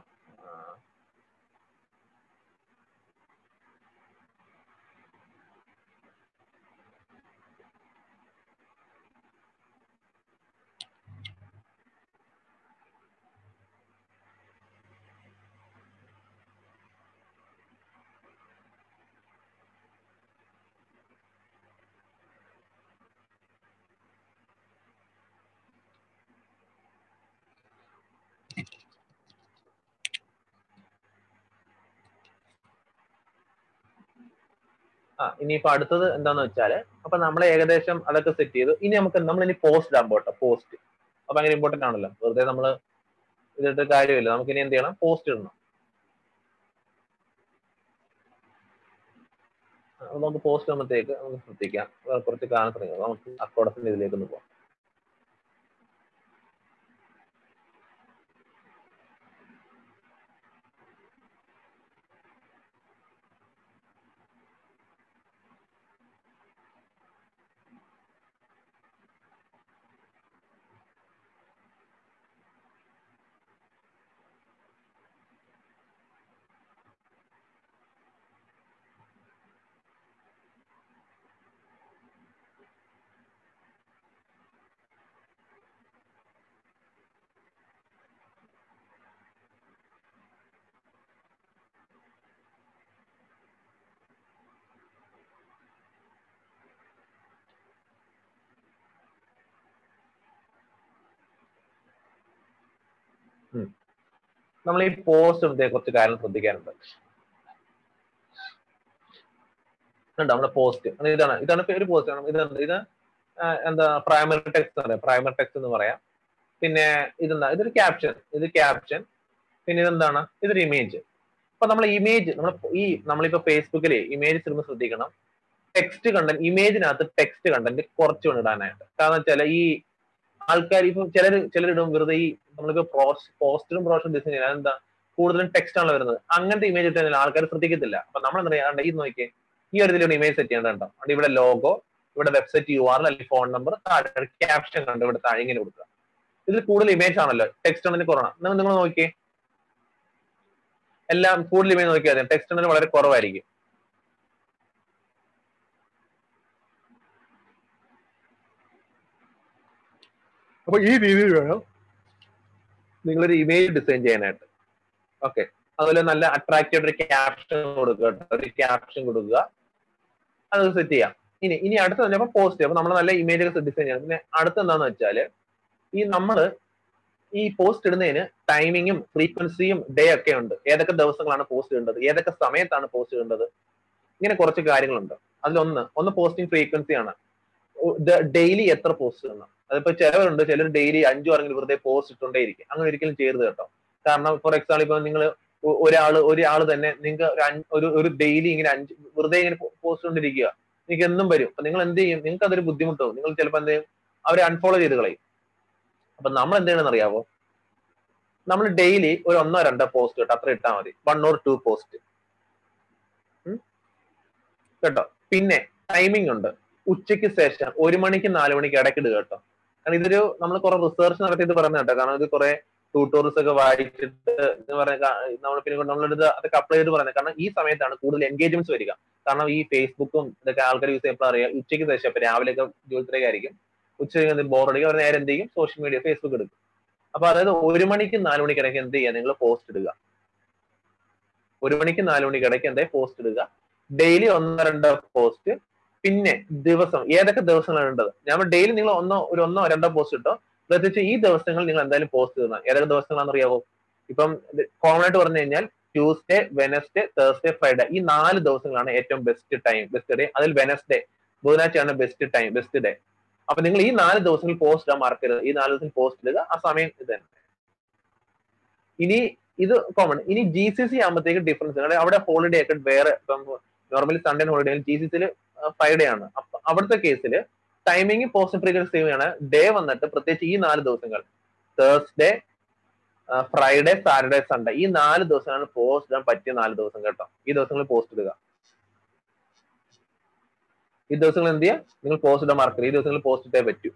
ആ ഇനിയിപ്പോ അടുത്തത് എന്താന്ന് വെച്ചാൽ അപ്പൊ നമ്മൾ ഏകദേശം അതൊക്കെ സെറ്റ് ചെയ്തു. ഇനി നമുക്ക് നമ്മൾ ഇനി പോസ്റ്റ് ഇടാൻ പോട്ടെ പോസ്റ്റ് അപ്പൊ ഭയങ്കര ഇമ്പോർട്ടന്റ് ആണല്ലോ. വെറുതെ നമ്മൾ ഇതിട്ട് കാര്യമില്ല. നമുക്ക് ഇനി എന്ത് ചെയ്യണം? പോസ്റ്റ് ഇടണം. നമുക്ക് പോസ്റ്റ് ആകുമ്പോഴത്തേക്ക് നമുക്ക് ശ്രദ്ധിക്കാം. കുറച്ച് കാണാൻ തുടങ്ങി. നമുക്ക് അക്കോടത്തിന്റെ ഇതിലേക്ക് ഒന്ന് പോകാം നമ്മൾ ഈ പോസ്റ്റ് ഇടത്തെ കുറച്ച് കാര്യം ശ്രദ്ധിക്കാനുണ്ട്. നമ്മുടെ പോസ്റ്റ് ഇതാണ്. ഇതാണ് ഒരു പോസ്റ്റ് ആണ് ഇതാണ്. ഇത് എന്താ പ്രൈമറി ടെക്സ്റ്റ് പറയാം. പ്രൈമറി ടെക്സ്റ്റ് എന്ന് പറയാം. പിന്നെ ഇതെന്താ? ഇതൊരു ക്യാപ്ഷൻ ഇത് ക്യാപ്ഷൻ പിന്നെ ഇതെന്താണ്? ഇതൊരു ഇമേജ് അപ്പൊ നമ്മൾ ഇമേജ് നമ്മൾ ഈ നമ്മളിപ്പോ ഫേസ്ബുക്കിൽ ഇമേജ് ഇടുമ്പോൾ ശ്രദ്ധിക്കണം. ടെക്സ്റ്റ് കണ്ടന്റ് ഇമേജിനകത്ത് ടെക്സ്റ്റ് കണ്ടന്റ് കുറച്ച് ഇടാനായിട്ട്. കാരണം വെച്ചാൽ ഈ ആൾക്കാർ ഇപ്പം ചിലർ ചിലരിടും വെറുതെ ഈ നമ്മളിപ്പോ പോസ്റ്ററും പ്രോഷനും ഡിസൈൻ ചെയ്യാൻ എന്താ കൂടുതലും ടെക്സ്റ്റ് ആണ് വരുന്നത്. അങ്ങനത്തെ ഇമേജ് ഇട്ട് കഴിഞ്ഞാൽ ആൾക്കാർ ശ്രദ്ധിക്കത്തില്ല. അപ്പൊ നമ്മൾ എന്താ പറയാ ഈ നോക്കിയേ. ഈ ഒരു ഇതിലൂടെ ഇമേജ് സെറ്റ് ചെയ്യേണ്ടതുണ്ടോ അവിടെ ഇവിടെ ലോഗോ ഇവിടെ വെബ്സൈറ്റ് യു ആർ അല്ലെങ്കിൽ ഫോൺ നമ്പർ താഴെ ക്യാപ്ഷൻ കണ്ട്? ഇവിടെ താഴെ ഇങ്ങനെ കൊടുക്കുക. ഇതിൽ കൂടുതൽ ഇമേജ് ആണല്ലോ. ടെക്സ്റ്റ് ഉണ്ടെങ്കിൽ കുറവാണ് നിങ്ങൾ നോക്കിയേ. എല്ലാം കൂടുതൽ ഇമേജ് നോക്കിയാൽ ടെക്സ്റ്റ് ഉണ്ടെങ്കിൽ വളരെ കുറവായിരിക്കും. അപ്പൊ ഈ രീതിയിൽ വേണം നിങ്ങളൊരു ഇമേജ് ഡിസൈൻ ചെയ്യാനായിട്ട്. ഓക്കെ അതുപോലെ നല്ല അട്രാക്റ്റീവ് ഒരു ക്യാപ്ഷൻ കൊടുക്കുക ഒരു ക്യാപ്ഷൻ കൊടുക്കുക. അത് സെറ്റ് ചെയ്യാം. ഇനി ഇനി അടുത്ത തന്നെ പോസ്റ്റ് അപ്പൊ നമ്മൾ നല്ല ഇമേജ് ഒക്കെ ഡിസൈൻ ചെയ്യണം. പിന്നെ അടുത്ത എന്താന്ന് വെച്ചാൽ ഈ നമ്മൾ ഈ പോസ്റ്റ് ഇടുന്നതിന് ടൈമിങ്ങും ഫ്രീക്വൻസിയും ഡേ ഒക്കെ ഉണ്ട്. ഏതൊക്കെ ദിവസങ്ങളാണ് പോസ്റ്റ് ഇടേണ്ടത്? ഏതൊക്കെ സമയത്താണ് പോസ്റ്റ് ഇടേണ്ടത്? ഇങ്ങനെ കുറച്ച് കാര്യങ്ങളുണ്ട്. അതിലൊന്ന് ഒന്ന് പോസ്റ്റിംഗ് ഫ്രീക്വൻസി ആണ്. ഡെയിലി എത്ര പോസ്റ്റ് ഇടണം? അതിപ്പോ ചിലവരുണ്ട് ചിലർ ഡെയിലി അഞ്ചു ആണെങ്കിൽ വെറുതെ പോസ്റ്റ് ഇട്ടുകൊണ്ടേയിരിക്കും. അങ്ങനെ ഒരിക്കലും ചെയ്യരുത് കേട്ടോ. കാരണം ഫോർ എക്സാമ്പിൾ ഇപ്പൊ നിങ്ങൾ ഒരാൾ ഒരാൾ തന്നെ നിങ്ങൾക്ക് ഒരു ഒരു ഡെയിലി ഇങ്ങനെ അഞ്ച് വെറുതെ ഇങ്ങനെ പോസ്റ്റ് കൊണ്ടിരിക്കുക നിങ്ങൾക്ക് എന്നും വരും. അപ്പൊ നിങ്ങൾ എന്ത് ചെയ്യും? നിങ്ങൾക്ക് അതൊരു ബുദ്ധിമുട്ടാവും. നിങ്ങൾ ചിലപ്പോൾ എന്ത് ചെയ്യും? അവരെ അൺഫോളോ ചെയ്ത് കളയും. അപ്പൊ നമ്മൾ എന്ത് അറിയാവോ? നമ്മൾ ഡെയിലി ഒരു ഒന്നോ രണ്ടോ പോസ്റ്റ് കേട്ടോ. അത്ര ഇട്ടാൽ മതി. വൺ ഓർ ടു പോസ്റ്റ് കേട്ടോ? പിന്നെ ടൈമിംഗ് ഉണ്ട്. ഉച്ചയ്ക്ക് ശേഷം ഒരു മണിക്ക് നാല് മണിക്ക് ഇടയ്ക്കിടുക കേട്ടോ. കാരണം ഇതൊരു നമ്മൾ കുറെ റിസർച്ച് നടത്തിയിട്ട് പറയുന്നത് കേട്ടോ. കാരണം ഇത് കുറെ ട്യൂട്ടോറിയൽസ് ഒക്കെ വായിച്ചിട്ട് എന്ന് പറഞ്ഞ നമ്മൾ പിന്നെ നമ്മളെടുത്ത് അതൊക്കെ അപ്ലൈ ചെയ്ത് പറയുന്നത്. കാരണം ഈ സമയത്താണ് കൂടുതൽ എൻഗേജ്മെന്റ്സ് വരിക. കാരണം ഈ ഫേസ്ബുക്കും ഇതൊക്കെ ആൾക്കാർ യൂസ് ചെയ്യുമ്പോൾ അറിയാം ഉച്ചയ്ക്ക് ശേഷം ഇപ്പൊ രാവിലെ ഒക്കെ ജോലിത്തിരക്കായിരിക്കും ഉച്ചയ്ക്ക് ബോറടിക്കും അവർ നേരെ എന്ത് ചെയ്യും? സോഷ്യൽ മീഡിയ ഫേസ്ബുക്ക് എടുക്കും. അപ്പൊ അതായത് ഒരു മണിക്ക് നാല് മണിക്ക് ഇടയ്ക്ക് എന്ത് ചെയ്യുക? നിങ്ങൾ പോസ്റ്റ് ഇടുക. ഒരു മണിക്ക് നാല് മണിക്ക് ഇടയ്ക്ക് എന്താ പോസ്റ്റ് ഇടുക. ഡെയിലി ഒന്നോ രണ്ടോ പോസ്റ്റ് പിന്നെ ദിവസം ഏതൊക്കെ ദിവസങ്ങളാണ് ഉണ്ടത് ഞാൻ ഡെയിലി നിങ്ങൾ ഒന്നോ ഒരു ഒന്നോ രണ്ടോ പോസ്റ്റ് ഇട്ടോ പ്രത്യേകിച്ച് ഈ ദിവസങ്ങൾ നിങ്ങൾ എന്തായാലും പോസ്റ്റ് ചെയ്യണം ഏതൊക്കെ ദിവസങ്ങളാണെന്ന് അറിയാവോ ഇപ്പം കോമൺ ആയിട്ട് പറഞ്ഞു കഴിഞ്ഞാൽ ട്യൂസ്ഡേ വെനസ്ഡേ തേഴ്സ്ഡേ ഫ്രൈഡേ ഈ നാല് ദിവസങ്ങളാണ് ഏറ്റവും ബെസ്റ്റ് ടൈം ബെസ്റ്റ് ഡേ അതിൽ വെനസ്ഡേ ബുധനാഴ്ചയാണ് ബെസ്റ്റ് ടൈം ബെസ്റ്റ് ഡേ അപ്പൊ നിങ്ങൾ ഈ നാല് ദിവസങ്ങളിൽ പോസ്റ്റ് ഇടാൻ മറക്കരുത്. ഈ നാല് ദിവസം പോസ്റ്റ് ഇടുക ആ സമയം ഇത് തന്നെ. ഇനി ഇത് കോമൺ ഇനി ജി സി സി ആകുമ്പോഴത്തേക്ക് ഡിഫറൻസ് അവിടെ ഹോളിഡേ ഒക്കെ വേറെ ഇപ്പം normally Sunday holiday G C സിയിൽ ഫ്രൈഡേ ആണ്. അവിടുത്തെ കേസിൽ ടൈമിംഗ് പോസ്റ്റ് സെയിം ആണ് ഡേ വന്നിട്ട് പ്രത്യേകിച്ച് ഈ നാല് ദിവസങ്ങൾ. തേഴ്സ്ഡേ ഫ്രൈഡേ സാറ്റർഡേ സൺഡേ ഈ നാല് ദിവസങ്ങളാണ് പോസ്റ്റ് ഇടാൻ പറ്റിയ നാല് ദിവസം കേട്ടോ. ഈ ദിവസങ്ങളിൽ പോസ്റ്റ് ഇടുക. ഈ ദിവസങ്ങൾ എന്ത് ചെയ്യുക? നിങ്ങൾ പോസ്റ്റ് ഇടാൻ മറക്കരുത്. ഈ ദിവസങ്ങളിൽ പോസ്റ്റ് ഇട്ടേ പറ്റൂ.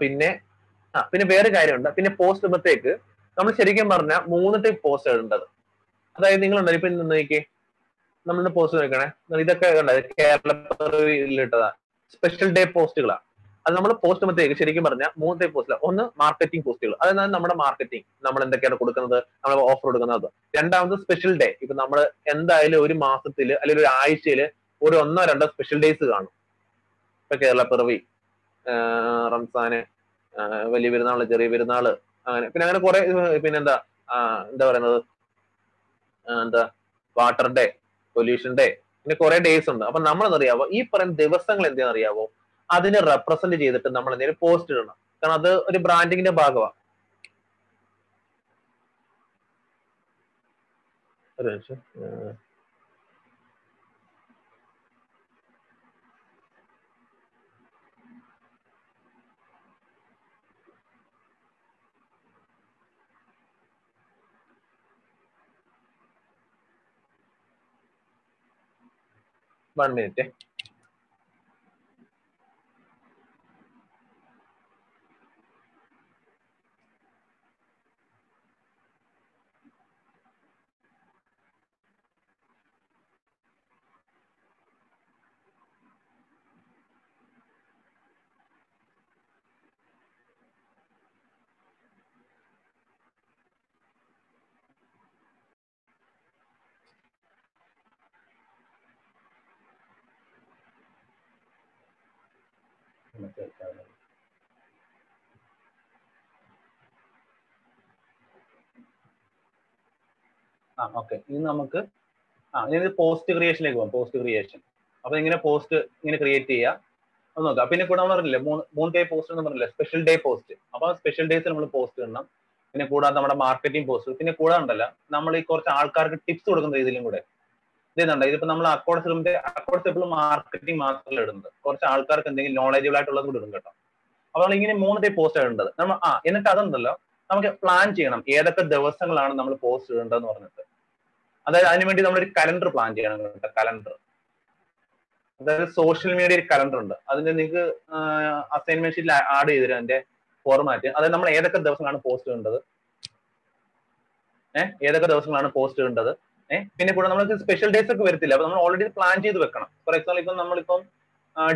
പിന്നെ ആ പിന്നെ വേറെ കാര്യമുണ്ട്. പിന്നെ പോസ്റ്റ് ഇടുമ്പോഴത്തേക്ക് നമ്മൾ ശരിക്കും പറഞ്ഞാൽ മൂന്ന് ടൈപ്പ് പോസ്റ്റ് ഇടേണ്ടത് അതായത് നിങ്ങൾ ഉണ്ടല്ലോ ഇപ്പൊ നോക്കിയേ നമ്മളിന്ന് പോസ്റ്റ് നോക്കണേ ഇതൊക്കെ കണ്ടത് കേരള സ്പെഷ്യൽ ഡേ പോസ്റ്റുകളാണ് അത് നമ്മൾ പോസ്റ്റ് മത്തേക്ക് ശരിക്കും പറഞ്ഞാൽ മൂന്ന് ടൈപ്പ് പോസ്റ്റ് ഒന്ന് മാർക്കറ്റിംഗ് പോസ്റ്റുകൾ അതായത് നമ്മുടെ മാർക്കറ്റിംഗ് നമ്മൾ എന്തൊക്കെയാണ് കൊടുക്കുന്നത്? നമ്മൾ ഓഫർ കൊടുക്കുന്നത് രണ്ടാമത് സ്പെഷ്യൽ ഡേ ഇപ്പൊ നമ്മൾ എന്തായാലും ഒരു മാസത്തിൽ അല്ലെങ്കിൽ ഒരു ആഴ്ചയിൽ ഒരു ഒന്നോ രണ്ടോ സ്പെഷ്യൽ ഡേയ്സ് കാണും. ഇപ്പൊ കേരള പിറവി റംസാന് വലിയ പെരുന്നാൾ ചെറിയ പെരുന്നാൾ അങ്ങനെ പിന്നെ അങ്ങനെ കുറെ പിന്നെന്താ എന്താ പറയുന്നത് എന്താ വാട്ടർ ഡേ പൊല്യൂഷൻ ഡേ പിന്നെ കുറെ ഡേയ്സ് ഉണ്ട്. അപ്പൊ നമ്മൾ അറിയാവോ ഈ പറയുന്ന ദിവസങ്ങൾ എന്താണെന്ന് അറിയാവോ അതിനെ റെപ്രസെന്റ് ചെയ്തിട്ട് നമ്മൾ എന്തെങ്കിലും പോസ്റ്റ് ഇടണം. കാരണം അത് ഒരു ബ്രാൻഡിങ്ങിന്റെ ഭാഗമാണ് ഒരു നിമിഷം explanate ആ ഓക്കെ ഇനി നമുക്ക് ആ ഇനി പോസ്റ്റ് ക്രിയേഷനിലേക്ക് പോകാം പോസ്റ്റ് ക്രിയേഷൻ അപ്പൊ ഇങ്ങനെ പോസ്റ്റ് ഇങ്ങനെ ക്രിയേറ്റ് ചെയ്യുക അത് നോക്കാം. പിന്നെ കൂടെ നമ്മൾ പറഞ്ഞില്ലേ മൂന്ന് മൂന്ന് ഡേ പോസ്റ്റ് എന്ന് പറഞ്ഞില്ലേ സ്പെഷ്യൽ ഡേ പോസ്റ്റ് അപ്പൊ സ്പെഷ്യൽ ഡേയ്സ് നമ്മൾ പോസ്റ്റ് ഇടണം. പിന്നെ കൂടാതെ നമ്മുടെ മാർക്കറ്റിംഗ് പോസ്റ്റ് പിന്നെ കൂടാതെ ഉണ്ടല്ല നമ്മൾ ഈ കുറച്ച് ആൾക്കാർക്ക് ടിപ്സ് കൊടുക്കുന്ന രീതിയിലും കൂടെ. ഇതുണ്ട് ഇതിപ്പോ നമ്മൾ അക്കൗണ്ട്സ് എപ്പോഴും മാർക്കറ്റിംഗ് മാത്രമല്ല ഇടുന്നത്. കുറച്ച് ആൾക്കാർക്ക് എന്തെങ്കിലും നോളജബിൾ ആയിട്ടുള്ളത് കൂടി ഇടും കേട്ടോ. അപ്പൊ നമ്മൾ ഇങ്ങനെ മൂന്ന് ഡേ പോസ്റ്റ് ഇടേണ്ടത്. നമ്മൾ ആ എന്നിട്ട് അതുണ്ടല്ലോ നമുക്ക് പ്ലാൻ ചെയ്യണം. ഏതൊക്കെ ദിവസങ്ങളാണ് നമ്മൾ പോസ്റ്റ് ഇടേണ്ടതെന്ന് പറഞ്ഞിട്ട്. അതായത് അതിനു വേണ്ടി നമ്മൾ ഒരു കലണ്ടർ പ്ലാൻ ചെയ്യണം കേട്ടോ കലണ്ടർ അതായത് സോഷ്യൽ മീഡിയ ഒരു കലണ്ടർ ഉണ്ട്. അതിന് നിങ്ങൾക്ക് അസൈൻമെന്റ് ഷീറ്റിൽ ആഡ് ചെയ്തിരും അതിന്റെ ഫോർമാറ്റ് അതായത് നമ്മൾ ഏതൊക്കെ ദിവസങ്ങളാണ് പോസ്റ്റ് ചെയ്യേണ്ടത് ഏഹ് ഏതൊക്കെ ദിവസങ്ങളാണ് പോസ്റ്റ് ചെയ്യേണ്ടത് ഏഹ് പിന്നെ കൂടെ നമ്മൾക്ക് സ്പെഷ്യൽ ഡേയ്സ് ഒക്കെ വരത്തില്ല. അപ്പൊ നമ്മൾ ഓൾറെഡി പ്ലാൻ ചെയ്ത് വെക്കണം. ഫോർ എക്സാമ്പിൾ ഇപ്പം നമ്മളിപ്പം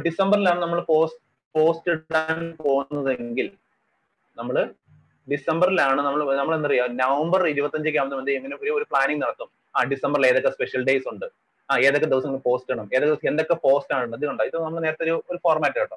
ഡിസംബറിലാണ് നമ്മൾ പോസ്റ്റ് പോസ്റ്റ് ഇടാൻ പോകുന്നതെങ്കിൽ നമ്മൾ ഡിസംബറിലാണ് നമ്മൾ നമ്മൾ എന്താ പറയുക നവംബർ ഇരുപത്തഞ്ചൊക്കെ ആകുമ്പോൾ എങ്ങനെ ഒരു പ്ലാനിങ് നടത്തും. ആ ഡിസംബറിൽ ഏതൊക്കെ സ്പെഷ്യൽ ഡേയ്സ് ഉണ്ട്? ആ ഏതൊക്കെ ദിവസങ്ങൾ പോസ്റ്റ് ഇടണം? ഏതൊക്കെ ദിവസം എന്തൊക്കെ പോസ്റ്റ് ആണ് ഇത് കണ്ടോ ഇത് നമ്മൾ നേരത്തെ ഒരു ഒരു ഫോർമാറ്റ് കേട്ടോ.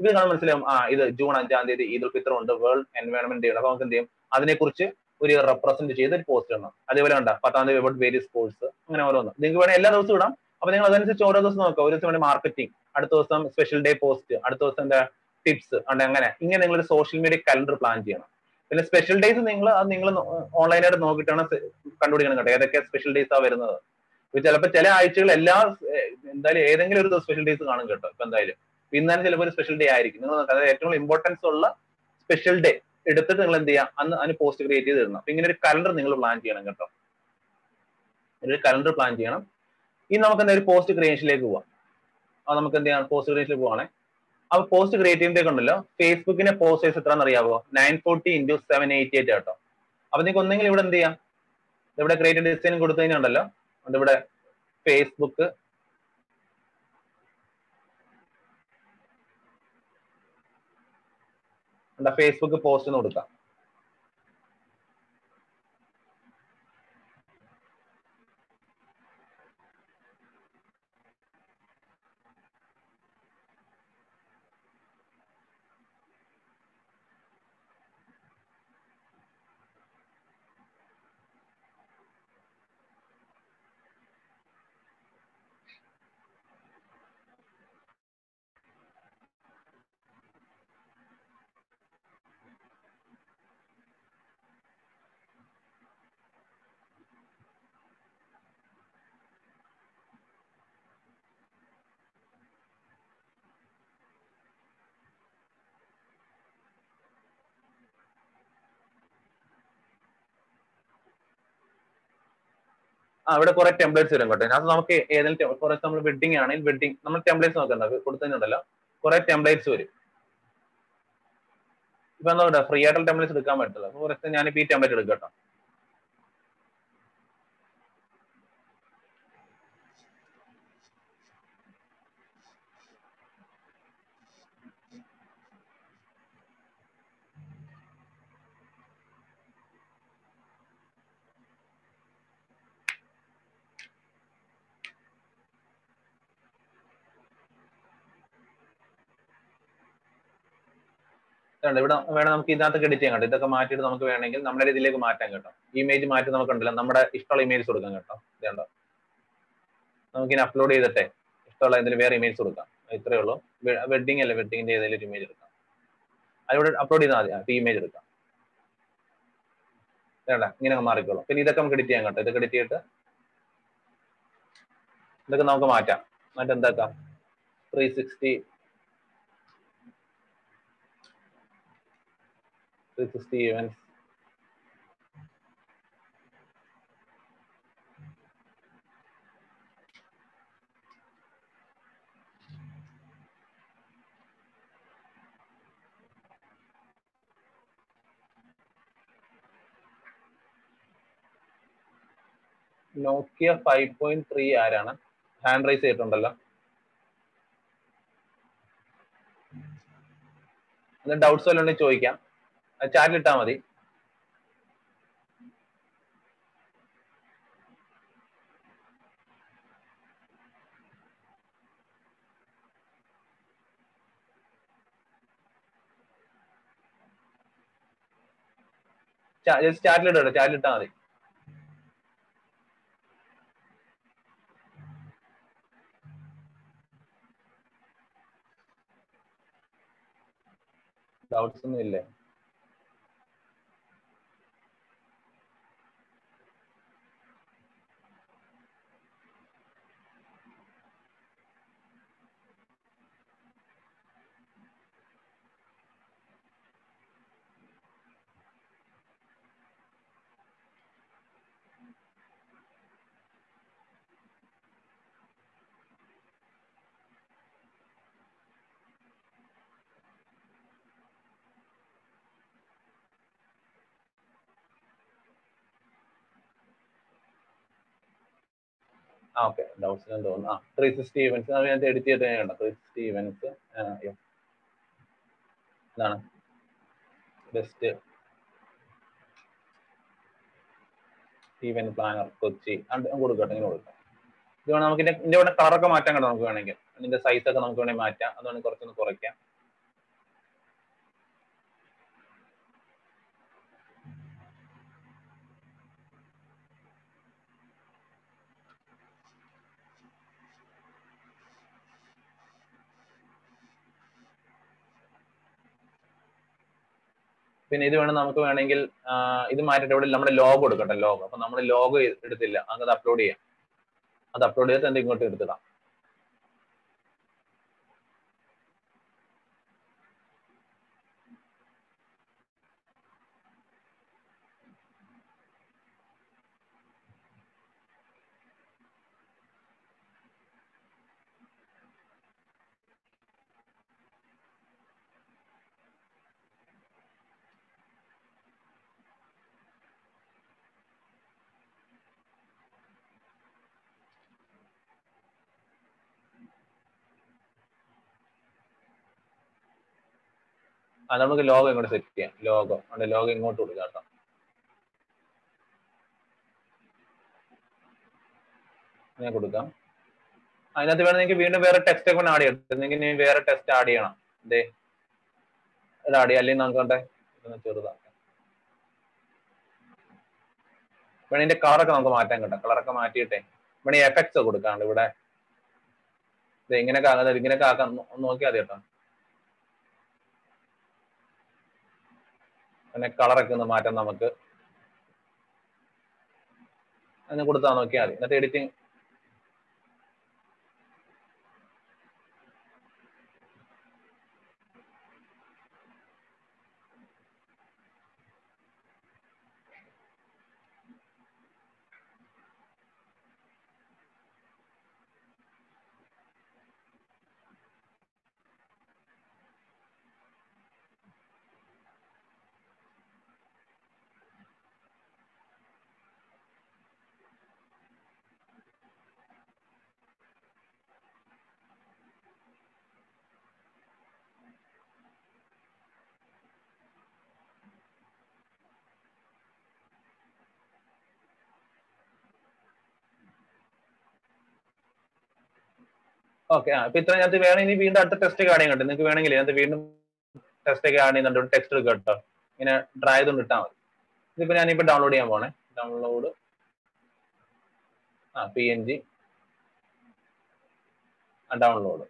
ഇത് കാണാൻ മനസ്സിലാവും ആ ഇത് ജൂൺ അഞ്ചാം തീയതി ഈദുൽ ഫിത്തർ ഉണ്ട് വേൾഡ് എൻവയോൺമെന്റ് ഡേ ഉണ്ട്. അപ്പൊ നമുക്ക് എന്ത് ചെയ്യും? അതിനെക്കുറിച്ച് ഒരു റെപ്രസെന്റ് ചെയ്ത് ഒരു പോസ്റ്റ് ഇടണം. അതേപോലെ ഉണ്ട് പത്താം തീയതി അബൌട്ട് വേരിയസ് സ്പോർട്സ് അങ്ങനെ ഓരോന്ന്. നിങ്ങൾക്ക് വേണേൽ എല്ലാ ദിവസവും ഇടാം. അപ്പൊ നിങ്ങൾ അതനുസരിച്ച് ഓരോ ദിവസം നോക്കുക. ഒരു ദിവസം മാർക്കറ്റിംഗ് അടുത്ത ദിവസം സ്പെഷ്യൽ ഡേ പോസ്റ്റ് അടുത്ത ദിവസം എന്താ? ടിപ്സ് ഉണ്ട് അങ്ങനെ. ഇങ്ങനെ നിങ്ങൾ ഒരു സോഷ്യൽ മീഡിയ കലണ്ടർ പ്ലാൻ ചെയ്യണം. പിന്നെ സ്പെഷ്യൽ ഡേയ്സ് നിങ്ങൾ അത് നിങ്ങൾ ഓൺലൈനായിട്ട് നോക്കിയിട്ടാണ് കണ്ടുപിടിക്കണം കേട്ടോ. ഏതൊക്കെ സ്പെഷ്യൽ ഡേയ്സ് ആ വരുന്നത്. ചിലപ്പോൾ ചില ആഴ്ചകൾ എല്ലാ എന്തായാലും ഏതെങ്കിലും ഒരു സ്പെഷ്യൽ ഡേയ്സ് കാണും കേട്ടോ. ഇപ്പൊ എന്തായാലും. പിന്നാലും ചിലപ്പോൾ ഒരു സ്പെഷ്യൽ ഡേ ആയിരിക്കും. നിങ്ങൾ അതായത് ഏറ്റവും ഇമ്പോർട്ടൻസ് ഉള്ള സ്പെഷ്യൽ ഡേ എടുത്തിട്ട് നിങ്ങൾ എന്ത് ചെയ്യാം അന്ന് അതിന് പോസ്റ്റ് ക്രിയേറ്റ് ചെയ്ത് തരണം അപ്പൊ ഇങ്ങനെ ഒരു കലണ്ടർ നിങ്ങൾ പ്ലാൻ ചെയ്യണം കേട്ടോ. ഒരു കലണ്ടർ പ്ലാൻ ചെയ്യണം. ഇനി നമുക്ക് എന്താ ഒരു പോസ്റ്റ് ക്രിയേഷനിലേക്ക് പോവാം. അത് നമുക്ക് എന്ത് ചെയ്യാം പോസ്റ്റ് ക്രിയേഷനിൽ പോവാണേ. അപ്പൊ പോസ്റ്റ് ക്രിയേറ്റ് ചെയ്യുമ്പോഴേക്ക് ഉണ്ടല്ലോ. ഫേസ്ബുക്കിന്റെ പോസ്റ്റ് സൈസ് എത്രയാണെന്ന് അറിയാവോ? Nine forty into seven eighty eight കേട്ടോ അപ്പൊ നിങ്ങൾക്ക് ഒന്നെങ്കിൽ ഇവിടെ എന്ത് ചെയ്യാം ഇവിടെ ക്രിയേറ്റ് ഡിസൈൻ കൊടുത്തു കഴിഞ്ഞുണ്ടല്ലോ ഇവിടെ ഫേസ്ബുക്ക് എന്താ ഫേസ്ബുക്ക് പോസ്റ്റ് കൊടുക്കാം. ആ ഇവിടെ കുറെ ടെംപ്ലേറ്റ്സ് വരും കേട്ടോ. അത് നമുക്ക് ഏതെങ്കിലും ഫോർ എക്സാമ്പിൾ വെഡിങ് ആണെങ്കിൽ വെഡിങ് നമ്മൾ ടെംപ്ലേറ്റ്സ് നോക്കണ്ട കൊടുത്തതിനുണ്ടല്ലോ കുറെ ടെംപ്ലേറ്റ്സ് വരും. ഇപ്പൊ എന്താ ഫ്രീ ആയിട്ടുള്ള ടെംപ്ലേറ്റ്സ് എടുക്കാൻ പറ്റില്ല ഫോർ എക്സാമ്പിൾ ഞാനിപ്പോ ഈ ടെംപ്ലേറ്റ് എടുക്കാം ഇതുണ്ട് ഇവിടെ വേണം നമുക്ക് ഇതിനകത്ത് എഡിറ്റ് ചെയ്യാൻ കേട്ടോ ഇതൊക്കെ മാറ്റിയിട്ട് നമുക്ക് വേണമെങ്കിൽ നമ്മുടെ ഇതിലേക്ക് മാറ്റാൻ കേട്ടോ. ഇമേജ് മാറ്റി നമുക്കുണ്ടല്ലോ നമ്മുടെ ഇഷ്ടമുള്ള ഇമേജ് കൊടുക്കാം കേട്ടോ. ഇതുണ്ടോ നമുക്ക് ഇനി അപ്ലോഡ് ചെയ്തിട്ടെ ഇഷ്ടമുള്ള എന്തെങ്കിലും വേറെ ഇമേജ് കൊടുക്കാം. ഇത്രയേ ഉള്ളൂ. വെഡിങ് അല്ലേ? വെഡിങ്ങിന്റെ ഏതെങ്കിലും ഒരു ഇമേജ് എടുക്കാം. അതിവിടെ അപ്ലോഡ് ചെയ്താൽ മതി. ഈ ഇമേജ് എടുക്കാം. വേണ്ട ഇങ്ങനെ മാറിക്കോളൂ. പിന്നെ ഇതൊക്കെ നമുക്ക് എഡിറ്റ് ചെയ്യാം കേട്ടോ. ഇതൊക്കെ എഡിറ്റ് ചെയ്തിട്ട് ഇതൊക്കെ നമുക്ക് മാറ്റാം. മറ്റെന്താക്കാം three sixty three sixty events Nokia five point three ആരാണ്? ഹാൻഡ് റൈസ് ചെയ്തിട്ടുണ്ടല്ലോ. ഡൗട്ട്സ് വല്ലതും ഉണ്ടെങ്കിൽ ചോദിക്കാം. ചാനലിട്ടാ മതി. ജസ്റ്റ് ചാറ്റിലിട്ടോ ചാറ്റിലിട്ടാ മതി. ഡൗട്ട്സ് ഒന്നും ഇല്ലേ? ആ ഓക്കെ. ഡൗട്ട്സ് ഞാൻ തോന്നുന്നു. ആ ത്രീ സിക്സ്റ്റി ഇവൻസ് ഞാൻ എഡിറ്റ് ചെയ്ത് കണ്ടോ ത്രീ സിക്സ്റ്റി ഇവൻസ് ഇതാണ്. Best event planner Kochi. കൊടുക്കട്ടെ ഇങ്ങനെ കൊടുക്കാം. ഇത് നമുക്ക് ഇതിന്റെ ഇവിടെ കളറൊക്കെ മാറ്റാൻ കേട്ടോ നമുക്ക് വേണമെങ്കിൽ. ഇതിന്റെ സൈസ് ഒക്കെ നമുക്ക് വേണമെങ്കിൽ മാറ്റാം. അത് വേണമെങ്കിൽ കുറച്ചൊന്ന് കുറയ്ക്കാം. പിന്നെ ഇത് വേണം നമുക്ക് വേണമെങ്കിൽ ഇത് മാറ്റിട്ട് ഇവിടെ നമ്മുടെ ലോഗോ എടുക്കട്ടെ ലോഗോ അപ്പൊ നമ്മൾ ലോഗോ എടുത്തില്ല. അത് അപ്ലോഡ് ചെയ്യാം. അത് അപ്ലോഡ് ചെയ്തിട്ട് ഇങ്ങോട്ട് എടുത്തിടാം. നമുക്ക് ലോഗോ ഇങ്ങോട്ട് സെറ്റ് ചെയ്യാം. ലോഗോ അവിടെ ലോഗോ ഇങ്ങോട്ട് കൊടുക്കാം കേട്ടോ. ഞാൻ കൊടുക്കാം. അതിനകത്ത് വേണം നിങ്ങൾക്ക് വീണ്ടും വേറെ ടെക്സ്റ്റ് ഒക്കെ ആഡ് ചെയ്യണം നിങ്ങൾക്ക് ഇനി വേറെ ടെക്സ്റ്റ് ആഡ് ചെയ്യണം. ഇതേ ഇത് ആഡ് ചെയ്യാം. അല്ലെങ്കിൽ നമുക്ക് വേണ്ടേ ഇതൊന്ന് ചെറുതാക്കാം. വേണം ഇതിന്റെ കളറൊക്കെ നമുക്ക് മാറ്റാൻ കേട്ടോ. കളറൊക്കെ മാറ്റിയിട്ടേ. വേണേ എഫക്ട്സ് കൊടുക്കാണ്ട് ഇവിടെ ഇത് ഇങ്ങനെയൊക്കെ ആകാതെ ഇങ്ങനെയൊക്കെ ആക്കാൻ ഒന്ന് നോക്കിയാൽ മതി കേട്ടോ. പിന്നെ കളറൊക്കെ ഒന്ന് മാറ്റാം നമുക്ക് അതിന് കൊടുത്താൽ നോക്കിയാൽ മതി. എന്നിട്ട് എഡിറ്റിംഗ് ഓക്കെ ആ. ഇപ്പൊ ഇത്ര ഞാനത് വേണം ഇനി വീണ്ടും അടുത്ത ടെസ്റ്റ് ഒക്കെ കേട്ടോ നിങ്ങൾക്ക് വേണമെങ്കിൽ ഇതിനകത്ത് വീണ്ടും ടെസ്റ്റ് ഒക്കെ ആണെങ്കിൽ നല്ലൊരു ടെക്സ്റ്റ് എടുക്കുക കേട്ടോ. ഇങ്ങനെ ഡ്രൈ ചെയ്തുകൊണ്ട് ഇട്ടാൽ മതി. ഇതിപ്പോ ഞാനിപ്പോ ഡൗൺലോഡ് ചെയ്യാൻ പോണേ. ഡൗൺലോഡ് ആ പി എൻ ജി ഡൗൺലോഡ്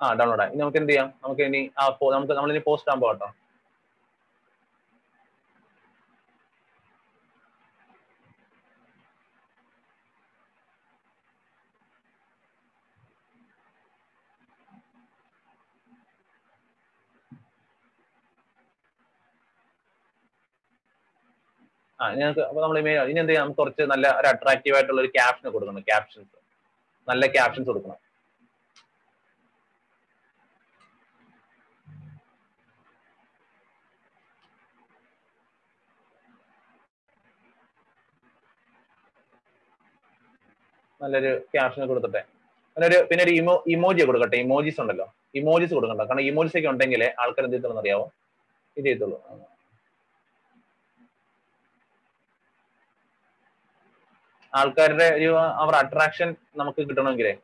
ആ ഡൗൺലോഡ് ആയി. നമുക്ക് എന്ത് ചെയ്യാം? നമുക്ക് ഇനി ആ നമുക്ക് നമ്മളിനി പോസ്റ്റ് ആകുമ്പോൾ കേട്ടോ ആ ഞങ്ങൾക്ക് അപ്പൊ നമ്മൾ ഇനി എന്ത് ചെയ്യാം? നമുക്ക് കുറച്ച് നല്ല ഒരു അട്രാക്റ്റീവ് ആയിട്ടുള്ള ഒരു ക്യാപ്ഷൻ കൊടുക്കണം ക്യാപ്ഷൻസ് നല്ല ക്യാപ്ഷൻസ് കൊടുക്കണം. നല്ലൊരു ക്യാപ്ഷൻ കൊടുത്തിട്ടെ. ഒരു പിന്നെ ഒരു ഇമോ ഇമോജി കൊടുക്കട്ടെ. ഇമോജീസ് ഉണ്ടല്ലോ. ഇമോജീസ് കൊടുക്കണ്ട. കാരണം ഇമോജീസ് ഒക്കെ ഉണ്ടെങ്കിൽ ആൾക്കാർ എന്ത് ചെയ്തോളൂ അറിയാവോ ഇത് ചെയ്തോളൂ ആൾക്കാരുടെ ഒരു അവർ അട്രാക്ഷൻ നമുക്ക് കിട്ടണമെങ്കിലേ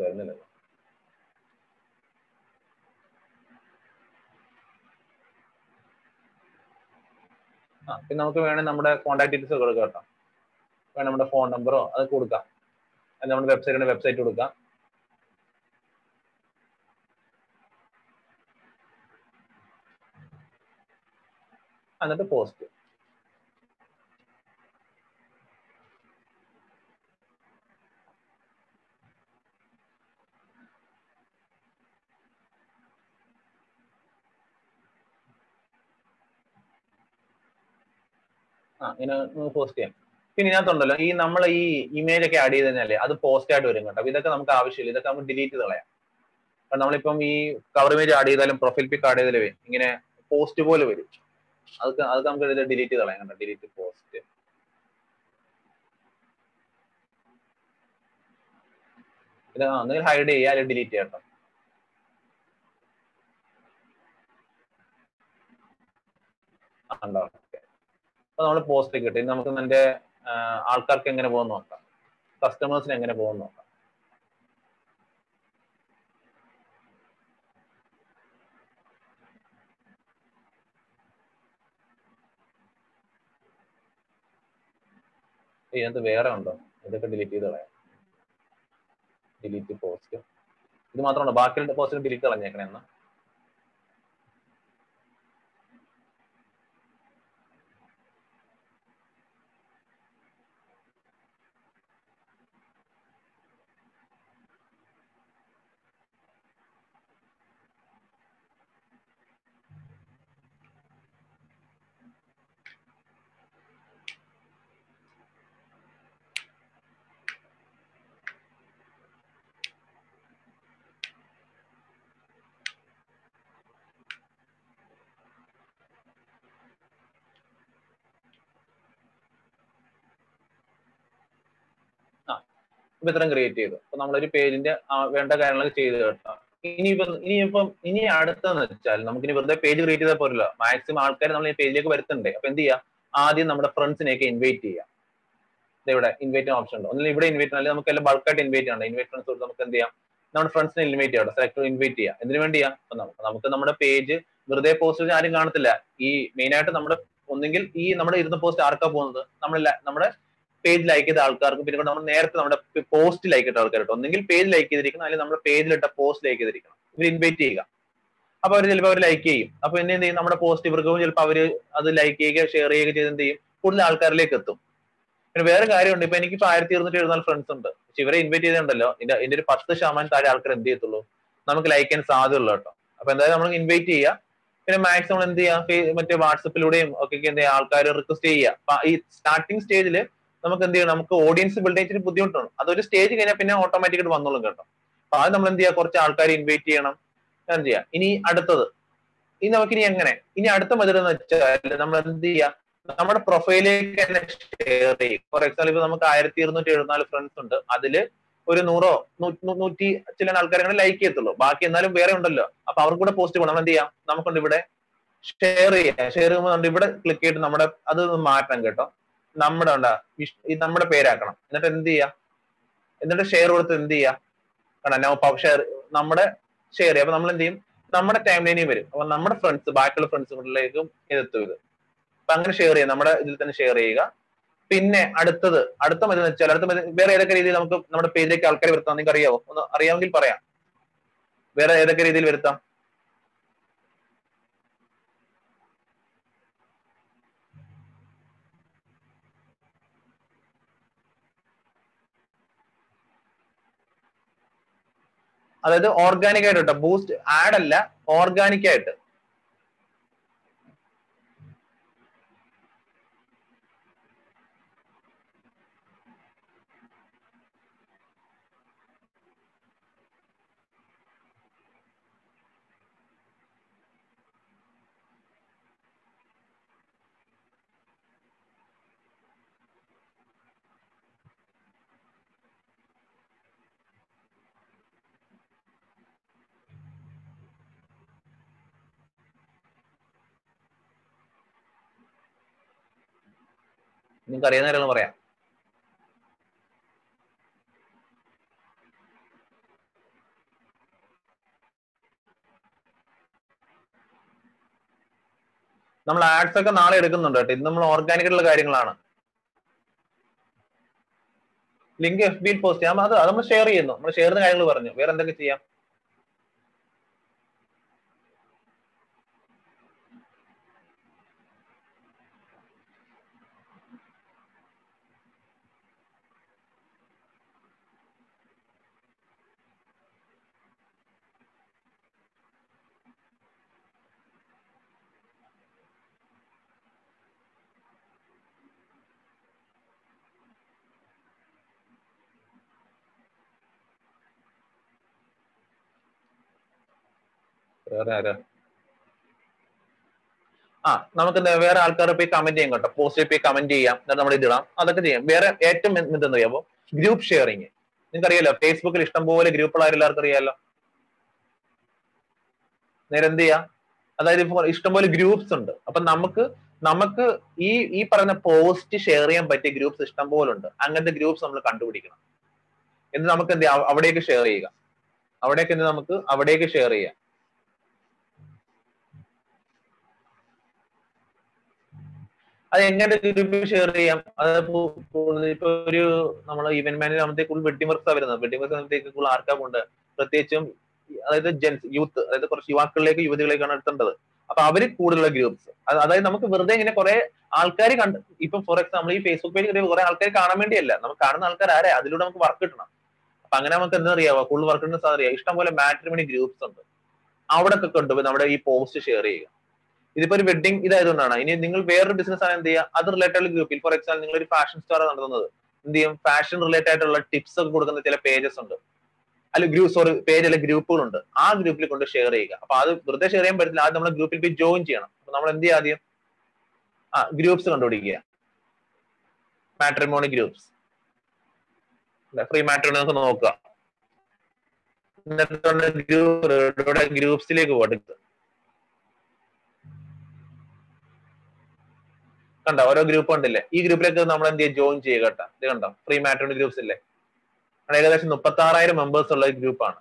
വരുന്നില്ലല്ലോ ആ പിന്നെ നമുക്ക് വേണേൽ നമ്മുടെ കോൺടാക്ട് ഡീറ്റെയിൽസ് കൊടുക്കാം കേട്ടോ. വേണം നമ്മുടെ ഫോൺ നമ്പറോ അത് കൊടുക്കാം. അത് നമ്മുടെ വെബ്സൈറ്റിന്റെ വെബ്സൈറ്റ് കൊടുക്കാം. എന്നിട്ട് പോസ്റ്റ് ഇങ്ങനെ പോസ്റ്റ് ചെയ്യാം. പിന്നെ ഇതിനകത്തുണ്ടല്ലോ ഈ നമ്മൾ ഈ ഇമേജ് ഒക്കെ ആഡ് ചെയ്ത് കഴിഞ്ഞാലേ അത് പോസ്റ്റ് ആയിട്ട് വരും കേട്ടോ. ഇതൊക്കെ നമുക്ക് ആവശ്യമില്ല. ഇതൊക്കെ നമുക്ക് ഡിലീറ്റ് ചെയ്ത് കളയാം. നമ്മളിപ്പം ഈ കവർ ഇമേജ് ആഡ് ചെയ്താലും പ്രൊഫൈൽ പിക്ക് ആഡ് ചെയ്താലും ഇങ്ങനെ പോസ്റ്റ് പോലെ വരും. അതൊക്കെ അതൊക്കെ നമുക്ക് ഡിലീറ്റ് ചെയ്ത് കളയാം കേട്ടോ. ഡിലീറ്റ് പോസ്റ്റ് ഇത് ഒന്നുകിൽ ഹൈഡ് ചെയ്യുക അല്ലെങ്കിൽ ഡിലീറ്റ് ചെയ്യാം കേട്ടോ. ഉണ്ടോ? അപ്പൊ നമ്മൾ പോസ്റ്റ് കിട്ടി നമുക്ക് നിന്റെ ആൾക്കാർക്ക് എങ്ങനെ പോകുന്ന നോക്കാം. കസ്റ്റമേഴ്സിന് എങ്ങനെ പോകുന്ന നോക്കാം. ഇതിനകത്ത് വേറെ ഉണ്ടോ? ഇതൊക്കെ ഡിലീറ്റ് ചെയ്ത് കളയാം. ഡിലീറ്റ് പോസ്റ്റ് ഇത് മാത്രമുണ്ടോ ബാക്കിയുള്ള പോസ്റ്റ് ഡിലീറ്റ് കളഞ്ഞേക്കണേ എന്നാ. ഇത്രയും ക്രിയേറ്റ് ചെയ്തു. അപ്പൊ നമ്മളൊരു പേജിന്റെ വേണ്ട കാര്യങ്ങളൊക്കെ ചെയ്ത് കേട്ടോ. ഇനിയിപ്പം ഇനിയിപ്പം ഇനി അടുത്തെന്ന് വെച്ചാൽ നമുക്ക് ഇനി വെറുതെ പേജ് ക്രിയേറ്റ് ചെയ്താൽ പോരല്ലോ. മാക്സിമം ആൾക്കാർ നമ്മൾ ഈ പേജിലേക്ക് വരുത്തുന്നുണ്ട്. അപ്പൊ എന്ത് ചെയ്യാം? ആദ്യം നമ്മുടെ ഫ്രണ്ട്സിനെയൊക്കെ ഇൻവൈറ്റ് ചെയ്യാം. ഇവിടെ ഇൻവൈറ്റ് ഓപ്ഷൻ ഉണ്ട്. ഒന്നിൽ ഇവിടെ ഇൻവൈറ്റ് അല്ലെങ്കിൽ നമുക്ക് എല്ലാം ബൾക്കായിട്ട് ഇൻവൈറ്റ് ചെയ്യണം. ഇൻവൈറ്റ് ഫ്രണ്ട്സ് കൊടുത്ത് നമുക്ക് എന്ത് ചെയ്യാം? നമ്മുടെ ഫ്രണ്ട്സിനെ ഇൻവൈറ്റ് ചെയ്യാം സെലക്ട് ഇൻവൈറ്റ് ചെയ്യാം. എന്തിനു വേണ്ടിയാ നമുക്ക് നമ്മുടെ പേജ് വെറുതെ പോസ്റ്റ് ആരും കാണത്തില്ല. ഈ മെയിൻ ആയിട്ട് നമ്മുടെ ഒന്നെങ്കിൽ ഈ നമ്മുടെ ഇരുന്ന പോസ്റ്റ് ആർക്കാ പോകുന്നത്? നമ്മൾ നമ്മുടെ പേജ് ലൈക്ക് ചെയ്ത ആൾക്കാർക്ക് പിന്നെ നമ്മൾ നേരത്തെ നമ്മുടെ പോസ്റ്റ് ലൈക്ക് ഇട്ട ആൾക്കാർ ഒന്നെങ്കിൽ പേജ് ലൈക്ക് ചെയ്തിരിക്കണം അല്ലെങ്കിൽ നമ്മുടെ പേജിലിട്ട പോസ്റ്റ് ലൈക്ക് ചെയ്തിരിക്കണം. ഇവർ ഇൻവൈറ്റ് ചെയ്യുക. അപ്പൊ അവർ ചിലപ്പോൾ അവർ ലൈക്ക് ചെയ്യും. അപ്പൊ പിന്നെ എന്ത് ചെയ്യും? നമ്മുടെ പോസ്റ്റ് ഇവർക്ക് ചിലപ്പോൾ അവർ അത് ലൈക്ക് ചെയ്യുക ഷെയർ ചെയ്യുക ചെയ്ത് എന്ത് ചെയ്യും? കൂടുതൽ ആൾക്കാരിലേക്ക് എത്തും. പിന്നെ വേറെ കാര്യമുണ്ട്. ഇപ്പൊ എനിക്ക് ആയിരത്തി ഇരുന്നൂറ്റി എഴുപത്തിനാല് ഫ്രണ്ട്സ് ഉണ്ട്. പക്ഷെ ഇവരെ ഇൻവൈറ്റ് ചെയ്തിട്ടുണ്ടല്ലോ. ഇതിന്റെ ഒരു പത്ത് ശതമാനം താഴെ ആൾക്കാർ എന്ത് ചെയ്യത്തുള്ളൂ? നമുക്ക് ലൈക്ക് ചെയ്യാൻ സാധ്യതയുള്ളൂ കേട്ടോ. അപ്പൊ എന്തായാലും നമ്മൾ ഇൻവൈറ്റ് ചെയ്യുക. പിന്നെ മാക്സിമം എന്ത് ചെയ്യാം മറ്റേ വാട്സപ്പിലൂടെയും ഒക്കെ എന്ത് ചെയ്യുക? ആൾക്കാർ റിക്വസ്റ്റ് ചെയ്യുക. സ്റ്റാർട്ടിംഗ് സ്റ്റേജിൽ നമുക്ക് എന്ത് ചെയ്യണം നമുക്ക് ഓഡിയൻസ് ബിൽഡ് ചെയ്തിട്ട് ബുദ്ധിമുട്ടാണ്. അതൊരു സ്റ്റേജ് കഴിഞ്ഞാൽ പിന്നെ ഓട്ടോമാറ്റിക്കായിട്ട് വന്നോളും കേട്ടോ. അപ്പൊ അത് നമ്മൾ എന്ത് ചെയ്യുക കുറച്ച് ആൾക്കാരെ ഇൻവൈറ്റ് ചെയ്യണം. എന്ത് ചെയ്യാം ഇനി അടുത്തത്. ഇനി നമുക്ക് ഇനി എങ്ങനെ? ഇനി അടുത്ത മെത്തേഡ് എന്ന് വെച്ചാൽ നമ്മൾ എന്ത് ചെയ്യാം നമ്മുടെ പ്രൊഫൈലിലേക്ക് തന്നെ ഷെയർ ചെയ്യും. ഫോർ എക്സാമ്പിൾ ഇപ്പൊ നമുക്ക് ആയിരത്തി ഇരുന്നൂറ്റി എഴുപത്തിനാല് ഫ്രണ്ട്സ് ഉണ്ട്. അതിൽ ഒരു നൂറോ നൂറ്റി ചില ആൾക്കാരെ ലൈക്ക് ചെയ്യത്തുള്ളൂ. ബാക്കി എന്നാലും വേറെ ഉണ്ടല്ലോ. അപ്പൊ അവർക്ക് കൂടെ പോസ്റ്റ് പോകണം എന്ത് ചെയ്യാം നമുക്കുണ്ട് ഇവിടെ ഷെയർ ചെയ്യാം. ഷെയർ ചെയ്യുമ്പോൾ ഇവിടെ ക്ലിക്ക് ചെയ്തിട്ട് നമ്മുടെ അത് മാറ്റണം കേട്ടോ. നമ്മുടെ ഉണ്ടാ നമ്മുടെ പേരാക്കണം. എന്നിട്ട് എന്ത് ചെയ്യാ? എന്നിട്ട് ഷെയർ കൊടുത്ത് എന്ത് ചെയ്യാ? കാരണം ഷെയർ നമ്മുടെ ഷെയർ ചെയ്യാം. അപ്പൊ നമ്മൾ എന്ത് ചെയ്യും? നമ്മുടെ ടൈം ലൈനിൽ വരും. അപ്പൊ നമ്മുടെ ഫ്രണ്ട്സ് ബാക്കിയുള്ള ഫ്രണ്ട്സുകളിലേക്കും ഇതെത്തും ഇത്. അപ്പൊ അങ്ങനെ ഷെയർ ചെയ്യാം. നമ്മുടെ ഇതിൽ തന്നെ ഷെയർ ചെയ്യുക. പിന്നെ അടുത്തത് അടുത്ത മതി വെച്ചാൽ അടുത്ത മതി വേറെ ഏതൊക്കെ രീതിയിൽ നമുക്ക് നമ്മുടെ പേജിലേക്ക് ആൾക്കാരെ വരുത്താം? നിങ്ങൾക്ക് അറിയാവോ ഒന്ന് അറിയാമെങ്കിൽ പറയാം. വേറെ ഏതൊക്കെ രീതിയിൽ വരുത്താം? അതായത് ഓർഗാനിക് ആയിട്ട് ബൂസ്റ്റ് ആഡ് അല്ല ഓർഗാനിക് ആയിട്ട്. നിങ്ങൾക്ക് അറിയുന്ന കാര്യങ്ങൾ പറയാം. നമ്മൾ ആഡ്സ് ഒക്കെ നാളെ എടുക്കുന്നുണ്ട് കേട്ടോ. ഇന്ന് നമ്മൾ ഓർഗാനിക് ആയിട്ടുള്ള കാര്യങ്ങളാണ്. ലിങ്ക് എഫ് ബിയിൽ പോസ്റ്റ് ചെയ്യാം. അത് നമ്മൾ ഷെയർ ചെയ്യുന്നു. നമ്മൾ ഷെയർ ചെയ്യുന്ന കാര്യങ്ങൾ പറഞ്ഞു. വേറെ എന്തൊക്കെ ചെയ്യാം? വേറെ ആരാ ആ നമുക്ക് വേറെ ആൾക്കാരെ പോയി കമന്റ് ചെയ്യാം കേട്ടോ. പോസ്റ്റിൽ പോയി കമന്റ് ചെയ്യാം. എന്നിട്ട് നമ്മൾ ഇതിടാം അതൊക്കെ ചെയ്യാം. വേറെ ഏറ്റവും എന്തെന്ന് അറിയാമോ ഗ്രൂപ്പ് ഷെയറിങ് നിങ്ങൾക്ക് അറിയാലോ ഫേസ്ബുക്കിൽ ഇഷ്ടംപോലെ ഗ്രൂപ്പുകൾ എല്ലാവർക്കും അറിയാലോ? നേരെ എന്ത് ചെയ്യാം? അതായത് ഇഷ്ടംപോലെ ഗ്രൂപ്പ്സ് ഉണ്ട്. അപ്പൊ നമുക്ക് നമുക്ക് ഈ ഈ പറയുന്ന പോസ്റ്റ് ഷെയർ ചെയ്യാൻ പറ്റിയ ഗ്രൂപ്പ്സ് ഇഷ്ടംപോലെ ഉണ്ട്. അങ്ങനത്തെ ഗ്രൂപ്പ്സ് നമ്മൾ കണ്ടുപിടിക്കണം. എന്നിട്ട് നമുക്ക് എന്ത് ചെയ്യാം? അവിടേക്ക് ഷെയർ ചെയ്യുക. അവിടേക്ക് എന്ത് നമുക്ക്? അവിടേക്ക് ഷെയർ ചെയ്യാം. അത് എങ്ങനെ ഗ്രൂപ്പിൽ ഷെയർ ചെയ്യാം. അത് ഇപ്പൊ ഒരു നമ്മൾ ഇവന്റ് മാനേജർ ആകുമ്പോഴത്തേക്ക് ഫുൾ വെഡിങ് വർക്ക്സ് വരുന്നത്. വെഡിങ് വർക്ക്സ് ആകുമ്പോഴത്തേക്ക് ഫുൾ ആർക്കാ കൊണ്ട് പ്രത്യേകിച്ചും അതായത് ജെൻസ് യൂത്ത് അതായത് കുറച്ച് യുവാക്കളിലേക്ക് യുവതികളേക്കാണ് എടുത്തേണ്ടത് അപ്പൊ അവർ കൂടുതലുള്ള ഗ്രൂപ്പ്സ് അതായത് നമുക്ക് വെറുതെ ഇങ്ങനെ കുറെ ആൾക്കാർ കണ്ട് ഇപ്പൊ ഫോർ എക്സാമ്പിൾ ഈ ഫേസ്ബുക്ക് പേജ് കുറെ ആൾക്കാർ കാണാൻ വേണ്ടിയല്ല. നമുക്ക് കാണുന്ന ആൾക്കാർ ആരെ? അതിലൂടെ നമുക്ക് വർക്ക് കിട്ടണം. അപ്പൊ അങ്ങനെ നമുക്ക് എന്താ അറിയാവോ? കൂടുതൽ വർക്ക് കിട്ടുന്ന സാധനം അറിയാം ഇഷ്ടംപോലെ മാട്രിമണി ഗ്രൂപ്പ്സ് ഉണ്ട്. അവിടെ ഒക്കെ കൊണ്ടുപോയി നമ്മുടെ ഈ പോസ്റ്റ് ഷെയർ ചെയ്യുക. ഇതിപ്പോ ഒരു വെഡിങ് ഇതായതുകൊണ്ടാണ്. ഇനി നിങ്ങൾ വേറൊരു ബിസിനസ് ആണ് എന്ത് ചെയ്യുക? അത് റിലേറ്റഡ് ഗ്രൂപ്പിൽ ഫോർ എക്സാമ്പിൾ നിങ്ങൾ ഒരു ഫാഷൻ സ്റ്റോർ നടത്തുന്നത്. എന്ത് ചെയ്യും? ഫാഷൻ റിലേറ്റഡ് ആയിട്ടുള്ള ടിപ്സ് ഒക്കെ കൊടുക്കുന്ന ചില പേജസ് ഉണ്ട്. അല്ല ഗ്രൂപ്പ് സോറി പേജ് അല്ലെ ഗ്രൂപ്പുകളുണ്ട്. ആ ഗ്രൂപ്പിൽ കൊണ്ട് ഷെയർ ചെയ്യുക. അപ്പൊ അത് വെറുതെ ഷെയർ ചെയ്യാൻ പറ്റില്ല ആദ്യം നമ്മൾ ഗ്രൂപ്പിൽ പോയി ജോയിൻ ചെയ്യണം. അപ്പൊ നമ്മൾ എന്ത് ചെയ്യുക ആദ്യം? ആ ഗ്രൂപ്പ്സ് കണ്ടുപിടിക്കുക. മാട്രിമോണി ഗ്രൂപ്പ്സ് ഫ്രീ മാട്രിമോണി നമുക്ക് നോക്കുക. ഗ്രൂപ്പ്സിലേക്ക് പോകട്ടെ കണ്ടോ? ഓരോ ഗ്രൂപ്പ് ഉണ്ടല്ലേ? ഈ ഗ്രൂപ്പിലേക്ക് നമ്മൾ എന്ത് ചെയ്യുക ജോയിൻ ചെയ്യുക കേട്ടോ. ഇത് കണ്ടോ? ഫ്രീ മാട്രിമോണി ഗ്രൂപ്പ്സ് ഇല്ലേ? ഏകദേശം മുപ്പത്തി ആറായിരം മെമ്പേഴ്സ് ഉള്ള ഒരു ഗ്രൂപ്പാണ്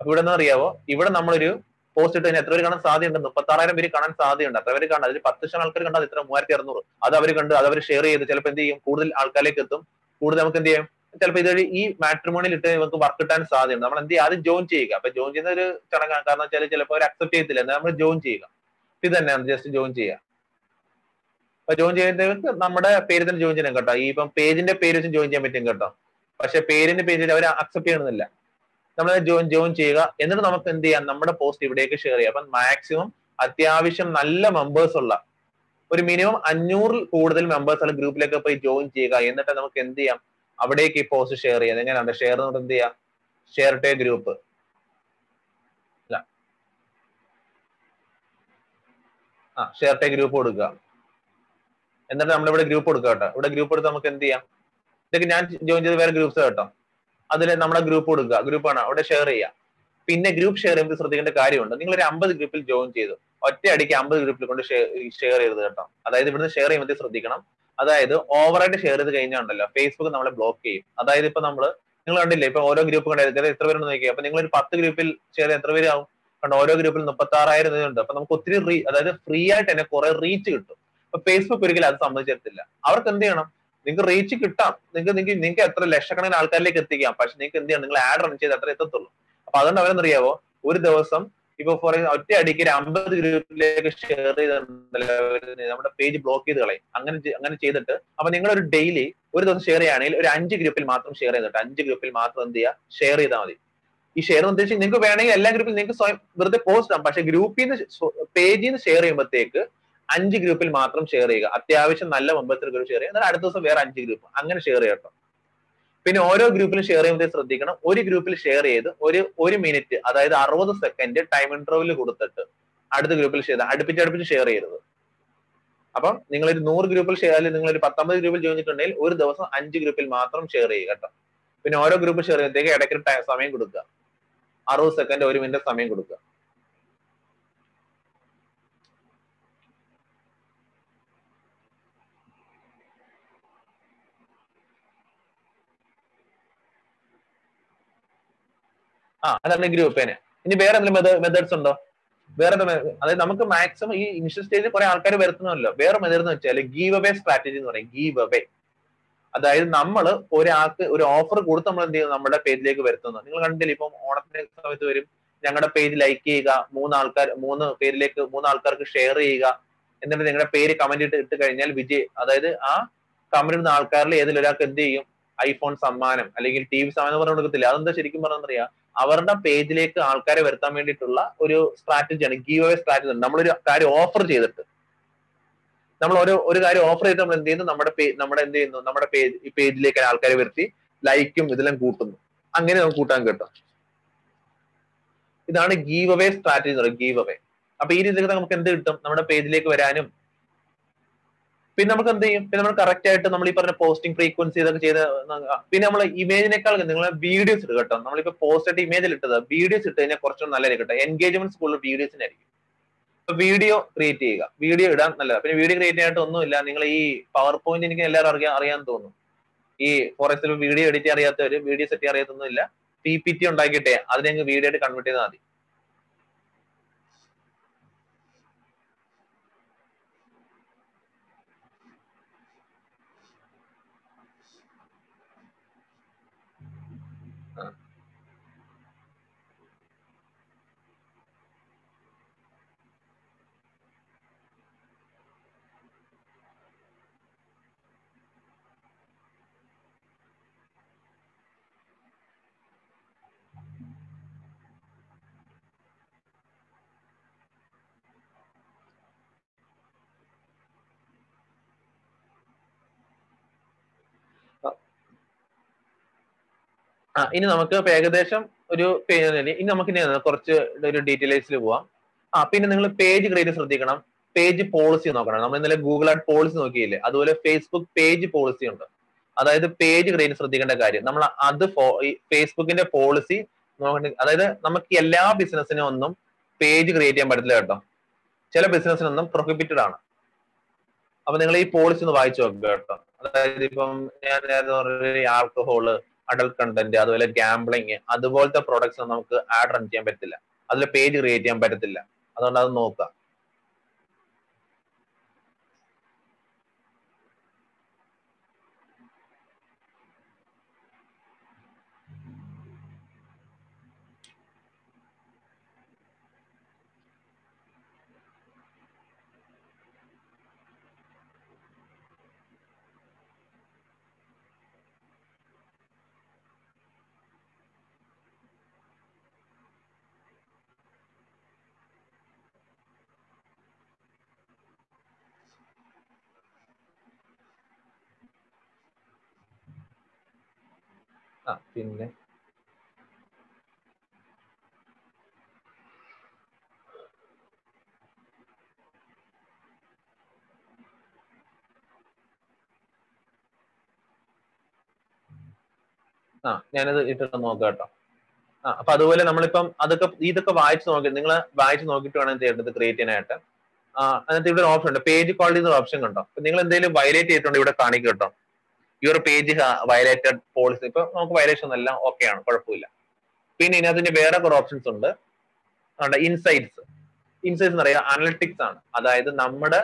അപ്പൊ ഇവിടെ നിന്ന് അറിയാവോ? ഇവിടെ നമ്മളൊരു പോസ്റ്റ് ഇട്ട് കഴിഞ്ഞാൽ എത്ര പേര് കാണാൻ സാധ്യതയുണ്ട്? മുപ്പത്തി ആറായിരം പേര് കാണാൻ സാധ്യതയുണ്ട്. അത്ര പേര് കാണാൻ അതിൽ പത്ത് ലക്ഷം ആൾക്കാർ കണ്ടാൽ ഇത്ര മൂവായിരത്തി അറുന്നൂറ് അത് അവർ കണ്ട് അത് അവർ ഷെയർ ചെയ്ത് ചിലപ്പോൾ എന്ത് ചെയ്യും? കൂടുതൽ ആൾക്കാരിലേക്ക് എത്തും. കൂടുതൽ നമുക്ക് എന്ത് ചെയ്യും? ചിലപ്പോൾ ഇതുവഴി ഈ മാട്രിമോണിയിൽ ഇട്ട് നമുക്ക് വർക്ക് കിട്ടാൻ സാധ്യതയുണ്ട്. നമ്മൾ എന്ത് ചെയ്യുക? ആദ്യം ജോയിൻ ചെയ്യുക. അപ്പൊ ജോയിൻ ചെയ്യുന്ന ഒരു ചടങ്ങാണ്. കാരണം വെച്ചാൽ ചിലപ്പോൾ അവർ അക്സെപ്റ്റ് ചെയ്യത്തില്ല. എന്നാൽ നമ്മൾ ജോയിൻ ചെയ്യുക. ഇത് തന്നെയാണ് ജസ്റ്റ് ജോയിൻ ചെയ്യുക. അപ്പൊ ജോയിൻ ചെയ്യുന്നവർക്ക് നമ്മുടെ പേര് തന്നെ ജോയിൻ ചെയ്യണം കേട്ടോ. ഈ ഇപ്പം പേജിന്റെ പേര് വെച്ച് ജോയിൻ ചെയ്യാൻ പറ്റും കേട്ടോ. പക്ഷെ പേരിന്റെ പേജിൽ അവർ അക്സെപ്റ്റ് ചെയ്യണമെന്നില്ല. നമ്മൾ ജോയിൻ ജോയിൻ ചെയ്യുക. എന്നിട്ട് നമുക്ക് എന്ത് ചെയ്യാം? നമ്മുടെ പോസ്റ്റ് ഇവിടേക്ക് ഷെയർ ചെയ്യാം. അപ്പം മാക്സിമം അത്യാവശ്യം നല്ല മെമ്പേഴ്സ് ഉള്ള ഒരു മിനിമം അഞ്ഞൂറിൽ കൂടുതൽ മെമ്പേഴ്സ് ഉള്ള ഗ്രൂപ്പിലേക്ക് പോയി ജോയിൻ ചെയ്യുക. എന്നിട്ട് നമുക്ക് എന്ത് ചെയ്യാം? അവിടേക്ക് ഈ പോസ്റ്റ് ഷെയർ ചെയ്യാം. എങ്ങനെയാണ് ഷെയർ എന്നിട്ട് എന്ത് ചെയ്യാം? ഷെയർ ടേ ഗ്രൂപ്പ് ആ ഷെയർ ടേ ഗ്രൂപ്പ് കൊടുക്കുക. എന്നിട്ട് നമ്മളിവിടെ ഗ്രൂപ്പ് കൊടുക്കുക കേട്ടോ. ഇവിടെ ഗ്രൂപ്പ് എടുത്ത് നമുക്ക് എന്ത് ചെയ്യാം? ഇതൊക്കെ ഞാൻ ജോയിൻ ചെയ്ത് വേറെ ഗ്രൂപ്പ്സ് കേട്ടോ. അതിൽ നമ്മുടെ ഗ്രൂപ്പ് കൊടുക്കുക ഗ്രൂപ്പാണ് അവിടെ ഷെയർ ചെയ്യുക. പിന്നെ ഗ്രൂപ്പ് ഷെയർ ചെയ്യുമ്പോൾ ശ്രദ്ധിക്കേണ്ട കാര്യമുണ്ട്. നിങ്ങൾ ഒരു അമ്പത് ഗ്രൂപ്പിൽ ജോയിൻ ചെയ്തു. ഒറ്റ അടിക്ക് അമ്പത് ഗ്രൂപ്പിൽ കൊണ്ട് ഷെയർ ചെയ്ത് കേട്ടോ. അതായത് ഇവിടുന്ന് ഷെയർ ചെയ്യുമ്പോൾ ശ്രദ്ധിക്കണം. അതായത് ഓവറായിട്ട് ഷെയർ ചെയ്ത് കഴിഞ്ഞാണ്ടല്ലോ ഫേസ്ബുക്ക് നമ്മളെ ബ്ലോക്ക് ചെയ്യും. അതായത് ഇപ്പൊ നമ്മൾ നിങ്ങൾ കണ്ടില്ലേ ഇപ്പൊ ഓരോ ഗ്രൂപ്പ് കണ്ടായിരുന്നു എത്ര പേരുണ്ട് നോക്കി അപ്പൊ നിങ്ങൾ ഒരു പത്ത് ഗ്രൂപ്പിൽ ഷെയർ എത്ര പേരാവും കണ്ടോ ഓരോ ഗ്രൂപ്പിൽ മുപ്പത്തി ആറായിരം ഉണ്ട്. അപ്പൊ നമുക്ക് ഒത്തിരി റീ അതായത് ഫ്രീ ആയിട്ട് തന്നെ കുറെ റീച്ച് കിട്ടും. ഫേസ്ബുക്ക് ഒരിക്കലും അത് സമ്മതിച്ചിട്ടില്ല. അവർക്ക് എന്ത് ചെയ്യണം? നിങ്ങൾക്ക് റീച്ച് കിട്ടാം. നിങ്ങൾക്ക് നിങ്ങൾക്ക് നിങ്ങൾക്ക് എത്ര ലക്ഷക്കണക്കിന് ആൾക്കാരിലേക്ക് എത്തിക്കാം. പക്ഷെ നിങ്ങൾക്ക് എന്ത് ചെയ്യണം? നിങ്ങൾ ആഡ് റൺ ചെയ്ത് അത്ര എത്തത്തുള്ളൂ. അപ്പൊ അതുകൊണ്ട് അവരെന്നറിയാവോ ഒരു ദിവസം ഇപ്പൊ ഫോർ ഒറ്റ അടിക്ക് ഒരു അമ്പത് ഗ്രൂപ്പിലേക്ക് ഷെയർ ചെയ്തിട്ടുണ്ടല്ലോ നമ്മുടെ പേജ് ബ്ലോക്ക് ചെയ്ത് കളയും. അങ്ങനെ അങ്ങനെ ചെയ്തിട്ട് അപ്പൊ നിങ്ങൾ ഒരു ഡെയിലി ഒരു ദിവസം ഷെയർ ചെയ്യുകയാണെങ്കിൽ ഒരു അഞ്ച് ഗ്രൂപ്പിൽ മാത്രം ഷെയർ ചെയ്തിട്ട് അഞ്ച് ഗ്രൂപ്പിൽ മാത്രം എന്ത് ചെയ്യുക? ഷെയർ ചെയ്താൽ മതി. ഈ ഷെയർ എന്ന് നിങ്ങൾക്ക് വേണമെങ്കിൽ എല്ലാ ഗ്രൂപ്പിലും നിങ്ങൾക്ക് സ്വയം വെറുതെ പോസ്റ്റ് ചെയ്യാം പക്ഷെ ഗ്രൂപ്പിൽ നിന്ന് പേജിൽ നിന്ന് ഷെയർ ചെയ്യുമ്പോഴത്തേക്ക് അഞ്ച് ഗ്രൂപ്പിൽ മാത്രം ഷെയർ ചെയ്യുക. അത്യാവശ്യം നല്ല മെമ്പേഴ്സിന് ഗ്രൂപ്പ് ഷെയർ ചെയ്യുക. എന്നാൽ അടുത്ത ദിവസം വേറെ അഞ്ച് ഗ്രൂപ്പ് അങ്ങനെ ഷെയർ ചെയ്യട്ടോ പിന്നെ ഓരോ ഗ്രൂപ്പിലും ഷെയർ ചെയ്യുമ്പോൾ ശ്രദ്ധിക്കണം. ഒരു ഗ്രൂപ്പിൽ ഷെയർ ചെയ്ത് ഒരു ഒരു മിനിറ്റ് അതായത് അറുപത് സെക്കൻഡ് ടൈം ഇന്റർവെൽ കൊടുത്തിട്ട് അടുത്ത ഗ്രൂപ്പിൽ ഷെയർ അടുപ്പിച്ച് അടുപ്പിച്ച് ഷെയർ ചെയ്യരുത്. അപ്പം നിങ്ങൾ ഒരു നൂറ് ഗ്രൂപ്പിൽ ഷെയർ അല്ലെങ്കിൽ നിങ്ങൾ ഒരു പത്തൊമ്പത് ഗ്രൂപ്പിൽ ചോദിച്ചിട്ടുണ്ടെങ്കിൽ ഒരു ദിവസം അഞ്ച് ഗ്രൂപ്പിൽ മാത്രം ഷെയർ ചെയ്യുക കേട്ടോ. പിന്നെ ഓരോ ഗ്രൂപ്പ് ഷെയർ ചെയ്യുമ്പോഴത്തേക്ക് ഇടയ്ക്ക് സമയം കൊടുക്കുക. അറുപത് സെക്കൻഡ് ഒരു മിനിറ്റ് സമയം കൊടുക്കുക. ആ അതാണ് ഗ്രൂപ്പേന് ഇനി വേറെ എന്തെങ്കിലും മെത്തേഡ്സ് ഉണ്ടോ? വേറെ അതായത് നമുക്ക് മാക്സിമം ഈ ഇനിഷ്യൽ സ്റ്റേജിൽ കുറെ ആൾക്കാർ വരുത്തുന്നല്ലോ വേറെ മെത്തേഡ് എന്ന് വെച്ചാൽ ഗീവ് അവേ സ്ട്രാറ്റജി എന്ന് പറയും. ഗീവ് അവേ അതായത് നമ്മൾ ഒരാൾക്ക് ഒരു ഓഫർ കൊടുത്ത് നമ്മൾ എന്ത് ചെയ്യും? നമ്മുടെ പേജിലേക്ക് വരുത്തുന്നു. നിങ്ങൾ കണ്ടില്ല ഇപ്പം ഓണത്തിന്റെ സമയത്ത് വരും. ഞങ്ങളുടെ പേജ് ലൈക്ക് ചെയ്യുക. മൂന്ന് ആൾക്കാർ മൂന്ന് പേരിലേക്ക് മൂന്ന് ആൾക്കാർക്ക് ഷെയർ ചെയ്യുക. എന്നിട്ട് നിങ്ങളുടെ പേര് കമന്റ് ഇട്ട് ഇട്ട് കഴിഞ്ഞാൽ വിജയ് അതായത് ആ കമന്റ് ഇടുന്ന ആൾക്കാരിൽ ഏതെങ്കിലും ഒരാൾക്ക് എന്ത് ചെയ്യും? ഐഫോൺ സമ്മാനം അല്ലെങ്കിൽ ടി വി സമ്മാനം പറഞ്ഞു കൊടുക്കത്തില്ല? അതെന്താ ശരിക്കും പറഞ്ഞറിയാം അവരുടെ പേജിലേക്ക് ആൾക്കാരെ വരുത്താൻ വേണ്ടിയിട്ടുള്ള ഒരു സ്ട്രാറ്റജിയാണ് ഗീവ് അവേ സ്ട്രാറ്റജി നമ്മളൊരു കാര്യം ഓഫർ ചെയ്തിട്ട്. നമ്മൾ ഒരു ഒരു കാര്യം ഓഫർ ചെയ്ത് നമ്മൾ എന്ത് ചെയ്യുന്നു? നമ്മുടെ നമ്മുടെ എന്ത് ചെയ്യുന്നു? നമ്മുടെ പേജ് പേജിലേക്ക് ആൾക്കാരെ വരുത്തി ലൈക്കും ഇതെല്ലാം കൂട്ടുന്നു. അങ്ങനെ നമുക്ക് കൂട്ടാൻ കിട്ടും. ഇതാണ് ഗീവ് അവേ സ്ട്രാറ്റജി എന്ന് പറയുന്നത് ഗീവ് അവേ അപ്പൊ ഈ രീതിയിൽ നമുക്ക് എന്ത് കിട്ടും? നമ്മുടെ പേജിലേക്ക് വരാനും പിന്നെ നമുക്ക് എന്ത് ചെയ്യും? പിന്നെ നമ്മൾ കറക്റ്റ് ആയിട്ട് നമ്മൾ ഈ പറഞ്ഞ പോസ്റ്റിംഗ് ഫ്രീക്വൻസി ഇതൊക്കെ ചെയ്ത് പിന്നെ നമ്മൾ ഇമേജിനേക്കാൾ നിങ്ങൾ വീഡിയോസ് ഇട്ട് കേട്ടോ. നമ്മളിപ്പോ പോസ്റ്റ് ആയിട്ട് ഇമേജിൽ ഇട്ടത്. വീഡിയോസ് ഇട്ട് കഴിഞ്ഞാൽ കുറച്ചും നല്ലതായിരിക്കും കേട്ടോ. എൻഗേജ്മെന്റ് കൂടുതൽ വീഡിയോസിനായിരിക്കും ഇപ്പൊ വീഡിയോ ക്രിയേറ്റ് ചെയ്യുക. വീഡിയോ ഇടാൻ നല്ലതാണ് പിന്നെ വീഡിയോ ക്രിയേറ്റ് ചെയ്യാനായിട്ട് ഒന്നുമില്ല നിങ്ങൾ ഈ പവർ പോയിന്റ് എനിക്ക് എല്ലാവരും അറിയാൻ അറിയാൻ തോന്നുന്നു ഈ ഫോർ വീഡിയോ എഡിറ്റ് അറിയാത്തവര് വീഡിയോ സെറ്റ് അറിയാത്തൊന്നുമില്ല പി പി ടി ഉണ്ടാക്കിയിട്ടേ അതിനെ വീഡിയോ ആയിട്ട് കൺവേർട്ട് ചെയ്താൽ മതി. ആ ഇനി നമുക്ക് ഏകദേശം ഒരു ഇനി നമുക്ക് കുറച്ച് ഒരു ഡീറ്റെയിൽസിൽ പോവാം. ആ പിന്നെ നിങ്ങൾ പേജ് ക്രിയേറ്റ് ശ്രദ്ധിക്കണം. പേജ് പോളിസി നോക്കണം. നമ്മൾ ഇന്നലെ ഗൂഗിൾ ആഡ് പോളിസി നോക്കിയില്ലേ? അതുപോലെ ഫേസ്ബുക്ക് പേജ് പോളിസി ഉണ്ട്. അതായത് പേജ് ക്രിയേറ്റ് ശ്രദ്ധിക്കേണ്ട കാര്യം. നമ്മൾ അത് ഫേസ്ബുക്കിന്റെ പോളിസി അതായത് നമുക്ക് എല്ലാ ബിസിനസ്സിനും ഒന്നും പേജ് ക്രിയേറ്റ് ചെയ്യാൻ പറ്റില്ല കേട്ടോ. ചില ബിസിനസ്സിനൊന്നും പ്രൊഹിബിറ്റഡ് ആണ്. അപ്പൊ നിങ്ങൾ ഈ പോളിസി ഒന്ന് വായിച്ചു നോക്കുക കേട്ടോ. അതായത് ഇപ്പം ഞാൻ ആൽക്കഹോൾ അഡൽട്ട് കണ്ടന്റ് അതുപോലെ ഗാംബ്ലിങ് അതുപോലത്തെ പ്രോഡക്ട്സ് നമുക്ക് ആഡ് റൺ ചെയ്യാൻ പറ്റില്ല. അതിൽ പേജ് ക്രിയേറ്റ് ചെയ്യാൻ പറ്റത്തില്ല. അതുകൊണ്ട് അത് നോക്കുക ആ പിന്നെ? ആ ഞാനത് ഇട്ടിട്ട് നോക്കാം കേട്ടോ. ആ അപ്പൊ അതുപോലെ നമ്മളിപ്പം അതൊക്കെ ഇതൊക്കെ വായിച്ച് നോക്കി നിങ്ങൾ വായിച്ച് നോക്കിയിട്ട് വേണം ചെയ്യേണ്ടത് ആ അതിനകത്ത് ഇവിടെ ഓപ്ഷൻ ഉണ്ട്. പേജ് ക്വാളിറ്റി ഓപ്ഷൻ കണ്ടോ? നിങ്ങൾ എന്തെങ്കിലും വയലേറ്റ് ചെയ്തിട്ടുണ്ട് ഇവിടെ കാണിക്കും കേട്ടോ. യുവർ പേജ് വയലേറ്റഡ് പോളിസി ഇപ്പൊ നമുക്ക് വയലേഷൻ എല്ലാം ഓക്കെ ആണ് കുഴപ്പമില്ല. പിന്നെ ഇതിനകത്തിന്റെ വേറെ കുറെ ഓപ്ഷൻസ് ഉണ്ട്. ഇൻസൈറ്റ്സ് ഇൻസൈറ്റ്സ് എന്ന് പറയുക അനലറ്റിക്സ് ആണ്. അതായത് നമ്മുടെ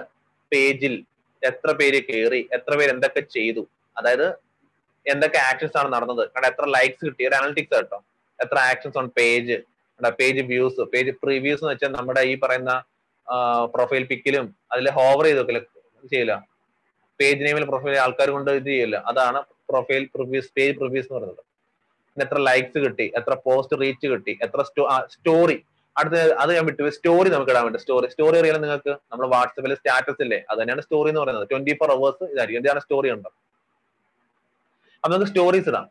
പേജിൽ എത്ര പേര് കയറി എത്ര പേര് എന്തൊക്കെ ചെയ്തു അതായത് എന്തൊക്കെ ആക്ഷൻസ് ആണ് നടന്നത്. കാരണം എത്ര ലൈക്സ് കിട്ടി. ഒരു അനലിറ്റിക്സ് കേട്ടോ എത്ര actions on page page views page previews എന്ന് വെച്ചാൽ നമ്മുടെ ഈ പറയുന്ന പ്രൊഫൈൽ പിക്കിലും അതിൽ ഹോവർ ചെയ്ത് വെക്കില്ല ചെയ്യില്ല പേജ് നെയിമിൽ പ്രൊഫൈൽ ആൾക്കാർ കൊണ്ട് ഇത് ചെയ്യില്ല. അതാണ് പ്രൊഫൈൽ പ്രിവ്യൂസ് പേജ് പ്രിവ്യൂസ് എന്ന് പറയുന്നത്. എത്ര ലൈക്സ് കിട്ടി എത്ര പോസ്റ്റ് റീച്ച് കിട്ടി എത്ര സ്റ്റോറി അടുത്ത അത് ഞാൻ വിട്ടു. സ്റ്റോറി നമുക്ക് ഇടാൻ പറ്റും സ്റ്റോറി സ്റ്റോറി അറിയാൻ നിങ്ങൾക്ക്? നമ്മൾ വാട്സപ്പിൽ സ്റ്റാറ്റസ് ഇല്ലേ? അത് തന്നെയാണ് സ്റ്റോറി എന്ന് പറയുന്നത്. ട്വന്റി ഫോർ അവേഴ്സ് ഇതായിരിക്കും. ഇതാണ് സ്റ്റോറി ഉണ്ടോ അപ്പൊ നമുക്ക് സ്റ്റോറീസ് ഇടാം.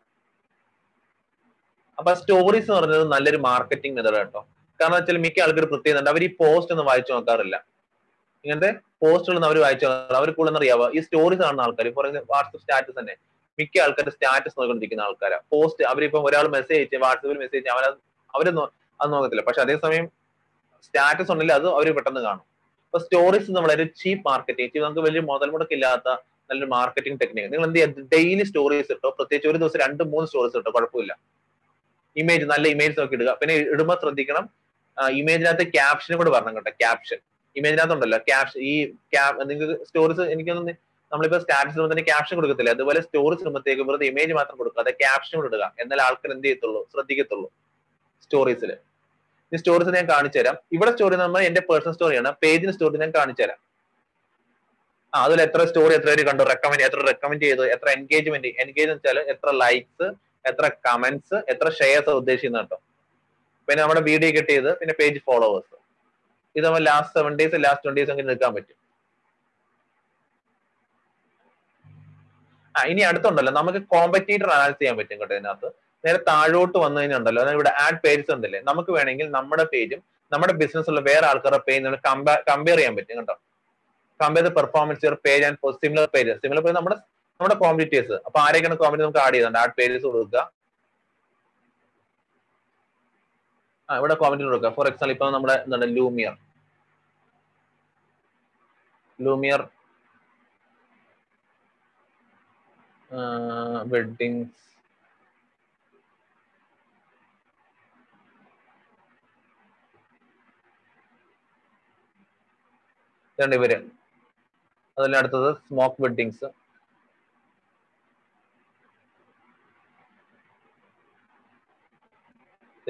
അപ്പൊ സ്റ്റോറീസ് എന്ന് പറയുന്നത് നല്ലൊരു മാർക്കറ്റിംഗ് മെത്തേഡ് കേട്ടോ. കാരണം വെച്ചാൽ മിക്ക ആൾക്കാർ പ്രത്യേകത അവർ ഈ പോസ്റ്റ് ഒന്നും വായിച്ചു നോക്കാറില്ല. ഇങ്ങനത്തെ പോസ്റ്റുകൾ അവർ വായിച്ചു അവർ കൂടുതൽ അറിയാവുക ഈ സ്റ്റോറീസ് കാണുന്ന ആൾക്കാർ ഇപ്പോൾ വാട്സപ്പ് സ്റ്റാറ്റസ് തന്നെ മിക്ക ആൾക്കാരുടെ സ്റ്റാറ്റസ് നോക്കിക്കൊണ്ടിരിക്കുന്ന ആൾക്കാരാണ് പോസ്റ്റ് അവരിപ്പം ഒരാൾ മെസ്സേജ് അയച്ച് വാട്സപ്പിൽ മെസ്സേജ് അയച്ച് അവരത് അവർ അത് നോക്കത്തില്ല. പക്ഷെ അതേസമയം സ്റ്റാറ്റസ് ഉണ്ടെങ്കിൽ അത് അവർ പെട്ടെന്ന് കാണും. അപ്പൊ സ്റ്റോറീസ് നമ്മളൊരു ചീപ്പ് മാർക്കറ്റിംഗ് നമുക്ക് വലിയ മുതൽ മുടക്കില്ലാത്ത നല്ലൊരു മാർക്കറ്റിംഗ് ടെക്നിക്ക് നിങ്ങൾ എന്ത് ചെയ്യുക ഡെയിലി സ്റ്റോറീസ് ഇട്ടോ പ്രത്യേകിച്ച് ഒരു ദിവസം രണ്ട് മൂന്ന് സ്റ്റോറീസ് ഇട്ടോ കുഴപ്പമില്ല. ഇമേജ് നല്ല ഇമേജ് നോക്കി ഇടുക. പിന്നെ ഇടുമ്പോൾ ശ്രദ്ധിക്കണം ഇമേജിനകത്ത് ക്യാപ്ഷനും കൂടെ വരണം കേട്ടോ ക്യാപ്ഷൻ ഇമേജിനകത്ത് ഉണ്ടല്ലോ ക്യാപ്ഷൻ ഈ നിങ്ങൾക്ക് സ്റ്റോറീസ് എനിക്കൊന്നും നമ്മളിപ്പോ സ്റ്റാറ്റസ് ഇടുമ്പോൾ തന്നെ ക്യാപ്ഷൻ കൊടുക്കത്തില്ല? അതുപോലെ സ്റ്റോറീസ് ഇടുമ്പോഴത്തേക്ക് വെറുതെ ഇമേജ് മാത്രം കൊടുക്കുക. അതെ ക്യാപ്ഷൻ ഇടുക. എന്നാൽ ആൾക്കാർ എന്ത് ചെയ്യത്തുള്ളൂ? ശ്രദ്ധിക്കത്തുള്ളൂ സ്റ്റോറീസിൽ ഈ സ്റ്റോറീസ് ഞാൻ കാണിച്ചു തരാം. ഇവിടെ സ്റ്റോറി നമ്മൾ എന്റെ പേഴ്സണൽ സ്റ്റോറിയാണ് പേജിന് സ്റ്റോറി ഞാൻ കാണിച്ചു തരാം. ആ അതിൽ എത്ര സ്റ്റോറി എത്ര പേര് കണ്ടു? റെക്കമെൻഡ് എത്ര റെക്കമെൻഡ് ചെയ്തു? എത്ര എൻഗേജ്മെന്റ് എൻഗേജ് വെച്ചാൽ എത്ര ലൈക്സ് എത്ര കമന്റ്സ് എത്ര ഷെയർസ് ഉദ്ദേശിക്കുന്ന കേട്ടോ. പിന്നെ നമ്മുടെ വീഡിയോ കിട്ടിയത് പിന്നെ പേജ് ഫോളോവേഴ്സ് ഇത് നമ്മൾ last seven days last twenty days അങ്ങനെ നിൽക്കാൻ പറ്റും. ആ ഇനി അടുത്തുണ്ടല്ലോ. നമുക്ക് കോമ്പറ്റീറ്റർ അനാലിസ് ചെയ്യാൻ പറ്റും കേട്ടോ ഇതിനകത്ത്. നേരെ താഴോട്ട് വന്നു കഴിഞ്ഞുണ്ടല്ലോ ഇവിടെ ആഡ് പേജസ് ഉണ്ടല്ലേ? നമുക്ക് വേണമെങ്കിൽ നമ്മുടെ പേജും നമ്മുടെ ബിസിനസ്സുള്ള വേറെ ആൾക്കാരുടെ പേജ് നമ്മൾ കമ്പയർ ചെയ്യാൻ പറ്റും കേട്ടോ. Compare the performance your page and similar page similar page നമ്മുടെ നമ്മുടെ കോമ്പറ്റീറ്റേഴ്സ് അപ്പൊ ആരെയൊക്കെയാണ് കോമ്പറ്റി നമുക്ക് ആഡ് ചെയ്യുന്നുണ്ട്? ആഡ് പേജസ് കൊടുക്കുക. ആ ഇവിടെ കോമന്റ് കൊടുക്കുക. ഫോർ എക്സാമ്പിൾ ഇപ്പൊ നമ്മുടെ എന്താണ് ലൂമിയർ ലൂമിയർ വെഡിങ്സ് ഇതുണ്ട് ഇവർ. അതിൽ അടുത്തത്? സ്മോക്ക് വെഡ്ഡിങ്സ്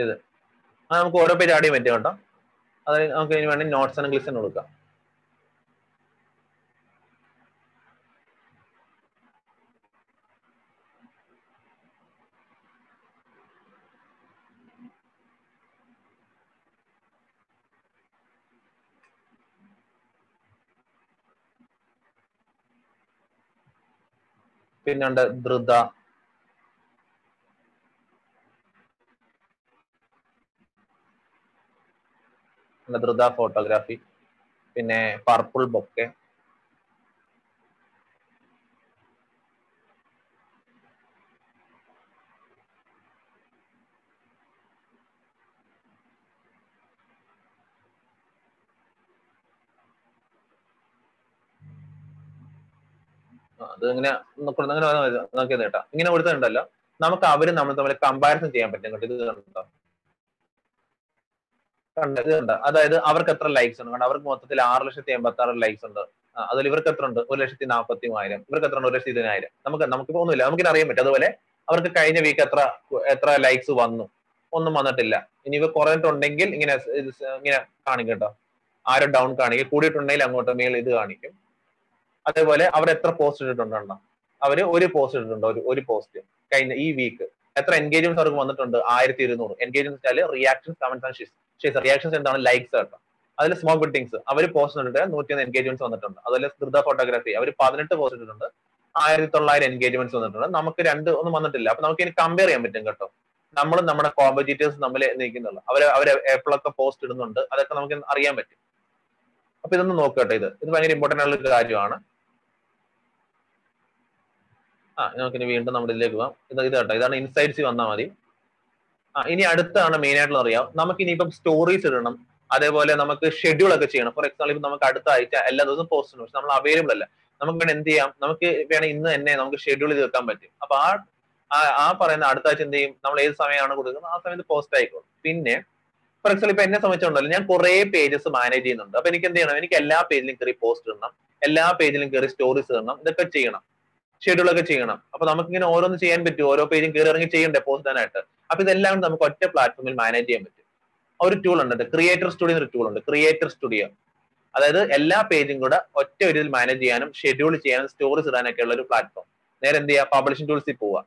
ഇത്. അത് നമുക്ക് ഓരോ പേര് ആഡ് ചെയ്യാൻ പറ്റും കേട്ടോ. അത് നമുക്ക് ഇനി വേണമെങ്കിൽ നോട്ട്സ് ആൻഡ് ഗ്ലിസൺ കൊടുക്കാം. പിന്നുണ്ട് ധൃത ധൃത ഫോട്ടോഗ്രാഫി പിന്നെ പർപ്പിൾ ബൊക്കെ അത് ഇങ്ങനെ അങ്ങനെ നോക്കിയത് കേട്ടോ ഇങ്ങനെ കൊടുത്തിട്ടുണ്ടല്ലോ നമുക്ക് അവർ നമ്മൾ തമ്മിൽ കമ്പാരിസൺ ചെയ്യാൻ പറ്റും കേട്ടോ. ഇത് കണ്ടോ? കണ്ടോ? ഇത് കണ്ടോ? അതായത് അവർക്ക് എത്ര ലൈക്സ് ഉണ്ട്? കണ്ടോ? അവർക്ക് മൊത്തത്തിൽ ആറ് ലക്ഷത്തി എൺപത്തി ആറ് ലൈക്സ് ഉണ്ട് അതിൽ ഇവർക്ക് എത്ര ഉണ്ട്? ഒരു ലക്ഷത്തി നാൽപ്പത്തി മൂവായിരം ഇവർക്ക് എത്ര ഉണ്ട്? ഒരു ലക്ഷത്തി ഇരുപതിനായിരം. നമുക്ക് നമുക്ക് ഒന്നുമില്ല. നമുക്ക് അറിയാൻ പറ്റും. അതുപോലെ അവർക്ക് കഴിഞ്ഞ വീക്ക് എത്ര എത്ര ലൈക്സ് വന്നു? ഒന്നും വന്നിട്ടില്ല. ഇനി ഇവ കുറഞ്ഞിട്ടുണ്ടെങ്കിൽ ഇങ്ങനെ ഇങ്ങനെ കാണിക്കും കേട്ടോ. ആരും ഡൗൺ കാണിക്കും. കൂടിയിട്ടുണ്ടെങ്കിൽ അങ്ങോട്ട് മേൽ ഇത് കാണിക്കും. അതേപോലെ അവർ എത്ര പോസ്റ്റ് ഇട്ടിട്ടുണ്ടോ അവർ ഒരു പോസ്റ്റ് ഇട്ടിട്ടുണ്ട്? ഒരു പോസ്റ്റ് കഴിഞ്ഞ ഈ വീക്ക് എത്ര എൻഗേജ്മെന്റ്സ് അവർക്ക് വന്നിട്ടുണ്ട്? ആയിരത്തി ഇരുന്നൂറ്. Engagement reactions comments and reactions എന്താണ്? ലൈക്സ് കേട്ടോ. അതിൽ സ്മോൾ ബിൽഡിങ്സ് അവർ പോസ്റ്റ് ഇട്ടിട്ട് നൂറ്റി ഒന്ന് എൻഗേജ്മെന്റ്സ് വന്നിട്ടുണ്ട്. അതുപോലെ ധൃത ഫോട്ടോഗ്രാഫി അവർ പതിനെട്ട് പോസ്റ്റ് ഇട്ടിട്ടുണ്ട്. ആയിരത്തി തൊള്ളായിരം എൻഗേജ്മെന്റ്സ് വന്നിട്ടുണ്ട്. നമുക്ക് രണ്ട് ഒന്നും വന്നിട്ടില്ല. അപ്പൊ നമുക്ക് ഇനി കമ്പയർ ചെയ്യാൻ പറ്റും കേട്ടോ. നമ്മൾ നമ്മുടെ കോമ്പറ്റീറ്റേഴ്സ് തമ്മിൽ നിൽക്കുന്നുള്ളൂ. അവർ അവർ എപ്പോഴൊക്കെ പോസ്റ്റ് ഇടുന്നുണ്ട്? അതൊക്കെ നമുക്ക് അറിയാൻ പറ്റും. അപ്പൊ ഇതൊന്ന് നോക്കട്ടെ ഇത്. ഇത് ഭയങ്കര ഇമ്പോർട്ടന്റ് ആയിട്ടുള്ള കാര്യമാണ്. ആ നമുക്കിനി വീണ്ടും നമ്മുടെ ഇതിലേക്ക് പോവാം. ഇത് ഇത് കേട്ടോ ഇതാണ് ഇൻസൈറ്റ്സ് വന്നാൽ മതി. ആ ഇനി അടുത്താണ് മെയിൻ ആയിട്ടുള്ള അറിയാം. നമുക്ക് ഇനിയിപ്പം സ്റ്റോറീസ് ഇടണം. അതേപോലെ നമുക്ക് ഷെഡ്യൂൾ ഒക്കെ ചെയ്യണം. ഫോർ എക്സാമ്പിൾ ഇപ്പം നമുക്ക് അടുത്ത ആഴ്ച എല്ലാ ദിവസവും പോസ്റ്റ് പക്ഷെ നമ്മൾ അവൈലബിൾ അല്ല. നമുക്ക് വേണം എന്ത് ചെയ്യാം? നമുക്ക് വേണം ഇന്ന് തന്നെ നമുക്ക് ഷെഡ്യൂൾ ചെയ്ത് വെക്കാൻ പറ്റും. അപ്പൊ ആ ആ പറയുന്ന അടുത്ത ആഴ്ച എന്ത് ചെയ്യും? നമ്മൾ ഏത് സമയമാണ് കൊടുക്കുന്നത്? ആ സമയത്ത് പോസ്റ്റ് ആയിക്കോളും. പിന്നെ ഫോർ എക്സാമ്പിൾ ഇപ്പൊ എന്നെ സംബന്ധിച്ചുണ്ടല്ലോ ഞാൻ കുറെ പേജസ് മാനേജ് ചെയ്യുന്നുണ്ട്. അപ്പൊ എനിക്ക് എന്ത് ചെയ്യണം? എനിക്ക് എല്ലാ പേജിലും കയറി പോസ്റ്റ് ഇടണം. എല്ലാ പേജിലും കയറി സ്റ്റോറീസ് ഇടണം. ഇതൊക്കെ ചെയ്യണം. ഷെഡ്യൂൾ ഒക്കെ ചെയ്യണം. അപ്പൊ നമുക്ക് ഇങ്ങനെ ഓരോന്ന് ചെയ്യാൻ പറ്റും. ഓരോ പേജും കയറി ഇറങ്ങി ചെയ്യണ്ടേ പോസ്റ്റ് ചെയ്യാനായിട്ട്. അപ്പൊ ഇതെല്ലാം നമുക്ക് ഒറ്റ പ്ലാറ്റ്ഫോമിൽ മാനേജ് ചെയ്യാൻ പറ്റും. ഒരു ടൂൾ ഉണ്ട് ക്രിയേറ്റർ സ്റ്റുഡിയോ എന്നൊരു ടൂൾ ഉണ്ട്. ക്രിയേറ്റർ സ്റ്റുഡിയോ അതായത് എല്ലാ പേജും കൂടെ ഒറ്റ ഒരു മാനേജ് ചെയ്യാനും ഷെഡ്യൂൾ ചെയ്യാനും സ്റ്റോറീസ് ഇടാനൊക്കെ ഉള്ള ഒരു പ്ലാറ്റ്ഫോം നേരെ എന്ത് ചെയ്യുക പബ്ലിഷിംഗ് ടൂൾസിൽ പോവുക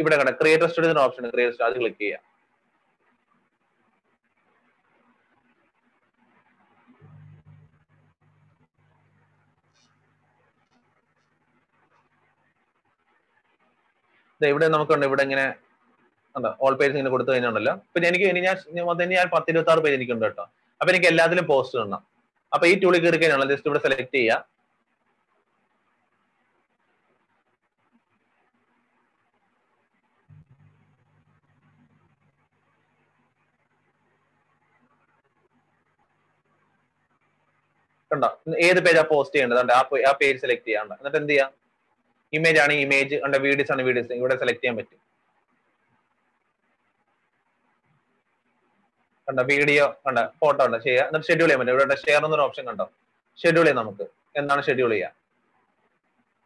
ഇവിടെ കണ്ട? ക്രിയേറ്റർ സ്റ്റുഡിയോ ഓപ്ഷൻ ക്രിയേറ്റർ അത് ക്ലിക്ക് ചെയ്യാം. ഇവിടെ നമുക്കുണ്ട് ഇവിടെ ഇങ്ങനെ എന്താ ഓൾ പേജ് ഇങ്ങനെ കൊടുത്തു കഴിഞ്ഞുണ്ടല്ലോ പിന്നെ എനിക്ക് ഇനി ഞാൻ മൊത്തം ഞാൻ പത്ത് ആറ് പേജ് എനിക്കുണ്ട് കേട്ടോ. അപ്പൊ എനിക്ക് എല്ലാത്തിലും പോസ്റ്റ് കാണണം അപ്പൊ ഈ ടൂളിൽ കയറി കഴിഞ്ഞാൽ ജസ്റ്റ് ഇവിടെ സെലക്ട് ചെയ്യുക കണ്ടോ? ഏത് പേജാ പോസ്റ്റ് ചെയ്യേണ്ടത്? ആ പേജ് സെലക്ട് ചെയ്യാണ്ട് എന്നിട്ട് എന്ത് ചെയ്യാം? ഇമേജ് ആണ് ഇമേജ് ഉണ്ട് വീഡിയോസ് ആണ് വീഡിയോസ് ഇവിടെ സെലക്ട് ചെയ്യാൻ പറ്റും. കണ്ട? വീഡിയോ കണ്ട? ഫോട്ടോ ഉണ്ട്. ചെയ്യുക എന്നിട്ട് ഷെഡ്യൂൾ ചെയ്യാൻ പറ്റും. ഇവിടെ ഷെയർ എന്നൊരു ഓപ്ഷൻ കണ്ടോ? ഷെഡ്യൂൾ ചെയ്യാം നമുക്ക്. എന്താണ് ഷെഡ്യൂൾ ചെയ്യുക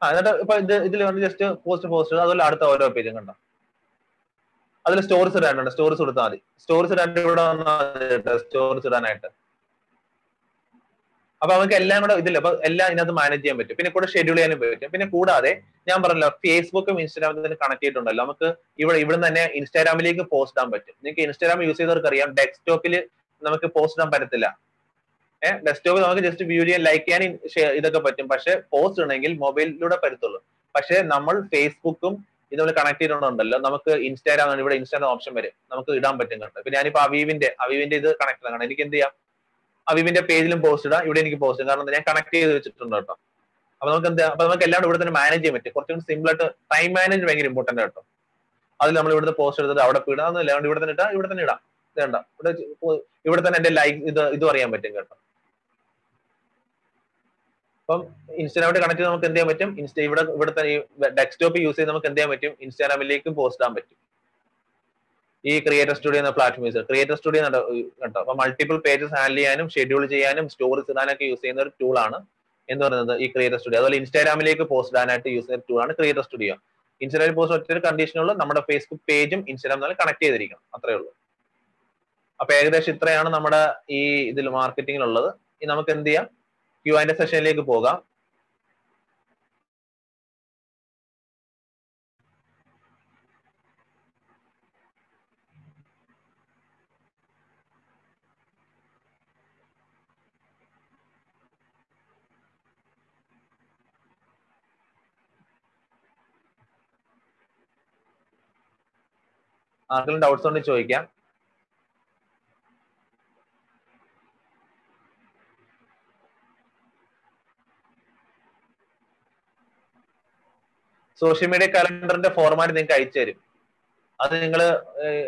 ആ എന്നിട്ട് ഇപ്പൊ ഇത് ഇതിൽ വന്ന് ജസ്റ്റ് പോസ്റ്റ് പോസ്റ്റ് അതുപോലെ അടുത്ത ഓരോ പേജും കണ്ടോ? അതിൽ സ്റ്റോറീസ് ഇടാനുണ്ട്. സ്റ്റോറീസ് കൊടുത്താൽ മതി. സ്റ്റോറീസ് ഇടാൻ ഇവിടെ സ്റ്റോറീസ് ഇടാനായിട്ട്. അപ്പൊ അവർക്ക് എല്ലാം കൂടെ ഇതില്ല. അപ്പൊ എല്ലാം ഇതിനകത്ത് മാനേജ് ചെയ്യാൻ പറ്റും. പിന്നെ കൂടെ ഷെഡ്യൂൾ ചെയ്യാനും പറ്റും. പിന്നെ കൂടാതെ ഞാൻ പറഞ്ഞല്ലോ ഫേസ്ബുക്കും ഇൻസ്റ്റാഗ്രാമും തന്നെ കണക്ട് ചെയ്തിട്ടുണ്ടല്ലോ. നമുക്ക് ഇവിടെ ഇവിടെ തന്നെ ഇൻസ്റ്റാഗ്രാമിലേക്ക് പോസ്റ്റ് ഇടാൻ പറ്റും. നിങ്ങൾക്ക് ഇൻസ്റ്റാഗ്രാം യൂസ് ചെയ്തവർക്ക് അറിയാം ഡെസ്ക്ടോപ്പിൽ നമുക്ക് പോസ്റ്റ് ഇടാൻ പറ്റത്തില്ല. ഏഹ് ഡെസ്ക്ടോപ്പിൽ നമുക്ക് ജസ്റ്റ് വ്യൂ ചെയ്യാൻ ലൈക്ക് ചെയ്യാൻ ഇതൊക്കെ പറ്റും. പക്ഷെ പോസ്റ്റ് ഇടണമെങ്കിൽ മൊബൈലിലൂടെ പറ്റത്തുള്ളൂ. പക്ഷെ നമ്മൾ ഫേസ്ബുക്കും ഇത് നമ്മൾ കണക്ട് ചെയ്തിട്ടുണ്ടല്ലോ. നമുക്ക് ഇൻസ്റ്റാഗ്രാം ഇവിടെ ഇൻസ്റ്റാഗ്രാം ഓപ്ഷൻ വരും നമുക്ക് ഇടാൻ പറ്റും കണ്ടോ. ഇപ്പൊ ഞാനിപ്പോ അവീവിന്റെ അവീവിന്റെ ഇത് കണക്ട് ആണ് എനിക്ക് എന്ത് ചെയ്യാം? അവിവിന്റെ പേജിലും പോസ്റ്റ് ഇടാം. ഇവിടെ എനിക്ക് പോസ്റ്റ് കാരണം ഞാൻ കണക്ട് ചെയ്ത് വെച്ചിട്ടുണ്ട് കേട്ടോ. അപ്പൊ നമുക്ക് എന്താ? അപ്പൊ നമുക്ക് എല്ലാം ഇവിടെ തന്നെ മാനേജ് ചെയ്യാൻ പറ്റും. കുറച്ചും സിമ്പിൾ ആയിട്ട് ടൈം മാനേജ് ഭയങ്കര ഇമ്പോർട്ടന്റ് കേട്ടോ. അതിൽ നമ്മൾ ഇവിടുത്തെ പോസ്റ്റ് എടുത്തിട്ട് അവിടെ ഇടാം. അല്ലാണ്ട് ഇവിടെ തന്നെ ഇടാം. ഇവിടെ തന്നെ ഇടാം. വേണ്ട ഇവിടെ ഇവിടെ തന്നെ എന്റെ ലൈക്ക് ഇത് ഇതും അറിയാൻ പറ്റും കേട്ടോ. അപ്പം ഇൻസ്റ്റാഗ്രാമിൽ കണക്ട് ചെയ്ത് നമുക്ക് എന്ത് ചെയ്യാൻ പറ്റും? ഇൻസ്റ്റ ഇവിടെ ഇവിടെ തന്നെ ഡെസ്ക്ടോപ്പ് യൂസ് ചെയ്ത് നമുക്ക് എന്ത് ചെയ്യാൻ പറ്റും? ഇൻസ്റ്റാഗ്രാമിലേക്കും പോസ്റ്റ് ഇടാൻ പറ്റും. ഈ ക്രിയേറ്റർ സ്റ്റുഡിയോ എന്ന പ്ലാറ്റ്ഫോം യൂസ് ക്രിയേറ്റർ സ്റ്റുഡിയോ കേട്ടോ അപ്പൊ മൾട്ടിപ്പിൾ പേജസ് ഹാൻഡിൽ ചെയ്യാനും ഷെഡ്യൂൾ ചെയ്യാനും സ്റ്റോറി ഇടാനൊക്കെ യൂസ് ചെയ്യുന്ന ഒരു ടൂൾ ആണ് എന്ന് പറയുന്നത് ഈ ക്രിയേറ്റർ സ്റ്റുഡിയോ അതുപോലെ ഇൻസ്റ്റാഗ്രാമിലേക്ക് പോസ്റ്റ് ഇടാനായിട്ട് യൂസ് ചെയ്യുന്ന ടൂൾ ആണ് ക്രിയേറ്റർ സ്റ്റുഡിയോ ഇൻസ്റ്റാഗ്രാമിൽ പോസ്റ്റ് ഒറ്റ കണ്ടീഷനുള്ള നമ്മുടെ ഫേസ്ബുക്ക് പേജും ഇൻസ്റ്റാഗ്രാം തമ്മിൽ കണക്ട് ചെയ്തിരിക്കണം. അത്രേ ഉള്ളൂ. അപ്പൊ ഏകദേശം ഇത്രയാണ് നമ്മുടെ ഈ ഇതിൽ മാർക്കറ്റിംഗിലുള്ളത് ഇനി നമുക്ക് എന്ത് ചെയ്യാം? ക്യു ആൻഡ് സെഷനിലേക്ക് പോകാം. ആർക്കെങ്കിലും ഡൗട്ട്സ് ഉണ്ടെങ്കിൽ ചോദിക്കാം. സോഷ്യൽ മീഡിയ കലണ്ടറിന്റെ ഫോർമാറ്റ് നിങ്ങൾക്ക് അയച്ചു തരും. അത് നിങ്ങൾ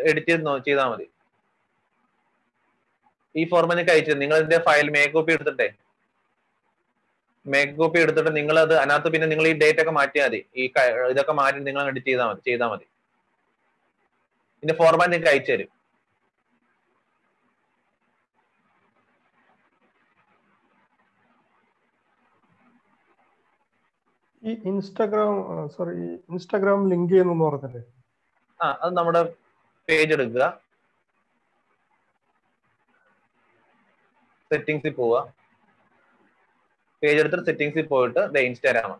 എഡിറ്റ് ചെയ്ത് ചെയ്താൽ മതി. ഈ ഫോർമാറ്റ് നിങ്ങൾക്ക് അയച്ചു നിങ്ങൾ ഇതിന്റെ ഫയൽ മേക്ക് കോപ്പി എടുത്തിട്ടേ. മേക്ക് കോപ്പി എടുത്തിട്ട് നിങ്ങൾ അത് അതിനകത്ത് പിന്നെ നിങ്ങൾ ഈ ഡേറ്റ് ഒക്കെ മാറ്റിയാൽ മതി. ഈ ഇതൊക്കെ മാറ്റി നിങ്ങൾ എഡിറ്റ് ചെയ്താൽ മതി ചെയ്താൽ മതി. ഇതിന്റെ ഫോർമാറ്റ് നിങ്ങൾക്ക് അയച്ചു തരും. ഈ ഇൻസ്റ്റാഗ്രാം സോറി ഇൻസ്റ്റാഗ്രാം ലിങ്ക് ചെയ്യുന്നു പറഞ്ഞല്ലേ? ആ അത് നമ്മുടെ പേജ് എടുക്കുക. സെറ്റിംഗ്സിൽ പോവുക. പേജ് എടുത്തിട്ട് സെറ്റിംഗ്സിൽ പോയിട്ട് ദേ ഇൻസ്റ്റാഗ്രാം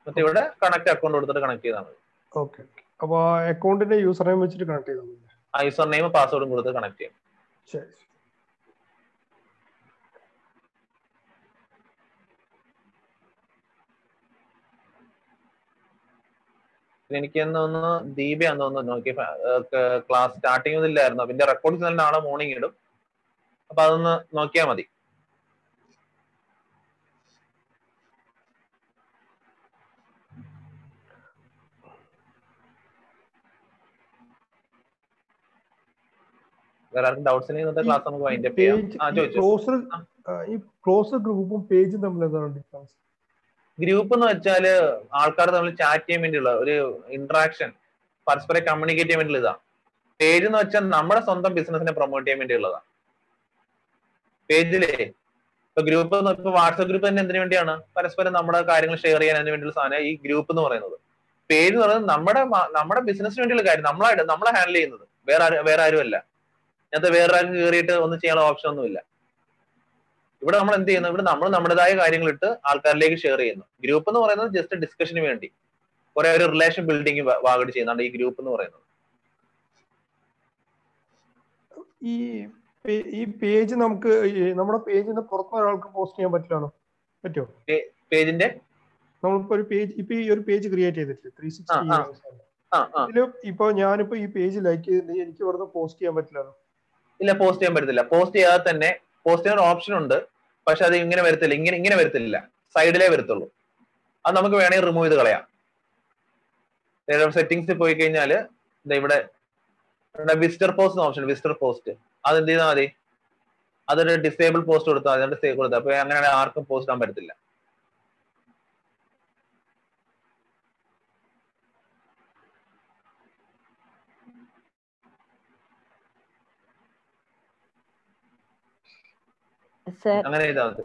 എന്നിട്ട് ഇവിടെ കണക്ട് അക്കൗണ്ട് കൊടുത്തിട്ട് കണക്ട് ചെയ്താൽ മതി. ഓക്കെ അപ്പൊ അക്കൗണ്ടിന്റെ യൂസർ നെയിം വെച്ചിട്ട് കണക്ട് ചെയ്താൽ മതി. ആ യൂസർ നെയിം പാസ്വേഡും കൊടുത്ത് കണക്ട് ചെയ്യാം. ശരി പിന്നെ എനിക്ക് തോന്നുന്നു ദീപയാന്ന് തോന്നുന്നു നോക്കി ക്ലാസ് സ്റ്റാർട്ടിങ് ഇല്ലായിരുന്നു അതിന്റെ റെക്കോർഡ് തന്നെ നാളെ മോർണിംഗ് ഇടും. അപ്പൊ അതൊന്ന് നോക്കിയാൽ മതി. വേറെ ആർക്കും ഡൗട്ട്സ് ഉണ്ടെങ്കിൽ ഇന്നത്തെ ക്ലാസ് നമുക്ക് വൈൻഡ് അപ്പ് ചെയ്യാം. ആ ചോദിച്ചു. ഈ ക്ലോസ് ഗ്രൂപ്പും പേജും തമ്മിൽ എന്താണ് ഡിഫറൻസ് ഗ്രൂപ്പ് എന്ന് വെച്ചാൽ ആൾക്കാർ തമ്മിൽ ചാറ്റ് ചെയ്യാൻ വേണ്ടിയുള്ള ഒരു ഇന്ററാക്ഷൻ പരസ്പരം കമ്മ്യൂണിക്കേറ്റ് ചെയ്യാൻ വേണ്ടിയുള്ള ഇതാ പേജ് എന്ന് വെച്ചാൽ നമ്മുടെ സ്വന്തം ബിസിനസിനെ പ്രൊമോട്ട് ചെയ്യാൻ വേണ്ടിയുള്ളതാണ് പേജിലെ ഇപ്പൊ ഗ്രൂപ്പ് ഇപ്പൊ വാട്സപ്പ് ഗ്രൂപ്പ് തന്നെ എന്തിനു വേണ്ടിയാണ്? പരസ്പരം നമ്മുടെ കാര്യങ്ങൾ ഷെയർ ചെയ്യാൻ അതിന് വേണ്ടിയുള്ള സാധനം ഈ ഗ്രൂപ്പ് എന്ന് പറയുന്നത്. പേജ് എന്ന് പറയുന്നത് നമ്മുടെ നമ്മുടെ ബിസിനസിന് വേണ്ടിയുള്ള കാര്യം നമ്മളായിട്ട് നമ്മളെ ഹാൻഡിൽ ചെയ്യുന്നത്. വേറെ വേറെ ആരും അല്ല ഇതിനകത്ത് വേറെ ആരും കയറിയിട്ട് ഒന്നും ചെയ്യാനുള്ള ഓപ്ഷൻ ഒന്നുമില്ല. ഇവിടെ നമ്മൾ എന്ത് ചെയ്യുന്നു? ഇവിടെ നമ്മൾ നമ്മുടേതായ കാര്യങ്ങൾ ഇട്ട് ആൾക്കാരിലേക്ക് ഷെയർ ചെയ്യുന്നു. ഗ്രൂപ്പ് എന്ന് പറയുന്നത് ജസ്റ്റ് ഡിസ്കഷന് വേണ്ടി. കുറെ ഒരു റിലേഷൻ ബിൽഡിംഗ് വാഗഡ് ചെയ്യുന്നുണ്ട് ഈ ഗ്രൂപ്പ് എന്ന് പറയുന്നത്. ഈ ഈ പേജ് നമുക്ക് നമ്മുടെ പേജിന് പുറത്ത് ഒരാൾക്ക് പോസ്റ്റ് ചെയ്യാൻ പറ്റില്ലാണോ? പറ്റുമോ പേജിന്റെ നമ്മളിപ്പോ ഒരു പേജ് ഇപ്പൊ ഈ ഒരു പേജ് ക്രിയേറ്റ് ചെയ്തിട്ടില്ല? ത്രീ. സിക്സ്റ്റി ആ ഇപ്പൊ ഞാനിപ്പോ ഈ പേജ് ലൈക്ക് ചെയ്തിട്ട് എനിക്ക് ഇവിടുന്ന് പോസ്റ്റ് ചെയ്യാൻ പറ്റില്ലല്ലോ ഇല്ല പോസ്റ്റ് ചെയ്യാൻ പറ്റത്തില്ല. പോസ്റ്റ് ചെയ്യാതെ തന്നെ പോസ്റ്റ് ചെയ്യാൻ ഓപ്ഷൻ ഉണ്ട് പക്ഷെ അത് ഇങ്ങനെ വരത്തില്ല. ഇങ്ങനെ ഇങ്ങനെ വരത്തില്ല. സൈഡിലേ വരത്തുള്ളൂ. അത് നമുക്ക് വേണമെങ്കിൽ റിമൂവ് ചെയ്ത് കളയാം. സെറ്റിംഗ്സിൽ പോയി കഴിഞ്ഞാൽ ദേ ഇവിടെ visitor post option visitor post അത് എന്ത് ചെയ്താൽ മതി? അതൊരു ഡിസേബിൾ പോസ്റ്റ് കൊടുത്താൽ മതി സേവ് കൊടുത്താൽ അപ്പൊ അങ്ങനെ ആർക്കും പോസ്റ്റ് ചെയ്യാൻ പറ്റത്തില്ല. അങ്ങനെ ചെയ്താൽ മതി.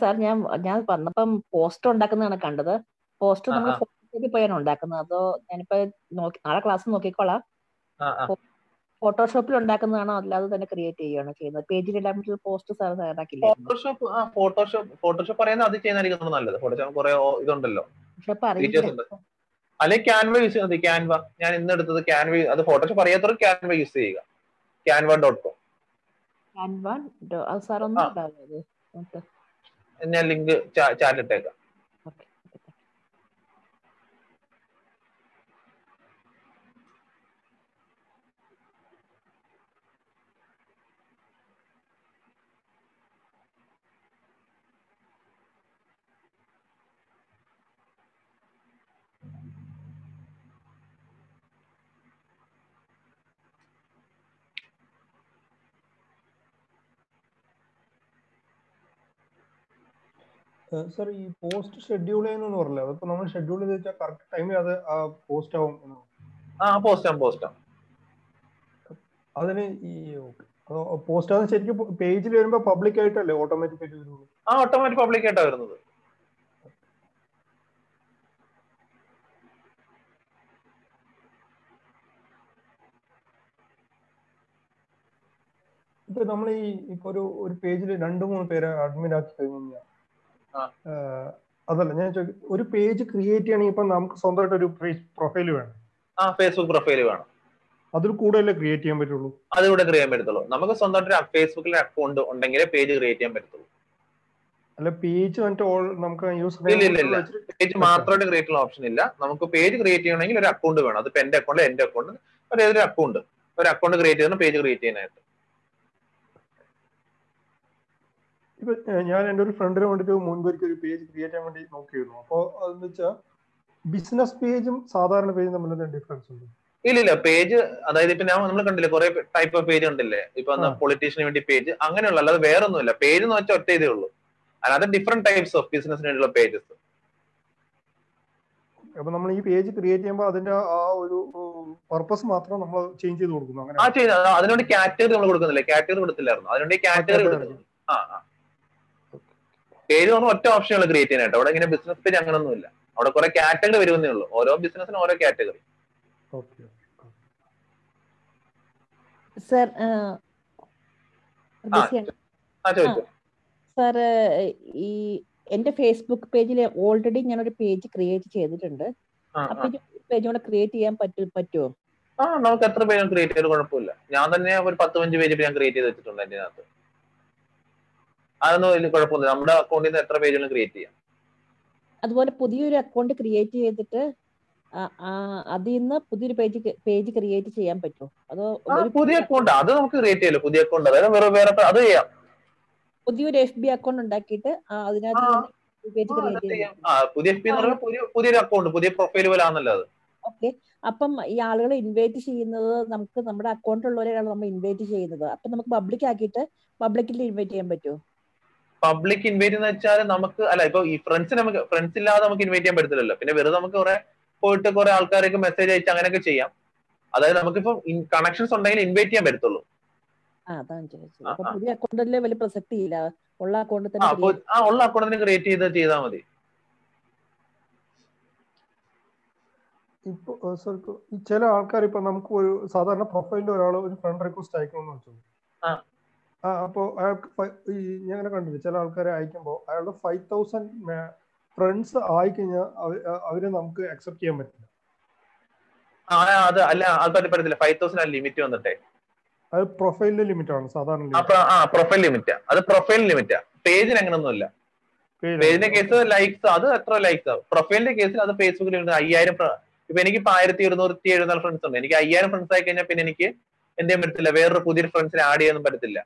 സാർ ഞാൻ ഞാൻ വന്നപ്പം പോസ്റ്റർ ഉണ്ടാക്കുന്നതാണ് കണ്ടത്. പോസ്റ്റർ നമ്മൾ ഫോട്ടോഷോപ്പിൽ പോയാണ് ഉണ്ടാക്കുന്നത്. അതോ ഞാനിപ്പോ നോക്കി നാളെ ക്ലാസ് നോക്കിക്കോളാം. ഫോട്ടോഷോപ്പിൽ ഉണ്ടാക്കുന്നതാണോ? അല്ലാതെ തന്നെ ക്രിയേറ്റ് ചെയ്യുകയാണോ ചെയ്യുന്നത്. പേജിൽ ഇടാൻ പറ്റുന്ന പോസ്റ്റ് സാർ തയ്യാറാക്കില്ല? ഫോട്ടോഷോപ്പ് ഫോട്ടോഷോപ്പ് ഫോട്ടോഷോപ്പ് പറയുന്നത് അത് ചെയ്യുന്നതായിരിക്കും നല്ലത്. ഫോട്ടോഷോപ്പ് കുറെ ഇതുണ്ടല്ലോ. അല്ലെങ്കിൽ ക്യാൻവ യൂസ് ചെയ്യുന്നത് ക്യാൻവ ഞാൻ ഇന്ന് എടുത്തത് ക്യാൻവ അത് ഫോട്ടോഷോപ്പ് അറിയാത്തവർ ക്യാൻവ യൂസ് ചെയ്യുക. ക്യാൻവ ഡോട്ട് കോം അത് സാർ ഒന്ന് ഞാൻ ലിങ്ക് ചാറ്റ് ഇട്ടേക്കാം സർ ഈ പോസ്റ്റ് ഷെഡ്യൂൾ ചെയ്യുന്നു പറഞ്ഞില്ല അതിപ്പോ നമ്മൾ ഷെഡ്യൂൾ ചെയ്ത് വെച്ചാൽ കറക്റ്റ് ടൈമിൽ അത് പോസ്റ്റ് ആവും. ആ പോസ്റ്റ് ആവും പോസ്റ്റ് ആവും അതിന് ഈ പോസ്റ്റ് ആവുന്ന ശരിക്കും പേജിൽ വരുമ്പോ പബ്ലിക് ആയിട്ടല്ലേ ഓട്ടോമാറ്റിക് ആയിട്ട് വരുന്നത് ആ ഓട്ടോമാറ്റിക് പബ്ലിക് ആയിട്ടാ വരുന്നത് ഇപ്പൊ നമ്മൾ ഈ ഇപ്പൊ ഒരു ഒരു പേജിൽ രണ്ടു മൂന്ന് പേരെ അഡ്മിൻ ആക്കി കഴിഞ്ഞാൽ. അതല്ല ഞാൻ ചോദിക്കും ഒരു പേജ് ക്രിയേറ്റ് ചെയ്യണമെങ്കിൽ ഇപ്പൊ നമുക്ക് സ്വന്തമായിട്ട് ഒരു പ്രൊഫൈൽ വേണം. ആ ഫേസ്ബുക്ക് പ്രൊഫൈൽ വേണം. അതിൽ കൂടുതലേ ക്രിയേറ്റ് ചെയ്യാൻ പറ്റുള്ളൂ? അതിലൂടെ ക്രിയേറ്റ് ചെയ്യാൻ പറ്റത്തുള്ളൂ. നമുക്ക് സ്വന്തമായിട്ട് ഒരു ഫേസ്ബുക്കിൽ അക്കൗണ്ട് ഉണ്ടെങ്കിലേ പേജ് ക്രിയേറ്റ് ചെയ്യാൻ പറ്റത്തുള്ളൂ. അല്ല പേജ് നമുക്ക് യൂസ് ഇല്ല, ഇല്ല, ഇല്ല. പേജ് മാത്രമായിട്ട് ക്രിയേറ്റ് ചെയ്യുന്ന ഓപ്ഷൻ ഇല്ല. നമുക്ക് പേജ് ക്രിയേറ്റ് ചെയ്യണമെങ്കിൽ ഒരു അക്കൗണ്ട് വേണം. അതിപ്പോ എന്റെ അക്കൗണ്ട് എന്റെ അക്കൗണ്ട് ഒരു ഏതൊരു അക്കൗണ്ട് ഒരു അക്കൗണ്ട് ക്രിയേറ്റ് ചെയ്യുന്ന പേജ് ക്രിയേറ്റ് ചെയ്യാനായിട്ട്. ഇപ്പൊ ഞാൻ എന്റെ ഒരു ഫ്രണ്ടിന് വേണ്ടിട്ട് മുൻപ് ഒരിക്കൽ ഒരു പേജ് ക്രിയേറ്റ് ചെയ്യാൻ വേണ്ടി നോക്കിയിരുന്നു. അപ്പോൾ അതെന്ന് വെച്ചാൽ ബിസിനസ് പേജും സാധാരണ പേജും തമ്മിൽ എന്തെങ്കിലും ഡിഫറൻസ് ഉണ്ട്? ഇല്ല ഇല്ല. പേജ് അതായത് ഇപ്പൊ ഞാൻ നമ്മൾ കണ്ടില്ല കുറെ ടൈപ്പ് ഓഫ് പേജ് ഉണ്ടല്ലേ ഇപ്പൊ. പൊളിറ്റീഷ്യന് വേണ്ടി പേജ് അങ്ങനെയുള്ള അല്ലാതെ വേറെ ഒന്നുമില്ല പേജ് എന്ന് വെച്ചാൽ ഒറ്റ ഇതേ ഉള്ളൂ. അല്ലാതെ ഡിഫറെന്റ് ടൈപ്സ് ഓഫ് ബിസിനസിന് വേണ്ടിയുള്ള പേജസ് അപ്പൊ നമ്മൾ ഈ പേജ് ക്രിയേറ്റ് ചെയ്യുമ്പോൾ അതിന്റെ ആ ഒരു പർപ്പസ് മാത്രം നമ്മൾ ചേഞ്ച് ചെയ്ത് കൊടുക്കുന്നു അങ്ങനെ ആ ചെയ്ത അതിനുവേണ്ടി കാറ്റഗറി നമ്മൾ കൊടുക്കുന്നില്ല? കാറ്റഗറി കൊടുത്തില്ലായിരുന്നു? അതിനുവേണ്ടി കാറ്റഗറി. കൊടുക്കുന്നു ആ ആ. പേജ് നമ്മൾ ഒറ്റ ഓപ്ഷനുകൾ ക്രിയേറ്റ് ചെയ്യാനായിട്ട്. അവിടെ ഇങ്ങനെ ബിസിനസ് പേജ് അങ്ങനൊന്നുമില്ല. അവിടെ കുറെ കാറ്റഗറി വരുമെന്നേ ഉള്ളൂ. ഓരോ ബിസിനസ്സിനും ഓരോ കാറ്റഗറി സർ സർ ഈ എന്റെ ഫേസ്ബുക്ക് പേജിൽ ഓൾറെഡി ഞാൻ ഒരു പേജ് ക്രിയേറ്റ് ചെയ്തിട്ടുണ്ട് അപ്പൊ ഈ പേജ് കൂടെ ക്രിയേറ്റ് ചെയ്യാൻ പറ്റും പറ്റുമോ ആ നമുക്ക് എത്ര പേജ് ക്രിയേറ്റ് ചെയ്ത് കുഴപ്പമില്ല. ഞാൻ തന്നെ ഒരു പത്ത് പഞ്ച് പേജ് ഞാൻ ക്രിയേറ്റ് ചെയ്ത് വെച്ചിട്ടുണ്ട് അതിനകത്ത് അകത്ത് അതൊന്നും വലിയ കുഴപ്പമൊന്നുമില്ല. നമ്മുടെ അക്കൗണ്ടിൽ നിന്ന് എത്ര പേജുകളും ക്രിയേറ്റ് ചെയ്യാം. അതുപോലെ പുതിയൊരു അക്കൗണ്ട് ക്രിയേറ്റ് ചെയ്തിട്ട് അതിൽ നിന്ന് പുതിയൊരു പേജ് പേജ് ക്രിയേറ്റ് ചെയ്യാൻ പറ്റുമോ? അതോ പുതിയ അക്കൗണ്ട് അത് നമുക്ക് ക്രിയേറ്റ് ചെയ്യാലോ പുതിയ അക്കൗണ്ട് അതായത് വേറെ വേറെ അത് ചെയ്യാം. പുതിയൊരു എഫ് ബി അക്കൗണ്ട് ഉണ്ടാക്കിയിട്ട് അതിനകത്ത് പേജ് ക്രിയേറ്റ് ചെയ്യാം. പുതിയ എഫ് എന്ന് പറഞ്ഞാൽ പുതിയ പുതിയൊരു അക്കൗണ്ട് പുതിയ പ്രൊഫൈൽ പോലെ ആണല്ലോ അത്. ഓക്കെ അപ്പം ഈ ആളുകളെ ഇൻവൈറ്റ് ചെയ്യുന്നത് നമുക്ക് നമ്മുടെ അക്കൗണ്ടിലുള്ളവരെയാണ് നമ്മൾ ഇൻവൈറ്റ് ചെയ്യുന്നത്. അപ്പൊ നമുക്ക് പബ്ലിക് ആക്കിയിട്ട് പബ്ലിക്കിൽ ഇൻവൈറ്റ് ചെയ്യാൻ പറ്റുമോ? പബ്ലിക് ഇൻവൈറ്റ് എന്ന് വെച്ചാൽ നമുക്ക് അല്ല ഇപ്പൊ ഈ ഫ്രണ്ട്സ് നമുക്ക് ഫ്രണ്ട്സ് ഇല്ലാതെ നമുക്ക് ഇൻവൈറ്റ് ചെയ്യാൻ പറ്റത്തില്ലല്ലോ. പിന്നെ വെറുതെ നമുക്ക് കുറെ പോയിട്ട് കുറെ ആൾക്കാരൊക്കെ മെസ്സേജ് അയച്ച് അങ്ങനെയൊക്കെ ചെയ്യാം. അതായത് നമുക്കിപ്പോ കണക്ഷൻസ് ഉണ്ടെങ്കിൽ ഇൻവൈറ്റ് ചെയ്യാൻ പറ്റത്തുള്ളൂ. പുതിയ വലിയ പ്രസക്തിയില്ല ഉള്ള അക്കൗണ്ടിൽ തന്നെ അപ്പൊ ആ ഉള്ള അക്കൗണ്ടിൽ ക്രിയേറ്റ് ചെയ്ത് ചെയ്താൽ മതി. ഇപ്പൊ സർ ഈ ചില ആൾക്കാർ ഇപ്പൊ നമുക്ക് ഒരു സാധാരണ പ്രൊഫൈലിൽ ഒരാൾ ഒരു ഫ്രണ്ട് റിക്വസ്റ്റ് അയക്കണമെന്ന് വെച്ചു ആ. ആ അപ്പോ അയാൾക്ക് ഈ ഞാൻ അങ്ങനെ കണ്ടില്ല ചില ആൾക്കാരെ അയക്കുമ്പോൾ അയാളുടെ ഫൈവ് തൗസൻഡ് ഫ്രണ്ട്സ് ആയി കഴിഞ്ഞാൽ അവർ നമുക്ക് അക്സെപ്റ്റ് ചെയ്യാൻ പറ്റില്ല. അത് അല്ല ആൾക്കാർ പറ്റി പറ്റത്തില്ല. ഫൈവ് തൗസൻഡ് ലിമിറ്റ് വന്നിട്ടെ. അത് പ്രൊഫൈലിന്റെ ലിമിറ്റ് ആണ് സാധാരണ. ആ പ്രൊഫൈൽ ലിമിറ്റാ അത് പ്രൊഫൈൽ ലിമിറ്റാ പേജിന് അങ്ങനൊന്നുമില്ല. പേജിന്റെ കേസ് ലൈക്സ് അത് എത്ര ലൈക്സ് പ്രൊഫൈലിന്റെ കേസിൽ അത് ഫേസ്ബുക്കിൽ അയ്യായിരം ഇപ്പൊ എനിക്ക് ഇപ്പൊ ആയിരത്തി ഇരുന്നൂറ്റി എഴുപത്തിനാല് ഫ്രണ്ട്സ് ഉണ്ട്. എനിക്ക് അയ്യായിരം ഫ്രണ്ട്സ് ആയി കഴിഞ്ഞാൽ പിന്നെ എനിക്ക് എന്ത് ചെയ്യാൻ പറ്റത്തില്ല. വേറൊരു പുതിയൊരു ഫ്രണ്ട്സിനെ ആഡ് ചെയ്യാനും പറ്റത്തില്ല.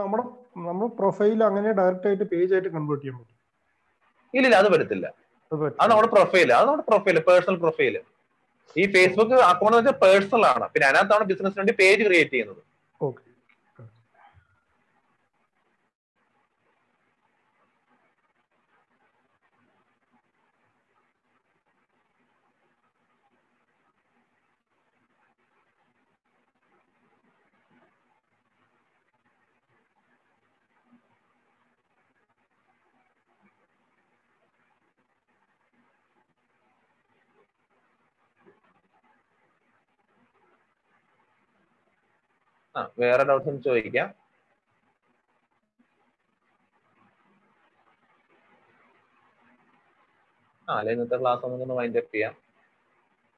നമ്മുടെ നമ്മുടെ പ്രൊഫൈൽ അങ്ങനെ ഡയറക്റ്റ് ആയിട്ട് പേജ് ആയിട്ട് കൺവേർട്ട് ചെയ്യാൻ പറ്റും. ഇല്ലില്ല അത് പറ്റത്തില്ല. അത് നമ്മുടെ പ്രൊഫൈൽ അത് നമ്മുടെ പ്രൊഫൈൽ പേഴ്സണൽ പ്രൊഫൈൽ ഈ ഫേസ്ബുക്ക് അക്കൗണ്ട് വെച്ചാൽ പേഴ്സണൽ ആണ്. പിന്നെ അതിനകത്താണ് ബിസിനസിന് വേണ്ടി പേജ് ക്രിയേറ്റ് ചെയ്യുന്നത്. ഓക്കെ ആ വേറെ ഡൗട്ട്സും ചോദിക്കാം. ആ അല്ലെങ്കിൽ ഇന്നത്തെ ക്ലാസ് നമുക്കൊന്ന് വൈൻഡ് അപ്പ് ചെയ്യാം.